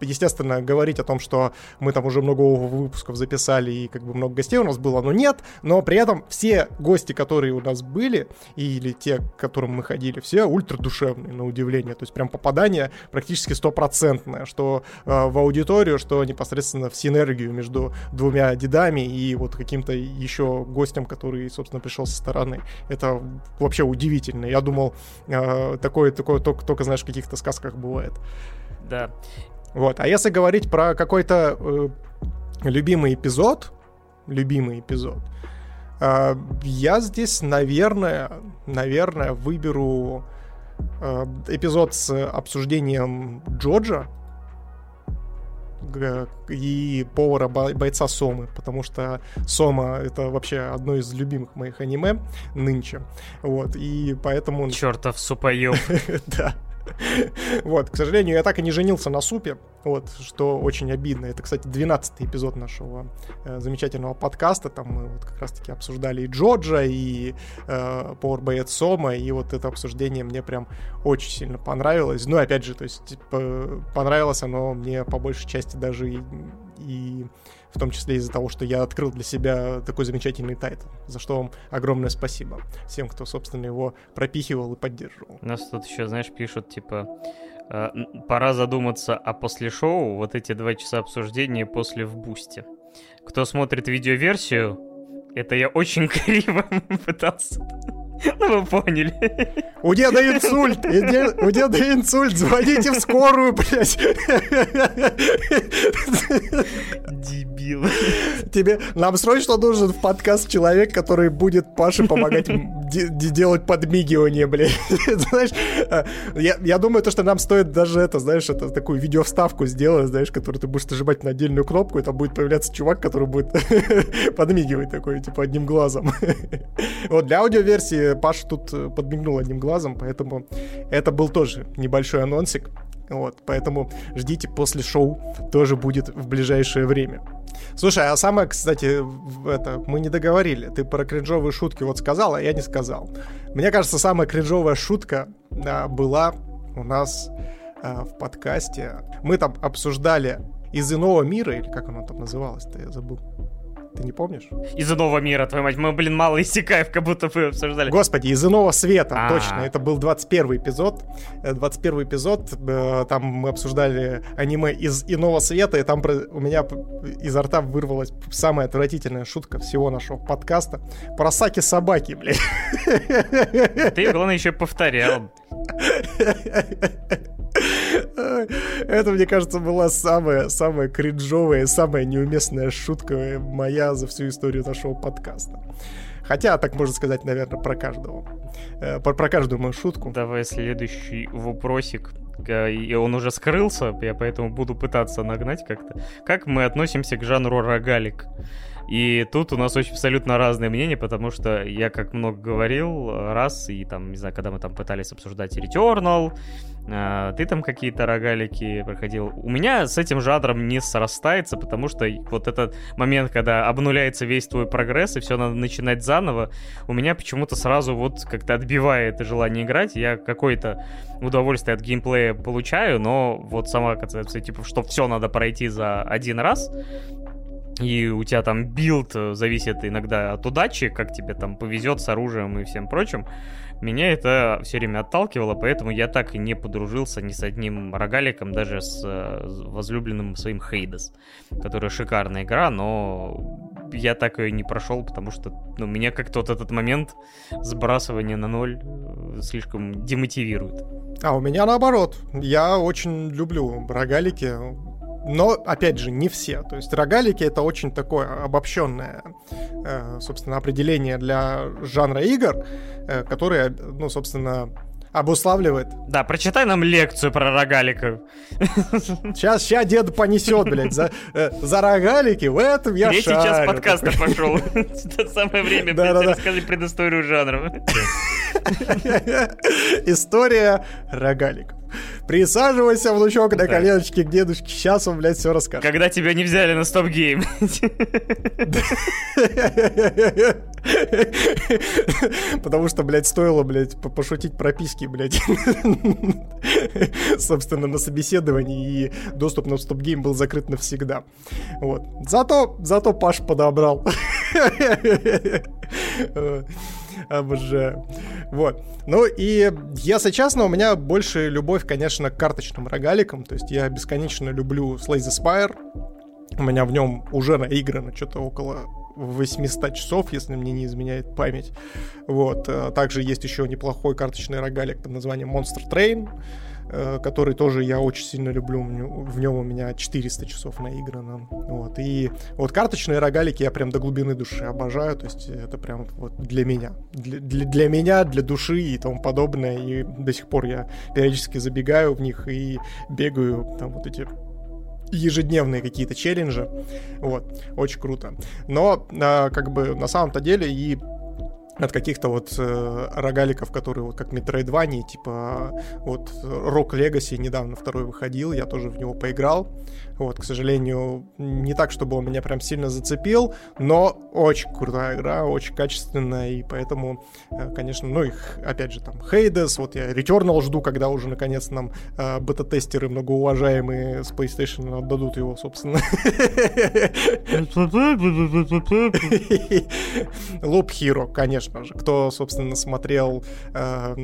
естественно, говорить о том, что мы там уже много выпусков записали и как бы много гостей у нас было, но нет, но при этом все гости, которые у нас были, или те, к которым мы ходили, все ультра душевные, на удивление, то есть прям попадание практически стопроцентное, что э, в аудиторию, что непосредственно в синергию между двумя дедами и вот каким-то еще гостем, который, собственно, пришел со стороны. Это вообще удивительно. Я думал, э, такое, такое только, только, знаешь, в каких-то сказках бывает. Да. Вот. А если говорить про какой-то э, любимый эпизод, любимый эпизод, э, я здесь, наверное, наверное, выберу э, эпизод с обсуждением Джорджа и повара бойца Сомы, потому что Сома это вообще одно из любимых моих аниме нынче, вот, и поэтому... Чертов супоем. Да. Вот, к сожалению, я так и не женился на супе, вот, что очень обидно. Это, кстати, 12 эпизод нашего э, замечательного подкаста. Там мы вот как раз-таки обсуждали и Джорджа, и э, Power Bayet Сома, и вот это обсуждение мне прям очень сильно понравилось. Ну, опять же, то есть, типа, понравилось оно мне по большей части даже и, и в том числе из-за того, что я открыл для себя такой замечательный тайтл, за что вам огромное спасибо всем, кто, собственно, его пропихивал и поддерживал. Нас тут еще, знаешь, пишут, типа, э, пора задуматься о после шоу, вот эти два часа обсуждения после в бусте. Кто смотрит видеоверсию, это я очень криво пытался ну, вы поняли. У деда инсульт! У деда инсульт! Звоните в скорую, блядь! Дебил. Тебе... Нам срочно нужен в подкаст человек, который будет Паше помогать делать подмигивание, блядь. Знаешь, э, я, я думаю, то, что нам стоит даже это, знаешь, это такую видеовставку сделать, знаешь, которую ты будешь нажимать на отдельную кнопку, и там будет появляться чувак, который будет подмигивать такой, типа, одним глазом. Вот для аудиоверсии Паша тут э, подмигнул одним глазом, поэтому это был тоже небольшой анонсик. Вот, поэтому ждите после шоу, тоже будет в ближайшее время. Слушай, а самое, кстати, это мы не договорили. Ты про кринжовые шутки вот сказал, а я не сказал. Мне кажется, самая кринжовая шутка да, была у нас а, в подкасте. Мы там обсуждали из иного мира, или как оно там называлось-то, я забыл. Ты не помнишь? Из иного мира, твою мать. Мы, блин, мало иссякаев, как будто вы обсуждали. Господи, из иного света, А-а-а. точно. Это был 21 эпизод. 21 э, эпизод, э, там мы обсуждали аниме из иного света, и там у меня изо рта вырвалась самая отвратительная шутка всего нашего подкаста. Про саки-собаки, блядь. Ты, главное, еще повторял. Это, мне кажется, была самая, самая кринжовая, самая неуместная шутка моя за всю историю нашего подкаста. Хотя, так можно сказать, наверное, про каждого. Э, про, про каждую мою шутку. Давай следующий вопросик. И он уже скрылся, я поэтому буду пытаться нагнать как-то. Как мы относимся к жанру рогалик? И тут у нас очень абсолютно разные мнения, потому что я, как много говорил, раз, и там, не знаю, когда мы там пытались обсуждать Returnal, а, ты там какие-то рогалики проходил. У меня с этим жанром не срастается, потому что вот этот момент, когда обнуляется весь твой прогресс, и все надо начинать заново, у меня почему-то сразу вот как-то отбивает желание играть. Я какое-то удовольствие от геймплея получаю, но вот сама концепция, типа, что все надо пройти за один раз, и у тебя там билд зависит иногда от удачи, как тебе там повезет с оружием и всем прочим. Меня это все время отталкивало, поэтому я так и не подружился ни с одним рогаликом, даже с э, возлюбленным своим Hades, которая шикарная игра, но я так ее не прошел, потому что ну, меня как-то вот этот момент сбрасывания на ноль э, слишком демотивирует. А у меня наоборот. Я очень люблю рогалики. Но, опять же, не все. То есть рогалики это очень такое обобщенное, э, собственно, определение для жанра игр, э, которое, ну, собственно, обуславливает. Да, прочитай нам лекцию про рогаликов. Сейчас, сейчас дед понесет, блядь, за, э, за рогалики, в этом я Третий шарю. час подкаста пошел. Это самое время, Да, да, да. рассказать предысторию жанра. История рогаликов. Присаживайся, внучок, на коленочке к дедушке. Сейчас он, блядь, все расскажет. Когда тебя не взяли на StopGame. Потому что, блядь, стоило, блядь, по- пошутить про письки, блядь. Собственно, на собеседовании, и доступ на StopGame был закрыт навсегда. Вот. Зато, зато Паш подобрал. Обожаю. Вот. Ну и, если честно, у меня больше любовь, конечно, к карточным рогаликам. То есть я бесконечно люблю Slay the Spire. У меня в нем уже наиграно что-то около 800 часов, если мне не изменяет память. Вот. э, Также есть еще неплохой карточный рогалик под названием Monster Train, э, который тоже я очень сильно люблю. В нем- у меня 400 часов наиграно. Вот. И вот карточные рогалики я прям до глубины души обожаю. То есть это прям вот для меня. Для, для, для меня, для души и тому подобное. И до сих пор я периодически забегаю в них и бегаю там вот эти ежедневные какие-то челленджи. Вот, очень круто. Но, а, как бы, на самом-то деле и от каких-то вот э, рогаликов, которые вот как Metroidvania, типа вот Rock Legacy недавно второй выходил, я тоже в него поиграл. Вот, к сожалению, не так, чтобы он меня прям сильно зацепил, но очень крутая игра, очень качественная, и поэтому, э, конечно, ну их, опять же, там, Hades, вот я Returnal жду, когда уже, наконец, нам э, бета-тестеры многоуважаемые с PlayStation отдадут его, собственно. Loop Hero, конечно же. Кто, собственно, смотрел э,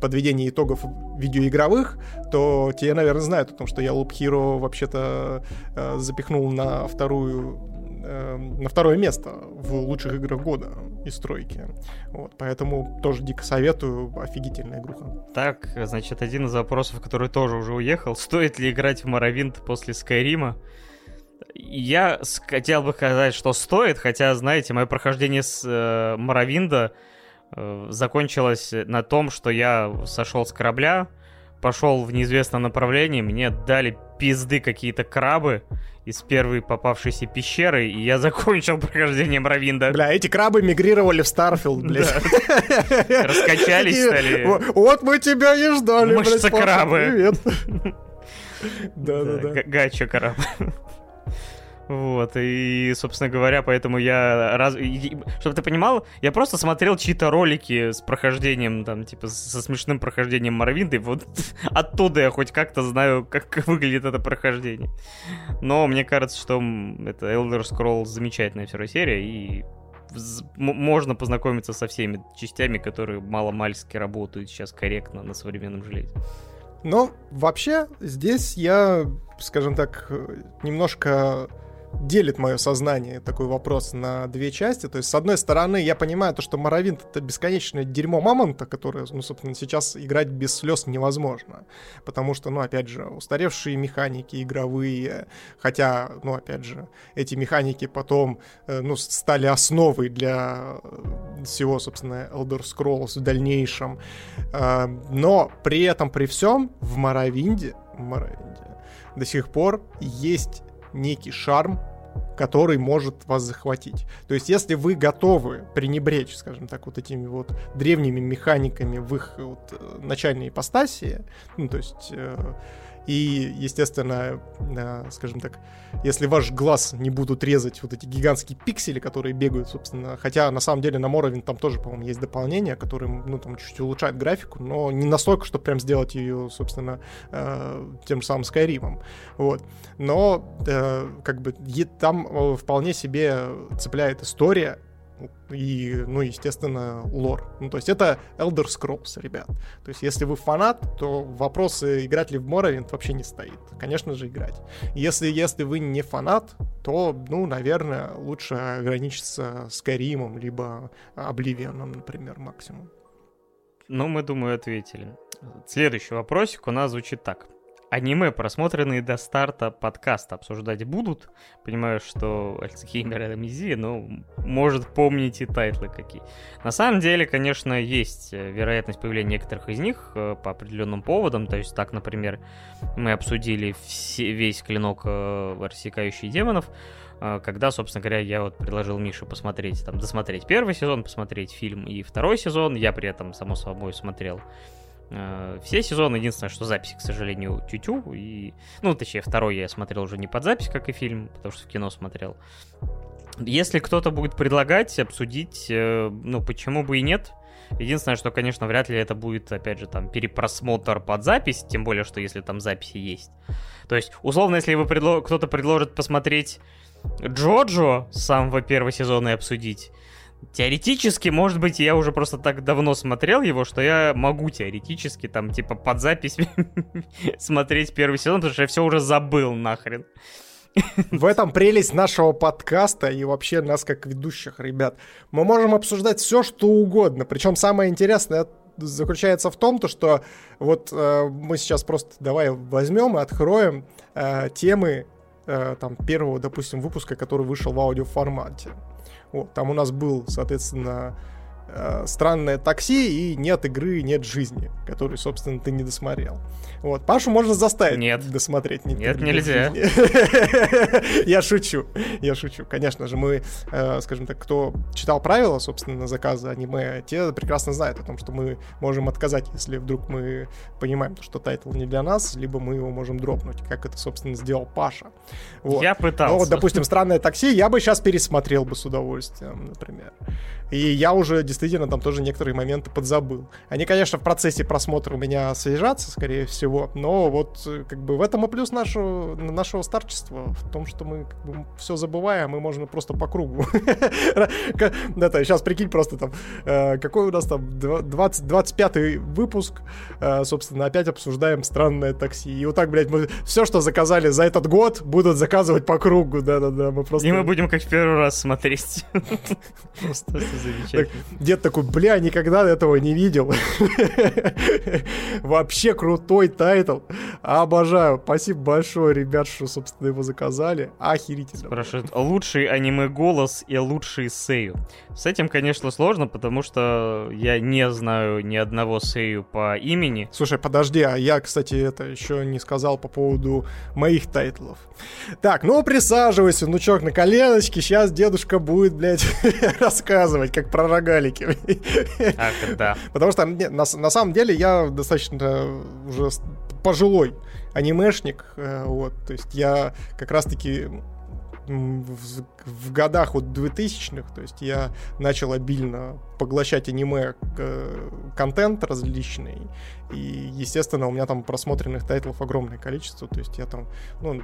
м, подведение итогов видеоигровых, то те, наверное, знают о том, что я Loop Hero вообще-то э, запихнул на вторую э, на второе место в лучших играх года из стройки. Вот, поэтому тоже дико советую. Офигительная игруха. Так, значит, один из вопросов, который тоже уже уехал. Стоит ли играть в Моровинт после Скайрима? Я хотел бы сказать, что стоит, хотя, знаете, мое прохождение с э, Моровинда э, закончилось на том, что я сошел с корабля, пошел в неизвестном направлении, мне дали пизды какие-то крабы из первой попавшейся пещеры, и я закончил прохождение Морровинда. Бля, эти крабы мигрировали в Starfield, блядь. Раскачались, стали. вот- мы тебя и ждали, Паша, крабы. Привет. Да, Да-да-да. га- Гача кораб. Вот, и, собственно говоря, поэтому я... Раз... Чтобы ты понимал, я просто смотрел чьи-то ролики с прохождением, там, типа, со смешным прохождением Моровинда, и вот оттуда я хоть как-то знаю, как выглядит это прохождение. Но мне кажется, что это Elder Scrolls замечательная вторая серия, и можно познакомиться со всеми частями, которые мало-мальски работают сейчас корректно на современном железе. Ну, вообще, здесь я, скажем так, немножко делит мое сознание такой вопрос на две части. То есть, с одной стороны, я понимаю то, что Моровинт — это бесконечное дерьмо мамонта, которое, ну, собственно, сейчас играть без слез невозможно. Потому что, ну, опять же, устаревшие механики игровые, хотя, ну, опять же, эти механики потом, э, ну, стали основой для э, всего, собственно, Elder Scrolls в дальнейшем. А, Но при этом, при всем, в Моровинде, Моровинде до сих пор есть некий шарм, который может вас захватить. То есть, если вы готовы пренебречь, скажем так, вот этими вот древними механиками в их вот, э, начальной ипостаси, ну, то есть э, и, естественно, скажем так, если ваш глаз не будут резать вот эти гигантские пиксели, которые бегают, собственно, хотя на самом деле на Моровин там тоже, по-моему, есть дополнение, которое, ну, там чуть-чуть улучшает графику, но не настолько, чтобы прям сделать ее, собственно, э, тем же самым Скайримом. Вот. Но, э, как бы, там э, вполне себе цепляет история, и, ну, естественно, лор. Ну, то есть это Elder Scrolls, ребят. То есть если вы фанат, то вопросы, играть ли в Morrowind вообще не стоит. Конечно же, играть. Если, если вы не фанат, то, ну, наверное, лучше ограничиться Skyrim, либо Oblivion, например, максимум. Ну, мы, думаю, ответили. Следующий вопросик у нас звучит так аниме, просмотренные до старта подкаста, обсуждать будут. Понимаю, что Альцгеймер и Амнезия, но может помните тайтлы какие. На самом деле, конечно, есть э, вероятность появления некоторых из них э, по определенным поводам. То есть так, например, мы обсудили все, весь клинок э, рассекающий демонов, когда, собственно говоря, я вот предложил Мише посмотреть, там, досмотреть первый сезон, посмотреть фильм и второй сезон. Я при этом, само собой, смотрел все сезоны, единственное, что записи, к сожалению, тютю, и, ну, точнее, второй я смотрел уже не под запись, как и фильм, потому что в кино смотрел. Если кто-то будет предлагать, обсудить, э, ну, почему бы и нет, Единственное, что, конечно, вряд ли это будет, опять же, там, перепросмотр под запись, тем более, что если там записи есть. То есть, условно, если вы предло... кто-то предложит посмотреть Джоджо с самого первого сезона и обсудить, Теоретически, может быть, я уже просто так давно смотрел его, что я могу теоретически там, типа, под запись смотреть первый сезон, потому что я все уже забыл нахрен. В этом прелесть нашего подкаста и вообще нас как ведущих, ребят. Мы можем обсуждать все, что угодно. Причем самое интересное заключается в том, то, что вот э, мы сейчас просто давай возьмем и откроем э, темы э, там первого, допустим, выпуска, который вышел в аудиоформате. Вот, там у нас был, соответственно, э, странное такси и нет игры, нет жизни, которую, собственно, ты не досмотрел. Вот, Пашу можно заставить нет. досмотреть. Нет, нет нельзя. я шучу, я шучу. Конечно же, мы, э, скажем так, кто читал правила, собственно, заказа аниме, те прекрасно знают о том, что мы можем отказать, если вдруг мы понимаем, что тайтл не для нас, либо мы его можем дропнуть, как это, собственно, сделал Паша. Вот. Я пытался. Ну, вот, допустим, странное такси я бы сейчас пересмотрел бы с удовольствием, например. И я уже действительно там тоже некоторые моменты подзабыл. Они, конечно, в процессе просмотра у меня освежатся, скорее всего, но вот как бы в этом и плюс нашего, нашего старчества, в том, что мы как бы, все забываем, мы можем просто по кругу. Это, сейчас прикинь просто там, э, какой у нас там 20, 25 выпуск, э, собственно, опять обсуждаем странное такси. И вот так, блядь, мы все, что заказали за этот год, будут заказывать по кругу, да-да-да, мы просто... И мы будем как в первый раз смотреть. Просто замечательно. Дед такой, бля, никогда этого не видел. Вообще крутой тайтл. Обожаю. Спасибо большое, ребят, что, собственно, его заказали. Охерительно. Спрашивают, лучший аниме-голос и лучший сею. С этим, конечно, сложно, потому что я не знаю ни одного сею по имени. Слушай, подожди, а я, кстати, это еще не сказал по поводу моих тайтлов. Так, ну присаживайся, внучок, на коленочке. Сейчас дедушка будет, блядь, рассказывать, как про рогалики. Ах, да. Потому что не, на, на самом деле я достаточно уже пожилой анимешник, э, вот, то есть я как раз-таки в, в годах вот 2000-х, то есть я начал обильно поглощать аниме э, контент различный, и, естественно, у меня там просмотренных тайтлов огромное количество, то есть я там, ну,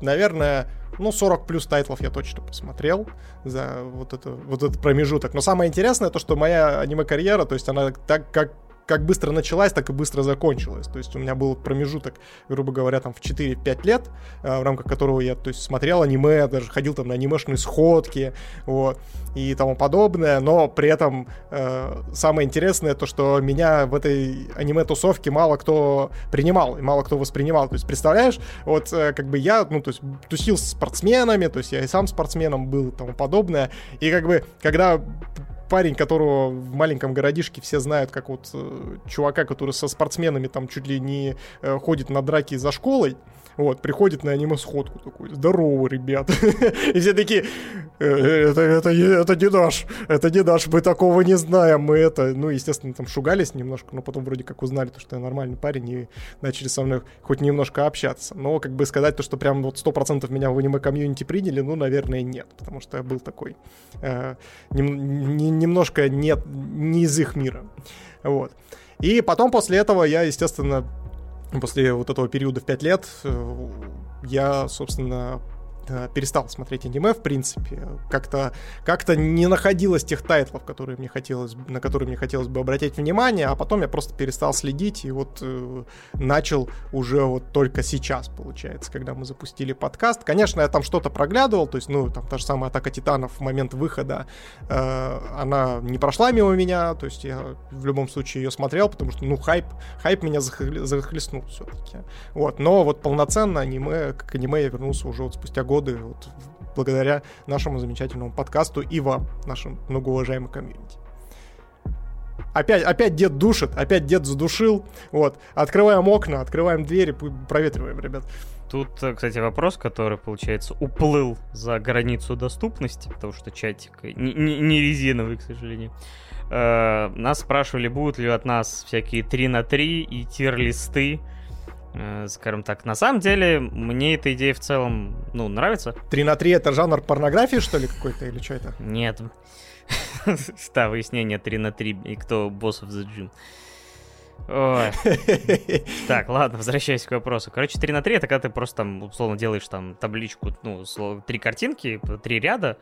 наверное, ну, 40 плюс тайтлов я точно посмотрел за вот, это, вот этот промежуток. Но самое интересное то, что моя аниме-карьера, то есть она так как как быстро началась, так и быстро закончилась. То есть у меня был промежуток, грубо говоря, там в 4-5 лет, э, в рамках которого я, то есть, смотрел аниме, даже ходил там на анимешные сходки, вот, и тому подобное, но при этом э, самое интересное то, что меня в этой аниме-тусовке мало кто принимал и мало кто воспринимал. То есть, представляешь, вот э, как бы я, ну, то есть, тусил с спортсменами, то есть я и сам спортсменом был и тому подобное, и как бы, когда парень, которого в маленьком городишке все знают, как вот э, чувака, который со спортсменами там чуть ли не э, ходит на драки за школой, вот, приходит на аниме-сходку такой, здорово, ребят. И все такие, «Э, это, это, это не наш, это не наш, мы такого не знаем, мы это... Ну, естественно, там шугались немножко, но потом вроде как узнали, то, что я нормальный парень, и начали со мной хоть немножко общаться. Но, как бы сказать то, что прям вот 100% меня в аниме-комьюнити приняли, ну, наверное, нет, потому что я был такой э, нем, не, немножко нет, не из их мира. Вот. И потом после этого я, естественно, после вот этого периода в 5 лет э, я, собственно, перестал смотреть аниме, в принципе. Как-то как не находилось тех тайтлов, которые мне хотелось, на которые мне хотелось бы обратить внимание, а потом я просто перестал следить и вот э, начал уже вот только сейчас, получается, когда мы запустили подкаст. Конечно, я там что-то проглядывал, то есть, ну, там та же самая Атака Титанов в момент выхода, э, она не прошла мимо меня, то есть я в любом случае ее смотрел, потому что, ну, хайп, хайп меня захлестнул все-таки. Вот, но вот полноценно аниме, как аниме я вернулся уже вот спустя год годы вот, благодаря нашему замечательному подкасту и вам, нашим многоуважаемым комьюнити. Опять, опять дед душит, опять дед задушил. Вот. Открываем окна, открываем двери, проветриваем, ребят. Тут, э, кстати, вопрос, который, получается, уплыл за границу доступности, потому что чатик не, резиновый, к сожалению. Э, нас спрашивали, будут ли от нас всякие 3 на 3 и тир-листы скажем так. На самом деле, мне эта идея в целом, ну, нравится. 3 на 3 это жанр порнографии, что ли, какой-то, или что это? Нет. Да, выяснение 3 на 3, и кто босс в The Gym. Ой. Так, ладно, возвращаясь к вопросу. Короче, 3 на 3 это когда ты просто там, условно, делаешь там табличку, ну, три картинки, три ряда,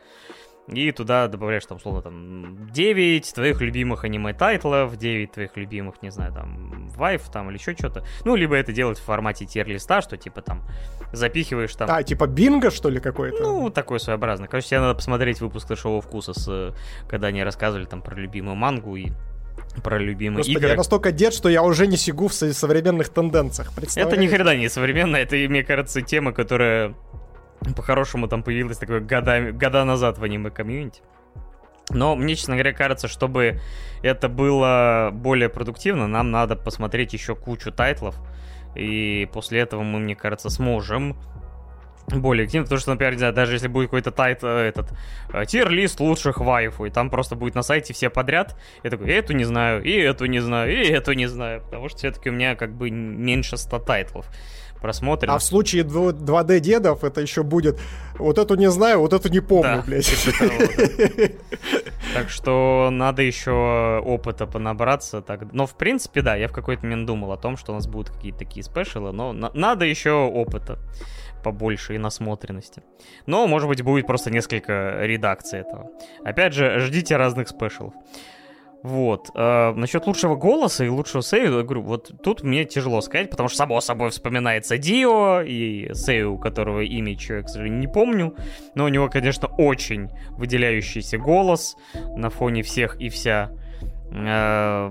и туда добавляешь, там, условно, там, 9 твоих любимых аниме-тайтлов, 9 твоих любимых, не знаю, там, вайфу, там, или еще что-то. Ну, либо это делать в формате тир-листа, что, типа, там, запихиваешь там... А, типа бинго, что ли, какой-то? Ну, такой своеобразный. Короче, тебе надо посмотреть выпуск шоу вкуса, с, когда они рассказывали там про любимую мангу и про любимые Господи, игры. я настолько дед, что я уже не секу в современных тенденциях. Это ни хрена не современная, это, мне кажется, тема, которая по-хорошему там появилась такое года, года назад в аниме-комьюнити. Но мне, честно говоря, кажется, чтобы это было более продуктивно, нам надо посмотреть еще кучу тайтлов. И после этого мы, мне кажется, сможем более активно, потому что, например, знаю, даже если будет какой-то тайт, э, этот, э, тир-лист лучших вайфу, и там просто будет на сайте все подряд, я такой, эту не знаю, и эту не знаю, и эту не знаю, потому что все-таки у меня как бы меньше 100 тайтлов просмотрим. А в случае 2D дедов это еще будет вот эту не знаю, вот эту не помню, да, блядь. Типа так что надо еще опыта понабраться. Так. Но в принципе, да, я в какой-то момент думал о том, что у нас будут какие-то такие спешилы, но на- надо еще опыта побольше и насмотренности. Но, может быть, будет просто несколько редакций этого. Опять же, ждите разных спешилов. Вот. Э, насчет лучшего голоса и лучшего сейва, я говорю, вот тут мне тяжело сказать, потому что само собой вспоминается Дио и сейв, у которого имя человек, к сожалению, не помню, но у него, конечно, очень выделяющийся голос на фоне всех и вся. Э,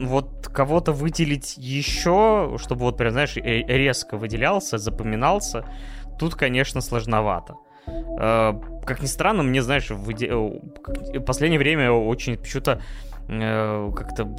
вот кого-то выделить еще, чтобы вот прям, знаешь, резко выделялся, запоминался, тут, конечно, сложновато. Э, как ни странно, мне, знаешь, в, иде... в последнее время очень почему-то э, как-то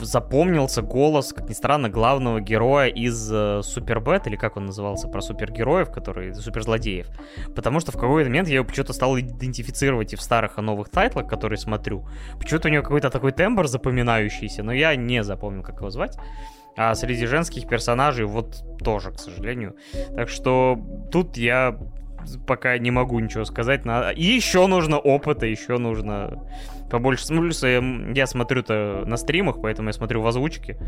запомнился голос, как ни странно, главного героя из э, Супербет, или как он назывался, про супергероев, которые, суперзлодеев. Потому что в какой-то момент я его почему-то стал идентифицировать и в старых и новых тайтлах, которые смотрю. Почему-то у него какой-то такой тембр запоминающийся, но я не запомнил, как его звать. А среди женских персонажей вот тоже, к сожалению. Так что тут я пока не могу ничего сказать. И еще нужно опыта, еще нужно побольше. Плюс я смотрю-то на стримах, поэтому я смотрю в озвучке.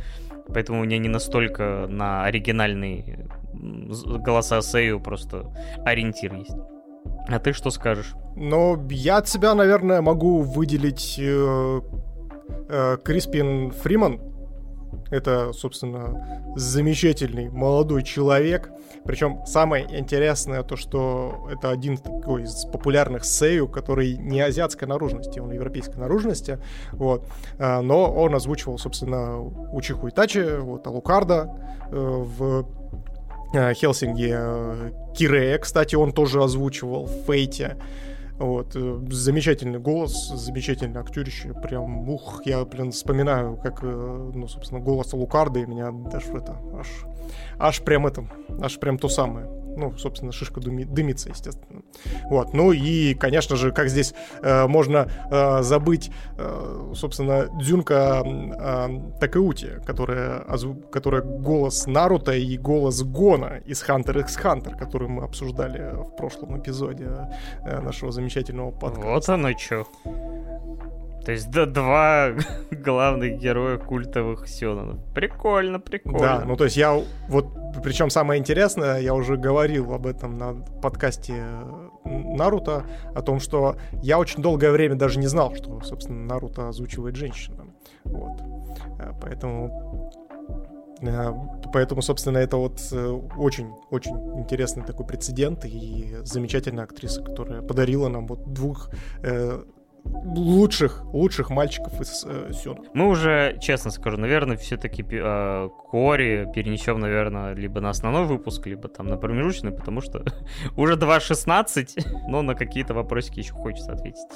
Поэтому у меня не настолько на оригинальные голоса Сею просто ориентир есть. А ты что скажешь? Ну, я от себя, наверное, могу выделить э, э, Криспин Фриман, это, собственно, замечательный молодой человек. Причем самое интересное то, что это один такой из популярных сею, который не азиатской наружности, он европейской наружности. Вот. А, но он озвучивал, собственно, Учиху Итачи, вот, Алукарда э, в э, Хелсинге. Кирея, кстати, он тоже озвучивал в Фейте. Вот, э, замечательный голос, замечательное актерище, прям, ух, я, блин, вспоминаю, как, э, ну, собственно, голос Лукарда, и меня даже это, аж, аж прям это, аж прям то самое ну, собственно, шишка дымится, естественно. Вот, ну и, конечно же, как здесь э, можно э, забыть, э, собственно, Дзюнка э, Такеути, которая, которая голос Наруто и голос Гона из Hunter x Hunter, который мы обсуждали в прошлом эпизоде э, нашего замечательного подкаста. Вот оно что. То есть да, два главных героя культовых Сёнонов. Прикольно, прикольно. Да, ну то есть я вот, причем самое интересное, я уже говорил об этом на подкасте Наруто, о том, что я очень долгое время даже не знал, что, собственно, Наруто озвучивает женщина. Вот. Э, поэтому э, Поэтому, собственно, это вот очень-очень э, интересный такой прецедент и замечательная актриса, которая подарила нам вот двух лучших, лучших мальчиков из э, Сюна. Мы уже, честно скажу, наверное, все-таки э, Кори перенесем, наверное, либо на основной выпуск, либо там на промежуточный, потому что уже 2.16, но на какие-то вопросики еще хочется ответить.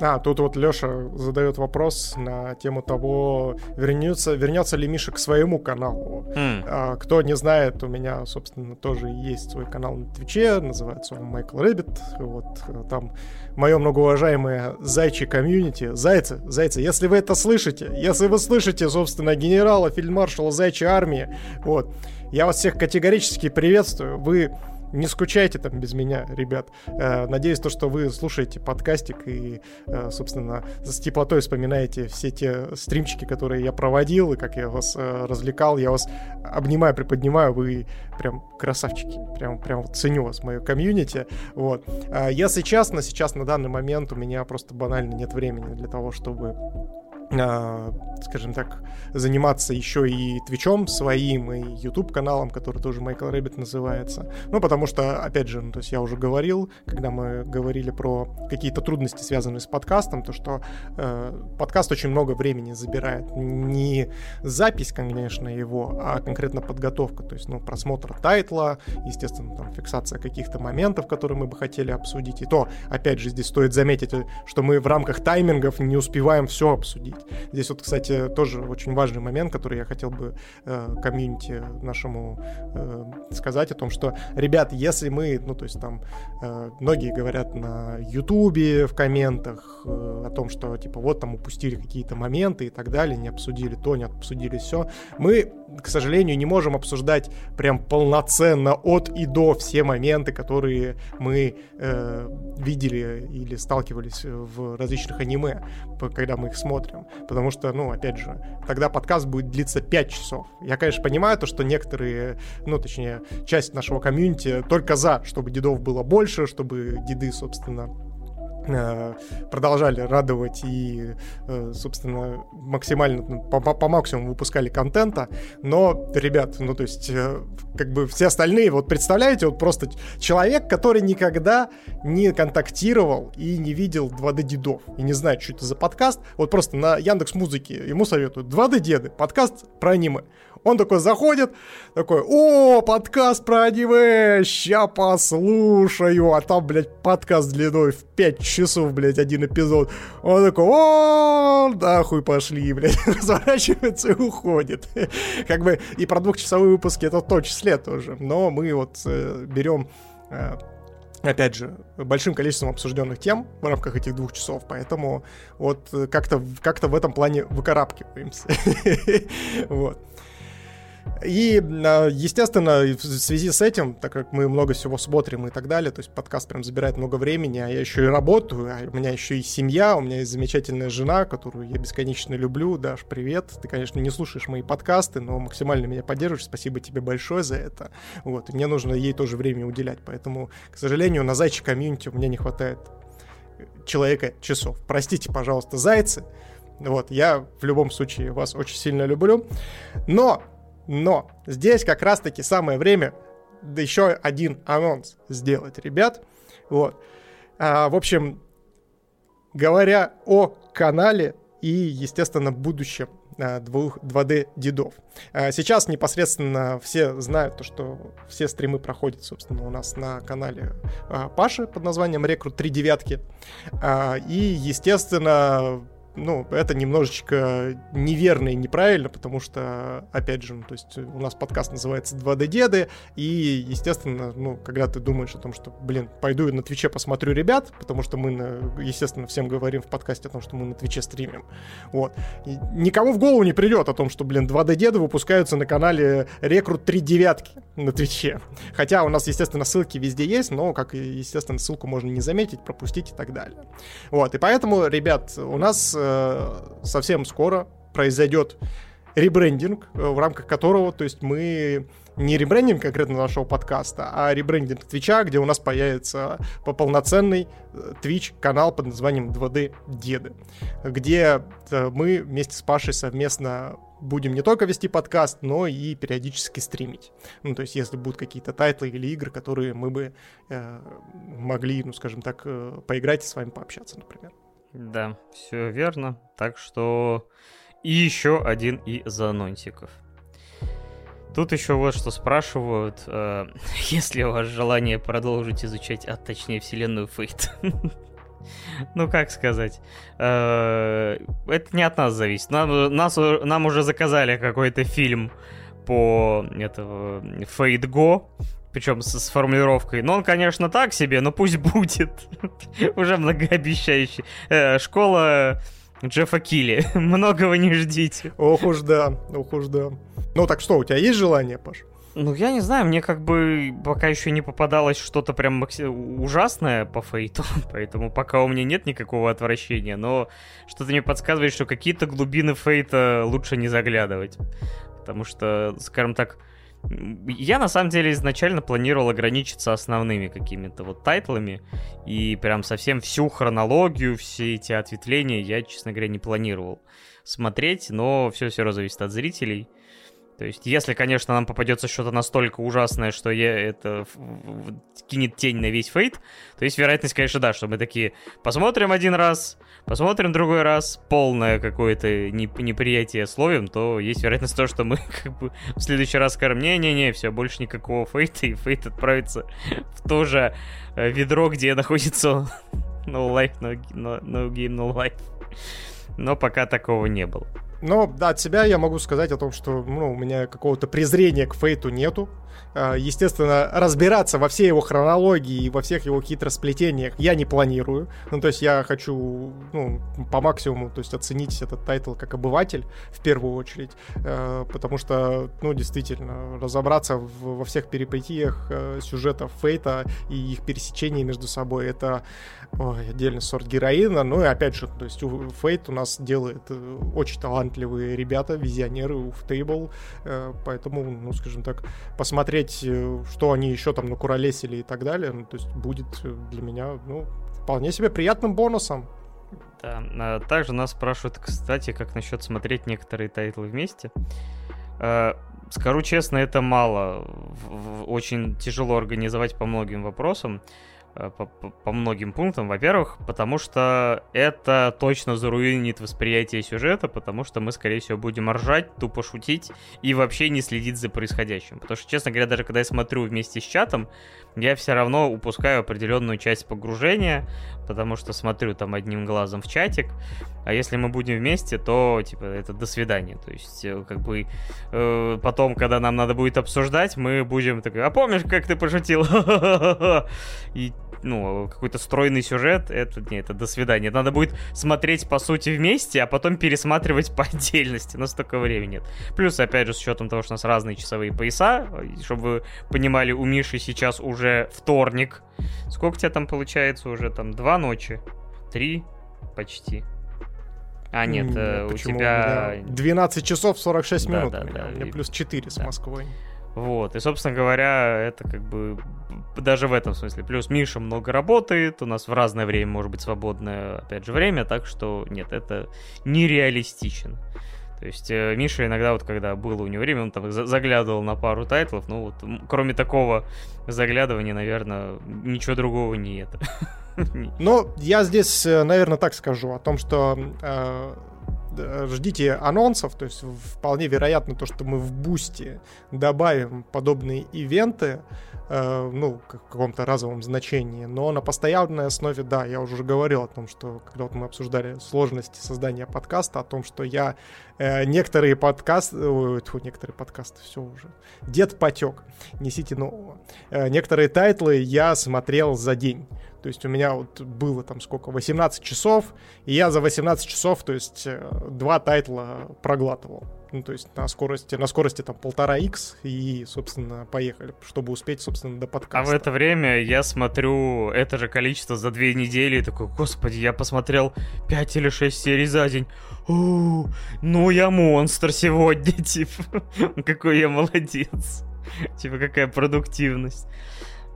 А, тут вот Леша задает вопрос на тему того, вернется, вернется ли Миша к своему каналу. Mm. А, кто не знает, у меня, собственно, тоже есть свой канал на Твиче, называется он Michael Rabbit. Вот там мое многоуважаемое зайчи комьюнити. Зайцы, зайцы, если вы это слышите, если вы слышите, собственно, генерала, фельдмаршала зайчьей армии, вот, я вас всех категорически приветствую. Вы не скучайте там без меня, ребят. Э, надеюсь, то, что вы слушаете подкастик и, э, собственно, с теплотой вспоминаете все те стримчики, которые я проводил, и как я вас э, развлекал. Я вас обнимаю, приподнимаю, вы прям красавчики. Прям, прям ценю вас, мое комьюнити. Вот. Если честно, сейчас на данный момент у меня просто банально нет времени для того, чтобы скажем так, заниматься еще и Твичом своим, и YouTube каналом, который тоже Michael Rabbit называется. Ну, потому что, опять же, ну, то есть я уже говорил, когда мы говорили про какие-то трудности, связанные с подкастом, то что э, подкаст очень много времени забирает. Не запись, конечно, его, а конкретно подготовка, то есть, ну, просмотр тайтла, естественно, там, фиксация каких-то моментов, которые мы бы хотели обсудить. И то, опять же, здесь стоит заметить, что мы в рамках таймингов не успеваем все обсудить. Здесь вот, кстати, тоже очень важный момент, который я хотел бы э, комьюнити нашему э, сказать о том, что, ребят, если мы, ну, то есть там э, многие говорят на Ютубе в комментах э, о том, что, типа, вот там упустили какие-то моменты и так далее, не обсудили то, не обсудили все. Мы, к сожалению, не можем обсуждать прям полноценно от и до все моменты, которые мы э, видели или сталкивались в различных аниме, когда мы их смотрим потому что, ну, опять же, тогда подкаст будет длиться 5 часов. Я, конечно, понимаю то, что некоторые, ну, точнее, часть нашего комьюнити только за, чтобы дедов было больше, чтобы деды, собственно, продолжали радовать и, э, собственно, максимально ну, по, по максимуму выпускали контента, но, ребят, ну, то есть, э, как бы все остальные, вот представляете, вот просто человек, который никогда не контактировал и не видел 2D дедов, и не знает, что это за подкаст, вот просто на Яндекс Музыке ему советуют 2D деды, подкаст про аниме. Он такой заходит, такой, о, подкаст про аниме, ща послушаю, а там, блядь, подкаст длиной в 5 часов, блядь, один эпизод. Он такой, о, нахуй пошли, блядь, разворачивается и уходит. Как бы и про двухчасовые выпуски это в том числе тоже, но мы вот э, берем э, опять же, большим количеством обсужденных тем в рамках этих двух часов, поэтому вот как-то как в этом плане выкарабкиваемся. Вот. И, а, естественно, в связи с этим, так как мы много всего смотрим и так далее, то есть подкаст прям забирает много времени, а я еще и работаю, а у меня еще и семья, у меня есть замечательная жена, которую я бесконечно люблю. Даш, привет. Ты, конечно, не слушаешь мои подкасты, но максимально меня поддерживаешь. Спасибо тебе большое за это. Вот. И мне нужно ей тоже время уделять. Поэтому, к сожалению, на зайчик комьюнити у меня не хватает человека часов. Простите, пожалуйста, зайцы. Вот, я в любом случае вас очень сильно люблю. Но но здесь как раз-таки самое время да еще один анонс сделать, ребят. Вот. А, в общем, говоря о канале, и, естественно, будущем 2D дедов. Сейчас непосредственно все знают то, что все стримы проходят, собственно, у нас на канале Паши под названием Рекрут 3 девятки. И, естественно, ну, это немножечко неверно и неправильно, потому что, опять же, ну, то есть у нас подкаст называется 2D-деды, и, естественно, ну, когда ты думаешь о том, что, блин, пойду на Твиче посмотрю ребят, потому что мы, естественно, всем говорим в подкасте о том, что мы на Твиче стримим, вот. И никому в голову не придет о том, что, блин, 2D-деды выпускаются на канале Recruit 3 девятки на Твиче. Хотя у нас, естественно, ссылки везде есть, но, как естественно, ссылку можно не заметить, пропустить и так далее. Вот, и поэтому, ребят, у нас совсем скоро произойдет ребрендинг, э, в рамках которого, то есть мы не ребрендинг конкретно нашего подкаста, а ребрендинг Твича, где у нас появится полноценный Twitch э, канал под названием 2D Деды, где мы вместе с Пашей совместно будем не только вести подкаст, но и периодически стримить. Ну, то есть, если будут какие-то тайтлы или игры, которые мы бы э, могли, ну, скажем так, э, поиграть и с вами пообщаться, например. Да, все верно. Так что и еще один из анонсиков. Тут еще вот что спрашивают, э, если у вас желание продолжить изучать, а точнее вселенную Фейт. ну, как сказать, э, это не от нас зависит. Нам уже заказали какой-то фильм по этого Fate Go, причем с, с формулировкой. Но он, конечно, так себе, но пусть будет. Уже многообещающий. Э, школа Джеффа Килли. Многого не ждите. Ох уж да, ох уж да. Ну так что, у тебя есть желание, Паш? Ну, я не знаю, мне как бы пока еще не попадалось что-то прям макси... ужасное по фейту, поэтому пока у меня нет никакого отвращения, но что-то мне подсказывает, что какие-то глубины фейта лучше не заглядывать. Потому что, скажем так, я на самом деле изначально планировал ограничиться основными какими-то вот тайтлами, и прям совсем всю хронологию, все эти ответвления я, честно говоря, не планировал смотреть, но все все равно зависит от зрителей. То есть, если, конечно, нам попадется что-то настолько ужасное, что аж это кинет тень на весь Fate, то есть вероятность, конечно, да, что мы такие посмотрим один раз, посмотрим другой раз, полное какое-то неприятие словим, то есть вероятность того, что мы как бы в следующий раз скажем, не-не-не, все, больше никакого Fate а, и Fate отправится в то же э, ведро, где находится no life, no, no, no game, no life. Но пока такого не было. Но да, от себя я могу сказать о том, что ну, у меня какого-то презрения к Fate у нету. А, естественно, разбираться во всей его хронологии и во всех его хитросплетениях я не планирую. Ну, то есть я хочу ну, по максимуму то есть оценить этот тайтл как обыватель в первую очередь. А, потому что, ну, действительно, разобраться во всех перипетиях э, сюжетов Fate а и их пересечений между собой, это ой, отдельный сорт героина. Ну и опять же, то есть Fate у нас делает э, очень талантливые ребята, визионеры, Ufotable. Э, поэтому, ну, скажем так, посмотреть посмотреть, э, что они еще там накуролесили и так далее, ну, то есть будет э, для меня, ну, вполне себе приятным бонусом. Да, а также нас спрашивают, кстати, как насчет смотреть некоторые тайтлы вместе. Э, скажу честно, это мало. Очень тяжело организовать по многим вопросам. Э, по, по многим пунктам. Во-первых, потому что это точно заруинит восприятие сюжета, потому что мы, скорее всего, будем ржать, тупо шутить и вообще не следить за происходящим. Потому что, честно говоря, даже когда я смотрю вместе с чатом, я все равно упускаю определенную часть погружения, потому что смотрю там одним глазом в чатик, а если мы будем вместе, то, типа, это до свидания. То есть, э, как бы, э, потом, когда нам надо будет обсуждать, мы будем такой, а помнишь, как ты пошутил? И ну, какой-то стройный сюжет, это, не, это до свидания. Надо будет смотреть, по сути, вместе, а потом пересматривать по отдельности. Но столько времени нет. Плюс, опять же, с учетом того, что у нас разные часовые пояса, чтобы вы понимали, у Миши сейчас уже вторник. Сколько у тебя там получается уже? Там два ночи? Три? Почти. А, нет, нет э, у тебя... 12 часов 46 да, минут. Да, да, у меня плюс 4 да. с Москвой. Вот, и, собственно говоря, это как бы даже в этом смысле. Плюс Миша много работает, у нас в разное время может быть свободное, опять же, время, так что нет, это нереалистично. То есть э, Миша иногда вот, когда было у него время, он там заглядывал на пару тайтлов, ну вот, кроме такого заглядывания, наверное, ничего другого не это. Ну, я здесь, э, наверное, так скажу о том, что э, ждите анонсов, то есть вполне вероятно то, что мы в бусте добавим подобные ивенты, э, ну, в каком-то разовом значении, но на постоянной основе, да, я уже говорил о том, что когда вот мы обсуждали сложности создания подкаста, о том, что я э, некоторые подкасты, тьфу, некоторые подкасты, все уже, дед потек, несите нового. Э, некоторые тайтлы я смотрел за день, то есть у меня вот было там сколько, 18 часов, и я за 18 часов, то есть э, два тайтла проглатывал. Ну, то есть на скорости, на скорости там полтора x и, собственно, поехали, чтобы успеть, собственно, до подкаста. А в это время я смотрю это же количество за две недели и такой, господи, я посмотрел 5 или 6 серий за день. У, ну я монстр сегодня, типа. Какой я молодец. Типа, какая продуктивность.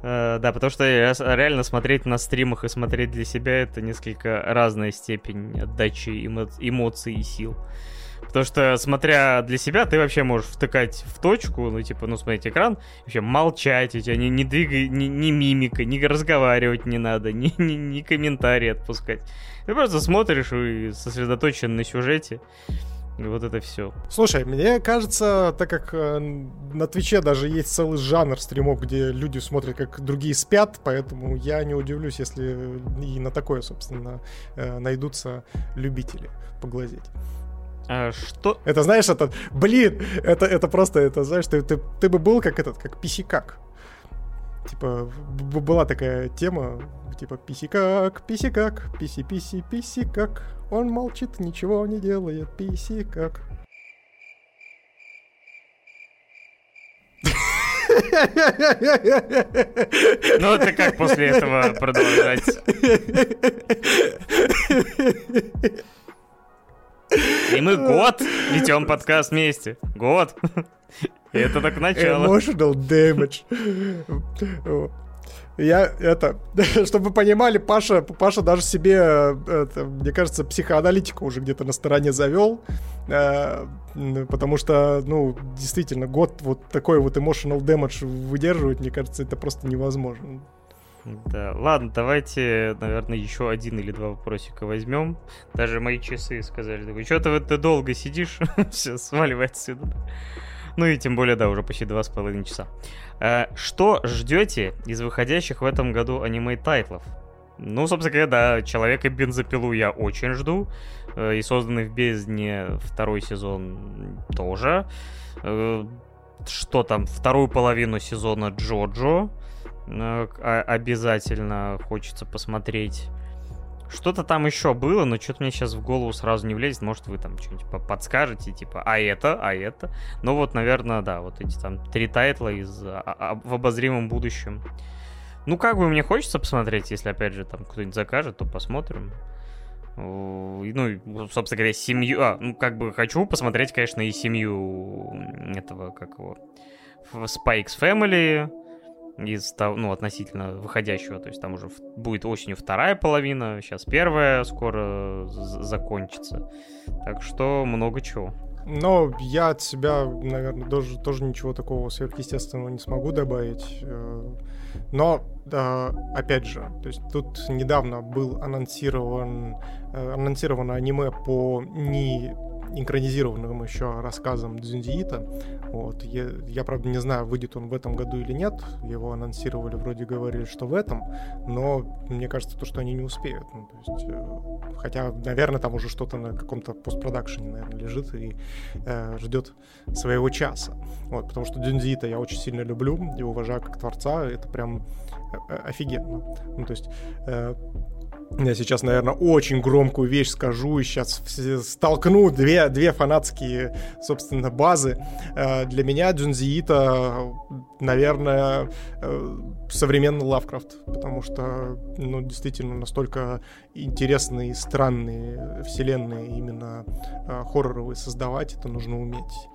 Uh, да, потому что реально смотреть на стримах и смотреть для себя это несколько разная степень отдачи эмо- эмоций и сил. Потому что, смотря для себя, ты вообще можешь втыкать в точку, ну, типа, ну, смотреть экран, вообще молчать, у тебя не, не двигай, ни мимика, ни разговаривать не надо, ни, ни, ни комментарии отпускать. Ты просто смотришь и сосредоточен на сюжете. Вот это все. Слушай, мне кажется, так как э, на Твиче даже есть целый жанр стримов, где люди смотрят, как другие спят, поэтому я не удивлюсь, если и на такое, собственно, э, найдутся любители поглазеть. А что? Это знаешь, это, блин, это, это просто, это знаешь, ты, ты, ты бы был как этот, как писикак. Типа, была такая тема, типа, писикак, писикак, писи-писи, писикак. Он молчит, ничего не делает, писи как. Ну, это как после этого продолжать? И мы год ведем подкаст вместе. Год. И это так начало. Emotional damage. Я это, чтобы вы понимали, Паша, Паша даже себе, это, мне кажется, психоаналитику уже где-то на стороне завел, э, потому что, ну, действительно, год вот такой вот emotional damage выдерживать, мне кажется, это просто невозможно. Да, ладно, давайте, наверное, еще один или два вопросика возьмем. Даже мои часы сказали, что-то ты долго сидишь, все, сваливай отсюда. Ну и тем более, да, уже почти два с половиной часа. Э, что ждете из выходящих в этом году аниме-тайтлов? Ну, собственно говоря, да, Человека бензопилу я очень жду. Э, и созданный в бездне второй сезон тоже. Э, что там, вторую половину сезона Джоджо обязательно хочется посмотреть. Что-то там еще было, но что-то мне сейчас в голову сразу не влезет. Может, вы там что-нибудь подскажете, типа, а это, а это. Ну вот, наверное, да, вот эти там три тайтла из а, а, в обозримом будущем. Ну, как бы мне хочется посмотреть, если, опять же, там кто-нибудь закажет, то посмотрим. Ну, собственно говоря, семью... А, ну, как бы хочу посмотреть, конечно, и семью этого, как его... Spikes Family, из того, ну, относительно выходящего. То есть там уже будет осенью вторая половина, сейчас первая скоро закончится. Так что много чего. Но я от себя, наверное, тоже, тоже ничего такого сверхъестественного не смогу добавить. Э, но, опять же, то есть тут недавно был анонсирован, э, анонсировано аниме по не экранизированным еще рассказом Дзюндиита. Вот. Я, я, правда, не знаю, выйдет он в этом году или нет. Его анонсировали, вроде говорили, что в этом. Но мне кажется, то, что они не успеют. Ну, то есть, э, хотя, наверное, там уже что-то на каком-то постпродакшене, наверное, лежит и э, ждет своего часа. Вот, потому что Дзюндиита я очень сильно люблю и уважаю как творца. Это прям э, офигенно. Ну, то есть... Э, я сейчас, наверное, очень громкую вещь скажу и сейчас столкну две, две фанатские, собственно, базы. Э, для меня Джунзиита, наверное, э, современный Лавкрафт, потому что, ну, действительно, настолько интересные странные вселенные именно э, хорроровые создавать, это нужно уметь.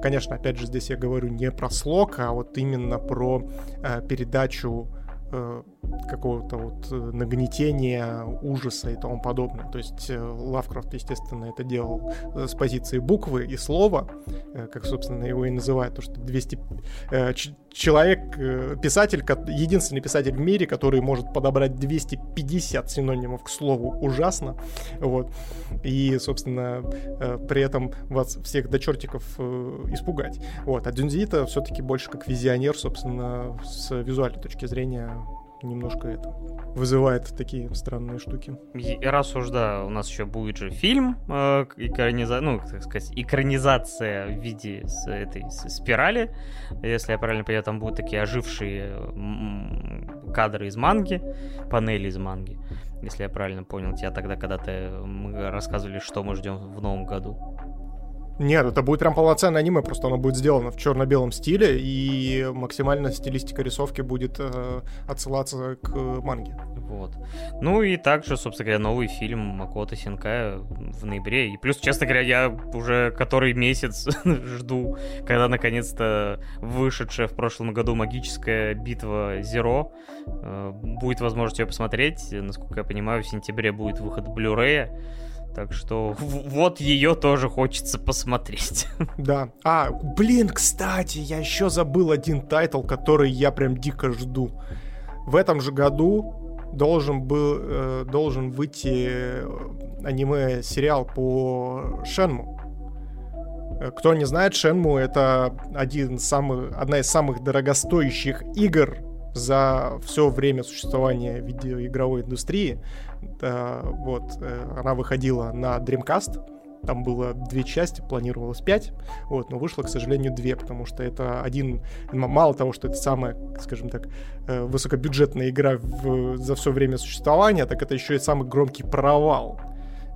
Конечно, опять же, здесь я говорю не про слог, а вот именно про передачу какого-то вот э, нагнетения, ужаса и тому подобное. То есть э, Лавкрафт, естественно, это делал э, с позиции буквы и слова, как, собственно, его и называют, то, что 200... Человек, писатель, единственный писатель в мире, который может подобрать 250 синонимов к слову «ужасно», вот, и, собственно, при этом вас всех до чертиков испугать. Вот. А Дюнзита все-таки больше как визионер, собственно, с визуальной точки зрения немножко это вызывает такие странные штуки. И раз уж, да, у нас еще будет же фильм, э, экраниза... ну, так сказать, экранизация в виде с этой спирали. Если я правильно понимаю, там будут такие ожившие кадры из манги, панели из манги. Если я правильно понял тебя тогда, когда ты рассказывали, что мы ждем в новом году. Нет, это будет прям полноценное аниме, просто оно будет сделано в черно-белом стиле, и максимально стилистика рисовки будет э, отсылаться к манге. Вот. Ну и также, собственно говоря, новый фильм Макото Синкая в ноябре. И плюс, честно говоря, я уже который месяц жду, когда наконец-то вышедшая в прошлом году магическая битва Зеро э, будет возможность ее посмотреть. Насколько я понимаю, в сентябре будет выход Blu-ray. Так что вот ее тоже хочется посмотреть. Да. А, блин, кстати, я еще забыл один тайтл, который я прям дико жду. В этом же году должен был э, должен выйти э, аниме-сериал по Shenmue. Э, кто не знает, Shenmue это один самых, одна из самых дорогостоящих игр за все время существования видеоигровой индустрии. Да, вот, э, она выходила на Dreamcast, там было две части, планировалось пять, вот, но вышло, к сожалению, две, потому что это один, мало того, что это самая, скажем так, э, высокобюджетная игра в, за все время существования, так это еще и самый громкий провал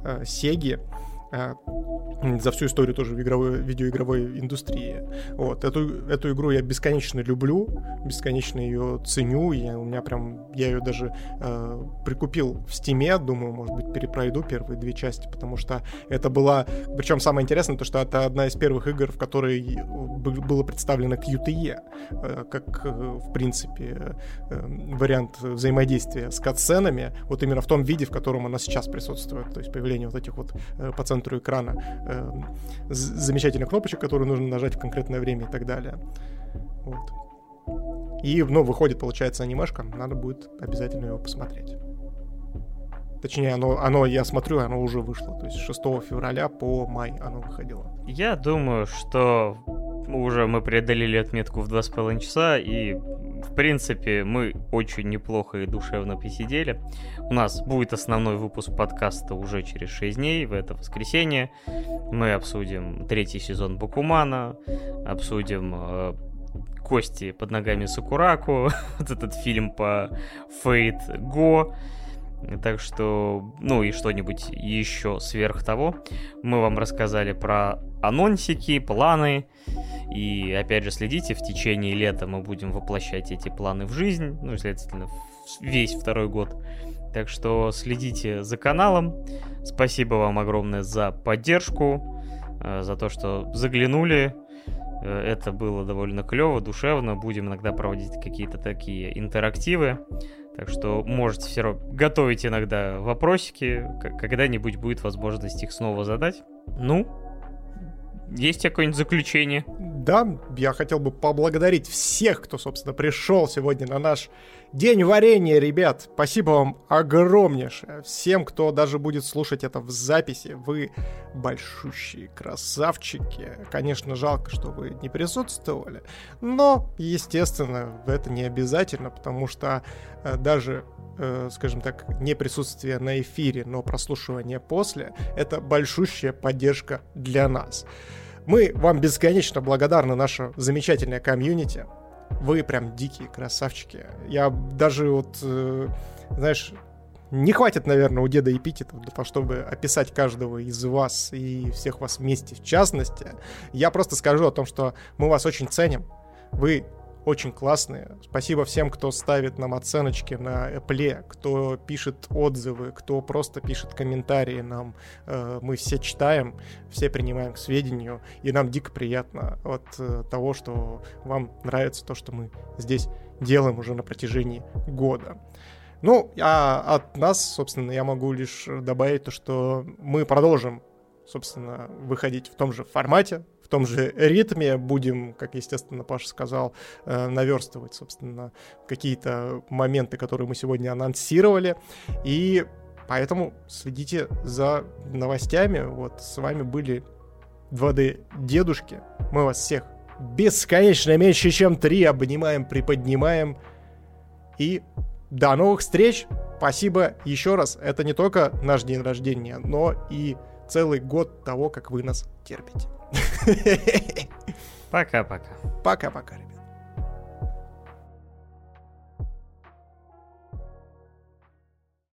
э, Сеги, за всю историю тоже в игровой, видеоигровой индустрии. Вот. Эту, эту игру я бесконечно люблю, бесконечно ее ценю. Я, у меня прям, я ее даже э, прикупил в стиме, думаю, может быть, перепройду первые две части, потому что это была... Причем самое интересное, то, что это одна из первых игр, в которой было представлено QTE, э, как, э, в принципе, э, вариант взаимодействия с катсценами, вот именно в том виде, в котором она сейчас присутствует, то есть появление вот этих вот э, по центру экрана э, замечательных кнопочек, которые нужно нажать в конкретное время и так далее. Вот. И, ну, выходит, получается, анимешка, надо будет обязательно его посмотреть. Точнее, оно, оно, я смотрю, оно уже вышло. То есть 6 февраля по май оно выходило. Я думаю, что уже мы преодолели отметку в 2,5 часа, и, в принципе, мы очень неплохо и душевно посидели. У нас будет основной выпуск подкаста уже через 6 дней, в это воскресенье. Мы обсудим третий сезон Бакумана, обсудим э, кости под ногами Сакураку, вот этот фильм по Fate Go, так что, ну и что-нибудь еще сверх того. Мы вам рассказали про анонсики, планы. И опять же, следите, в течение лета мы будем воплощать эти планы в жизнь. Ну следовательно, весь второй год. Так что следите за каналом. Спасибо вам огромное за поддержку, э, за то, что заглянули. Э, это было довольно клево, душевно. Будем иногда проводить какие-то такие интерактивы. Так что можете все равно готовить иногда вопросики, когда-нибудь будет возможность их снова задать. Ну, есть какое-нибудь заключение? Да, я хотел бы поблагодарить всех, кто, собственно, пришел сегодня на наш День варенья, ребят. Спасибо вам огромнейшее. Всем, кто даже будет слушать это в записи, вы большущие красавчики. Конечно, жалко, что вы не присутствовали, но, естественно, это не обязательно, потому что э, даже э, скажем так, не присутствие на эфире, но прослушивание после, это большущая поддержка для нас. Мы вам бесконечно благодарны, наша замечательная комьюнити. Вы прям дикие красавчики. Я даже вот, э, знаешь, не хватит, наверное, у деда эпитетов для того, чтобы описать каждого из вас и всех вас вместе в частности. Я просто скажу о том, что мы вас очень ценим. Вы очень классные. Спасибо всем, кто ставит нам оценочки на Apple, кто пишет отзывы, кто просто пишет комментарии нам. Э, мы все читаем, все принимаем к сведению, и нам дико приятно от э, того, что вам нравится то, что мы здесь делаем уже на протяжении года. Ну, а от нас, собственно, я могу лишь добавить то, что мы продолжим, собственно, выходить в том же формате, в том же ритме, будем, как, естественно, Паша сказал, э, наверстывать, собственно, какие-то моменты, которые мы сегодня анонсировали, и поэтому следите за новостями. Вот с вами были 2D дедушки. Мы вас всех бесконечно меньше, чем три обнимаем, приподнимаем. И до новых встреч! Спасибо еще раз. Это не только наш день рождения, но и целый год того, как вы нас терпите. Пока-пока. Пока-пока, ребят.